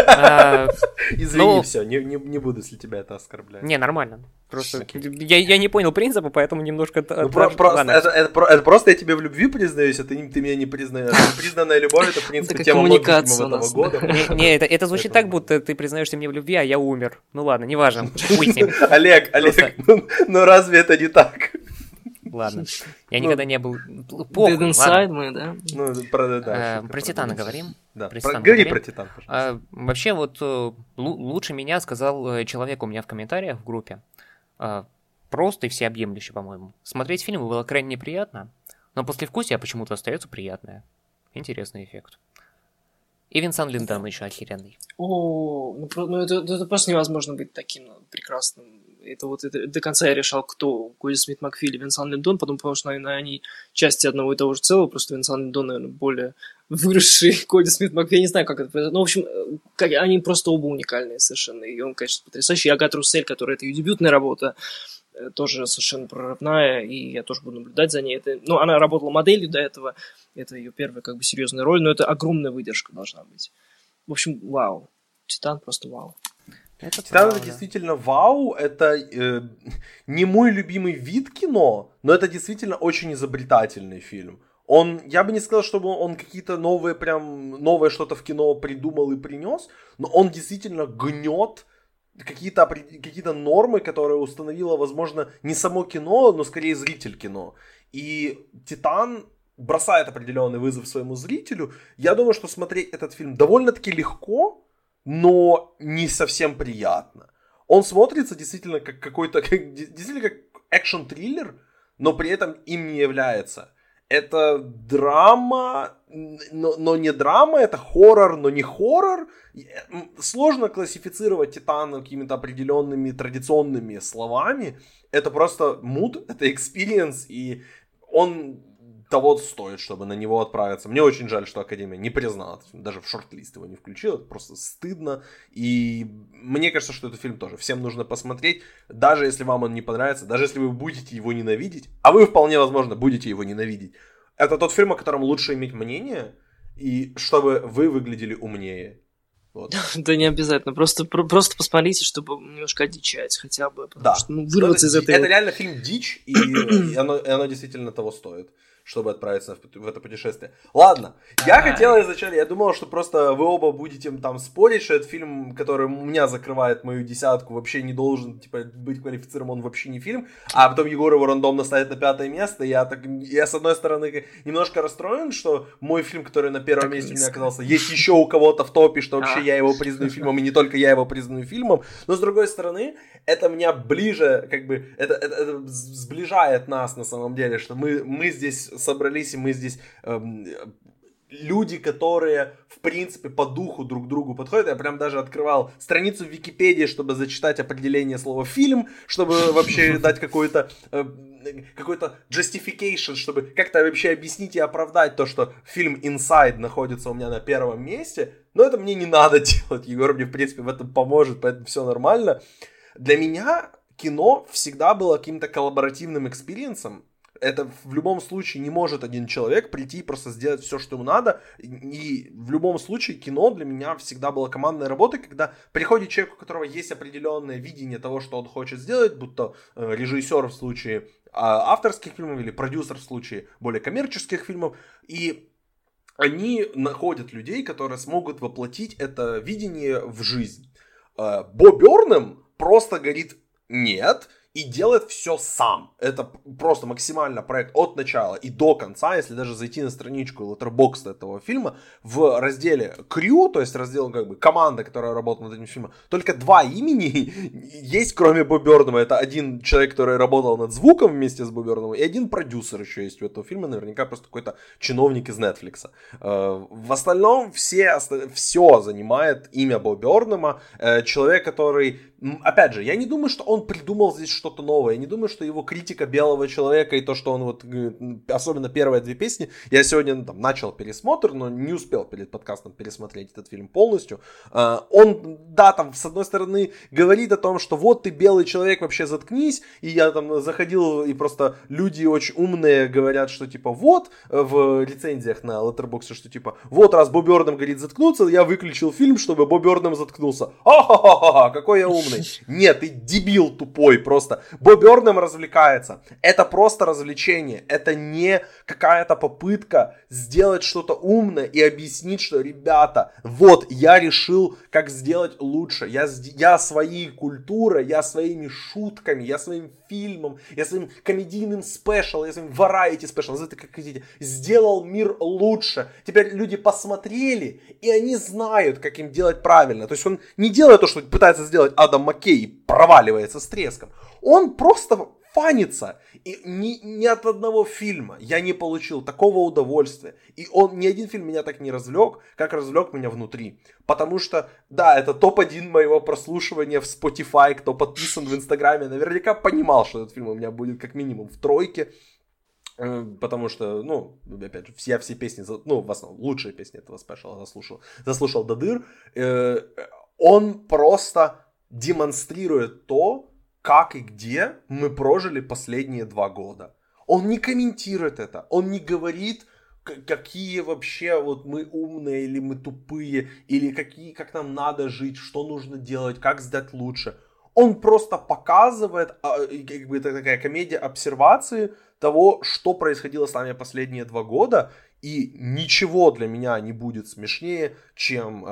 А, Извини, ну, все, не, буду, если тебя это оскорбляет. Не, нормально. Просто я, не понял принципа, поэтому немножко... Ну, это, просто я тебе в любви признаюсь, а ты, меня не признаешь. Непризнанная любовь, это, в принципе, тема многих этого года. Не, это, звучит так, будто ты признаешься мне в любви, а я умер. Ну ладно, неважно. Олег, Олег, ну, ну разве это не так? Ладно. Я никогда не был... Dead Inside мы, да? Ну, про, да, э, про Титана говорим. Да, про Титан говори про Титан, пожалуйста. А, вообще, вот э, лучше меня сказал э, человек у меня в комментариях в группе. А, просто и всеобъемлюще, по-моему. Смотреть фильм было крайне неприятно, но после вкусия почему-то остается приятное. Интересный эффект. И Винсан Линдон еще охеренный. О, ну, ну это, это просто невозможно быть таким прекрасным это вот это, до конца я решал, кто Коди Смит Макфи или Винсан Линдон, потом потому что, наверное, они части одного и того же целого, просто Винсан Линдон, наверное, более выросший Коди Смит Макфи, я не знаю, как это произойдет. Ну, в общем, как, они просто оба уникальные совершенно, и он, конечно, потрясающий. И Агат Руссель, которая это ее дебютная работа, э, тоже совершенно прорывная, и я тоже буду наблюдать за ней. Это, ну, она работала моделью до этого, это ее первая как бы серьезная роль, но это огромная выдержка должна быть. В общем, вау. Титан просто вау. Это Титан это действительно вау, это э, не мой любимый вид кино, но это действительно очень изобретательный фильм. Он, я бы не сказал, чтобы он какие-то новые, прям, новое что-то в кино придумал и принес, но он действительно гнет какие-то какие нормы, которые установило, возможно, не само кино, но скорее зритель кино. И Титан бросает определенный вызов своему зрителю. Я думаю, что смотреть этот фильм довольно-таки легко, но не совсем приятно. Он смотрится действительно как какой-то, как, действительно как экшн-триллер, но при этом им не является. Это драма, но, но не драма, это хоррор, но не хоррор. Сложно классифицировать Титан какими-то определенными традиционными словами. Это просто муд, это experience, и он того стоит, чтобы на него отправиться. Мне очень жаль, что Академия не признала, даже в шорт-лист его не включила, это просто стыдно. И мне кажется, что этот фильм тоже всем нужно посмотреть, даже если вам он не понравится, даже если вы будете его ненавидеть, а вы вполне возможно будете его ненавидеть. Это тот фильм, о котором лучше иметь мнение, и чтобы вы выглядели умнее. Вот. Да не обязательно, просто, просто посмотрите, чтобы немножко одичать хотя бы, да. что ну, вырваться это, из этой... Это реально фильм «Дичь», и, и, оно, и оно действительно того стоит чтобы отправиться в это путешествие. Ладно, я хотел изначально, я думал, что просто вы оба будете там спорить, что этот фильм, который у меня закрывает мою десятку, вообще не должен типа быть квалифицирован, он вообще не фильм, а потом Егор его рандомно ставит на пятое место, я так, я с одной стороны немножко расстроен, что мой фильм, который на первом так месте у меня оказался, есть еще у кого-то в топе, что вообще я его признаю фильмом, и не только я его признаю фильмом, но с другой стороны, это меня ближе, как бы, это, это, это сближает нас на самом деле, что мы, мы здесь собрались, и мы здесь эм, люди, которые, в принципе, по духу друг другу подходят. Я прям даже открывал страницу в Википедии, чтобы зачитать определение слова «фильм», чтобы вообще дать какой-то э, какой-то justification, чтобы как-то вообще объяснить и оправдать то, что фильм Inside находится у меня на первом месте. Но это мне не надо делать. Егор мне, в принципе, в этом поможет, поэтому все нормально. Для меня кино всегда было каким-то коллаборативным experience ом. Это в любом случае не может один человек прийти и просто сделать все, что ему надо. И в любом случае кино для меня всегда было командной работой, когда приходит человек, у которого есть определенное видение того, что он хочет сделать, будто э, режиссер в случае а, авторских фильмов или продюсер в случае более коммерческих фильмов. И они находят людей, которые смогут воплотить это видение в жизнь. Э, Бо Бернем просто говорит нет, и делает все сам. Это просто максимально проект от начала и до конца. Если даже зайти на страничку Letterboxd этого фильма, в разделе Крю, то есть раздел как бы команда, которая работала над этим фильмом, только два имени есть, кроме Бобернова. Это один человек, который работал над звуком вместе с Боберновым, и один продюсер еще есть у этого фильма, наверняка просто какой-то чиновник из Netflix. Э, в остальном все, все занимает имя Бобернема, э, человек, который опять же, я не думаю, что он придумал здесь что-то новое. Я не думаю, что его критика белого человека и то, что он вот, особенно первые две песни, я сегодня ну, там, начал пересмотр, но не успел перед подкастом пересмотреть этот фильм полностью. А, он, да, там, с одной стороны, говорит о том, что вот ты белый человек, вообще заткнись. И я там заходил, и просто люди очень умные говорят, что типа вот, в рецензиях на Letterboxd, что типа вот, раз Боб Бёрдом говорит заткнуться, я выключил фильм, чтобы Боб Бёрдом заткнулся. Ха-ха-ха-ха, какой я умный. Нет, ты дебил тупой просто. Боб Бёрдом развлекается. Это просто развлечение. Это не какая-то попытка сделать что-то умное и объяснить, что, ребята, вот, я решил, как сделать лучше. Я, я своей культурой, я своими шутками, я своим фильмом, я своим комедийным special, я своим variety special, назовите как хотите, сделал мир лучше. Теперь люди посмотрели, и они знают, как им делать правильно. То есть он не делает то, что пытается сделать Адам Маккей, проваливается с треском. Он просто фанится. И ни, ни от одного фильма я не получил такого удовольствия. И он, ни один фильм меня так не развлек, как развлек меня внутри. Потому что, да, это топ-1 моего прослушивания в Spotify, кто подписан в Инстаграме, наверняка понимал, что этот фильм у меня будет как минимум в тройке. Э, потому что, ну, опять же, я все песни, ну, в основном, лучшие песни этого спешала заслушал, заслушал до дыр. Э, он просто демонстрирует то, как и где мы прожили последние два года. Он не комментирует это, он не говорит, какие вообще вот мы умные или мы тупые, или какие, как нам надо жить, что нужно делать, как сделать лучше. Он просто показывает, а, как бы это такая комедия обсервации того, что происходило с нами последние два года, и ничего для меня не будет смешнее, чем э,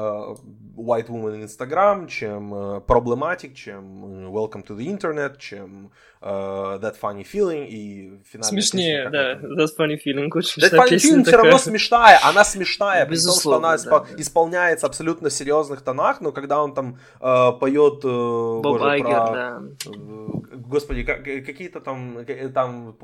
White Woman in Instagram, чем э, Problematic, чем э, Welcome to the Internet, чем э, That Funny Feeling и финальная Смешнее, песня, да, это... That Funny Feeling очень That Funny Feeling все равно смешная, она смешная, при том, что она да, да. исполняется абсолютно серьезных тонах, но когда он там э, поет, э, Боб боже, Айгер, про... да. Господи, как, какие-то там, там,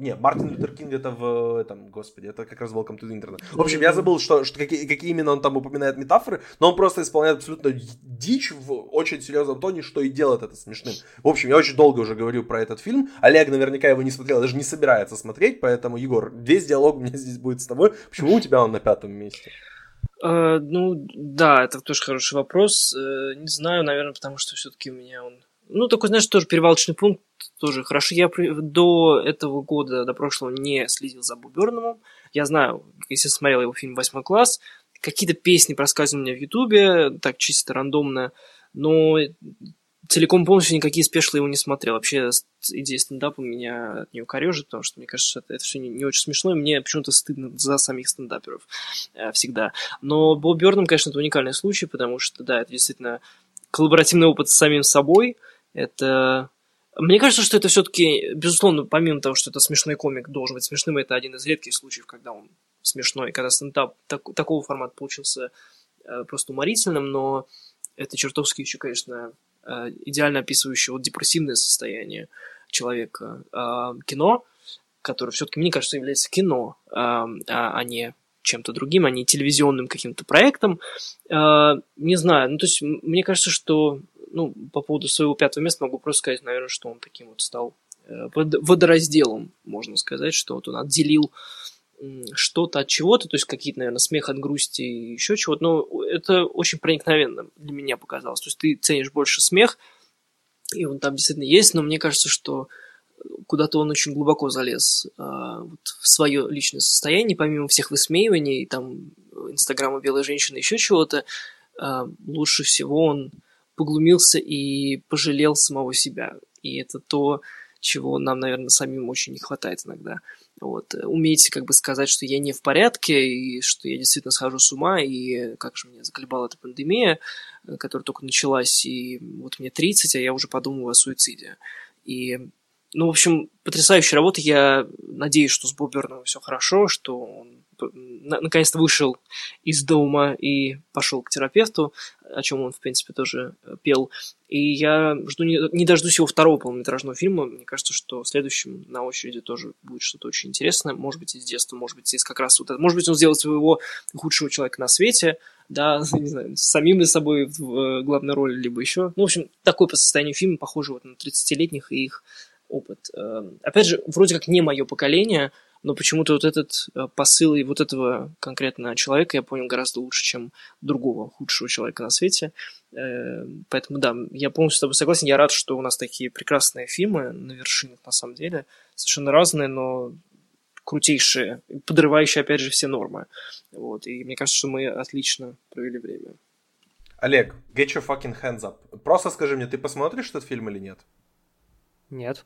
не, Мартин Лютер Кинг это в, этом, господи, это как раз Welcome to the Internet. В общем, я забыл, что, что какие, какие именно он там упоминает метафоры, но он просто исполняет абсолютно дичь в очень серьезном тоне, что и делает это смешным. В общем, я очень долго уже говорю про этот фильм. Олег наверняка его не смотрел, даже не собирается смотреть, поэтому, Егор, весь диалог у меня здесь будет с тобой. Почему у тебя он на пятом месте? Uh, ну, да, это тоже хороший вопрос. Uh, не знаю, наверное, потому что все-таки у меня он... Ну, такой, знаешь, тоже перевалочный пункт, тоже хорошо. Я до этого года, до прошлого, не следил за Буберномом. Я знаю, если смотрел его фильм «Восьмой класс», какие-то песни проскальзывали у меня в Ютубе, так чисто рандомно, но целиком полностью никакие спешлы его не смотрел. Вообще идея стендапа меня от нее корежит, потому что мне кажется, это, это все не, не очень смешно, и мне почему-то стыдно за самих стендаперов э, всегда. Но Боб Бёрдом, конечно, это уникальный случай, потому что, да, это действительно коллаборативный опыт с самим собой. Это мне кажется, что это все-таки, безусловно, помимо того, что это смешной комик должен быть смешным, это один из редких случаев, когда он смешной, когда стендап так, такого формата получился э, просто уморительным, но это чертовски еще, конечно, э, идеально описывающее вот депрессивное состояние человека. Э, кино, которое все-таки, мне кажется, является кино, э, а, а не чем-то другим, а не телевизионным каким-то проектом. Э, не знаю, ну то есть мне кажется, что ну, по поводу своего пятого места могу просто сказать, наверное, что он таким вот стал э, водоразделом, можно сказать, что вот он отделил что-то от чего-то, то есть какие-то, наверное, смех от грусти и еще чего-то, но это очень проникновенно для меня показалось. То есть ты ценишь больше смех, и он там действительно есть, но мне кажется, что куда-то он очень глубоко залез э, вот в свое личное состояние, помимо всех высмеиваний, там, инстаграма белой женщины, еще чего-то, э, лучше всего он поглумился и пожалел самого себя. И это то, чего нам, наверное, самим очень не хватает иногда. Вот. Уметь как бы сказать, что я не в порядке, и что я действительно схожу с ума, и как же меня заколебала эта пандемия, которая только началась, и вот мне 30, а я уже подумываю о суициде. И, ну, в общем, потрясающая работа. Я надеюсь, что с Боберном все хорошо, что он наконец-то вышел из дома и пошел к терапевту, о чем он, в принципе, тоже э, пел. И я жду, не, дождусь его второго полнометражного фильма. Мне кажется, что следующим на очереди тоже будет что-то очень интересное. Может быть, из детства, может быть, из как раз вот это. Может быть, он сделает своего худшего человека на свете, да, не знаю, с самим ли собой в э, главной роли, либо еще. Ну, в общем, такой по состоянию фильма, похожий вот на 30-летних и их опыт. Эм, опять же, вроде как не мое поколение, но почему-то вот этот э, посыл и вот этого конкретно человека я понял гораздо лучше, чем другого худшего человека на свете. Э, поэтому да, я полностью с тобой согласен. Я рад, что у нас такие прекрасные фильмы на вершинах на самом деле. Совершенно разные, но крутейшие, подрывающие, опять же, все нормы. Вот. И мне кажется, что мы отлично провели время. Олег, get your fucking hands up. Просто скажи мне, ты посмотришь этот фильм или нет? Нет.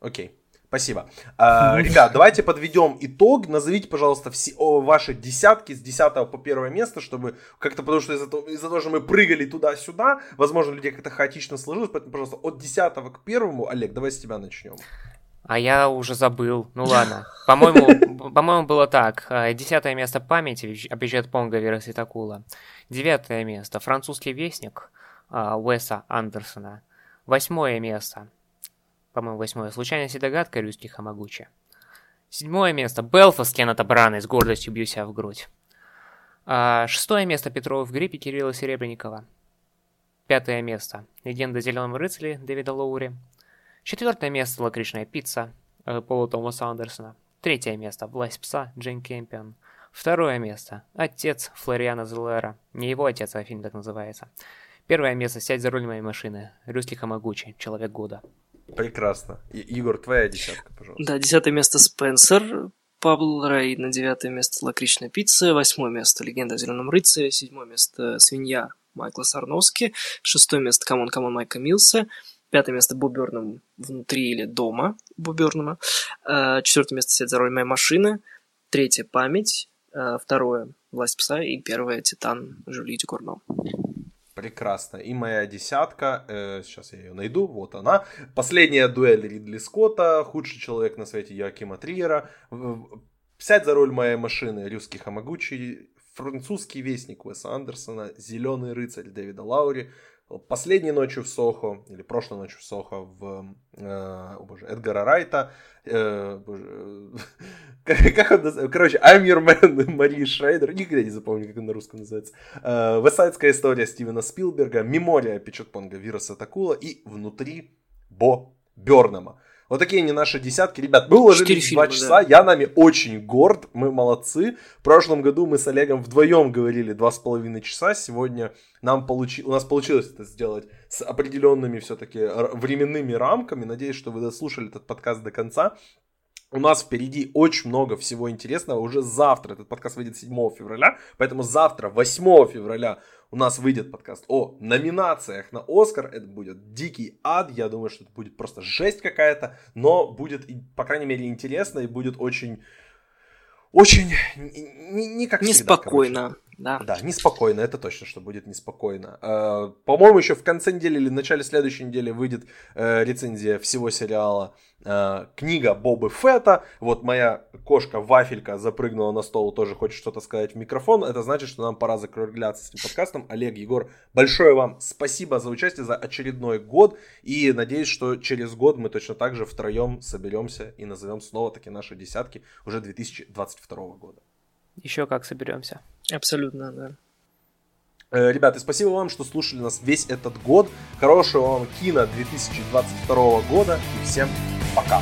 Окей. Okay. Спасибо. А, ребят, давайте подведем итог. Назовите, пожалуйста, все, о, ваши десятки с 10 по первое место, чтобы как-то, потому что из-за того, из того, что мы прыгали туда-сюда, возможно, людей как-то хаотично сложилось, поэтому, пожалуйста, от 10 к первому, Олег, давай с тебя начнем. А я уже забыл. Ну ладно. По-моему, по-моему, было так. А, десятое место памяти обещает Понга Вера Светакула. Девятое место французский вестник а, Уэса Андерсона. Восьмое место по-моему, восьмое. Случайность и догадка русский Хамагучи. Седьмое место. Белфаст Кеннета Брана с гордостью бью себя в грудь. А, шестое место. Петров в гриппе Кирилла Серебренникова. Пятое место. Легенда Зеленого рыцаря Дэвида Лоури. Четвертое место. Лакричная пицца э, Пола Томаса Андерсона. Третье место. Власть пса Джейн Кемпион. Второе место. Отец Флориана Зелера. Не его отец, а фильм так называется. Первое место. Сядь за руль моей машины. Рюсукэ Хамагучи. Человек года. Прекрасно. Егор, твоя десятка, пожалуйста. Да, десятое место Спенсер, Пабло Ларраина девятое место Лакричная пицца, восьмое место Легенда о Зеленом рыцаре, седьмое место Свинья Майкла Сарновски, шестое место C'mon C'mon Майка Милса, пятое место Бо Бёрнем внутри или дома Бо Бёрнема, э, четвертое место Сядь за руль моей машины, третье Память, э, второе Власть пса и первое Титан Жюли Дюкурно. Прекрасно. И моя десятка, э, сейчас я ее найду, вот она. Последняя дуэль Ридли Скотта, худший человек на свете Якима Триера. Сядь за роль моей машины, русский Хамагучи, французский вестник Уэса Андерсона, зеленый рыцарь Дэвида Лаури, Последней ночью в Сохо, или прошлой ночью в Сохо, в э, о боже, Эдгара Райта, э, боже, как он называется, короче, I'm Your Man Марии Шрайдер, никогда не запомню, как он на русском называется, э, Весайдская история Стивена Спилберга, Мемория Печатпонга Вируса Такула и внутри Бо Бернама. Вот такие они наши десятки. Ребят, мы уложились два часа. Да. Я нами очень горд. Мы молодцы. В прошлом году мы с Олегом вдвоем говорили два с половиной часа. Сегодня нам получи... у нас получилось это сделать с определенными все-таки временными рамками. Надеюсь, что вы дослушали этот подкаст до конца. У нас впереди очень много всего интересного. Уже завтра этот подкаст выйдет 7 февраля. Поэтому завтра, 8 февраля, у нас выйдет подкаст о номинациях на Оскар. Это будет дикий ад. Я думаю, что это будет просто жесть какая-то. Но будет, по крайней мере, интересно и будет очень... Очень... Не, не как Неспокойно. Всегда, да. Да, неспокойно, это точно, что будет неспокойно. Э, по-моему, еще в конце недели или в начале следующей недели выйдет э, рецензия всего сериала э, «Книга Бобы Фета». Вот моя кошка Вафелька запрыгнула на стол, тоже хочет что-то сказать в микрофон. Это значит, что нам пора закругляться с этим подкастом. Олег, Егор, большое вам спасибо за участие, за очередной год. И надеюсь, что через год мы точно так же втроем соберемся и назовем снова таки наши десятки уже 2022 года. Еще как соберемся. Абсолютно, да. Э, ребята, спасибо вам, что слушали нас весь этот год. Хорошего вам кино 2022 года и всем пока.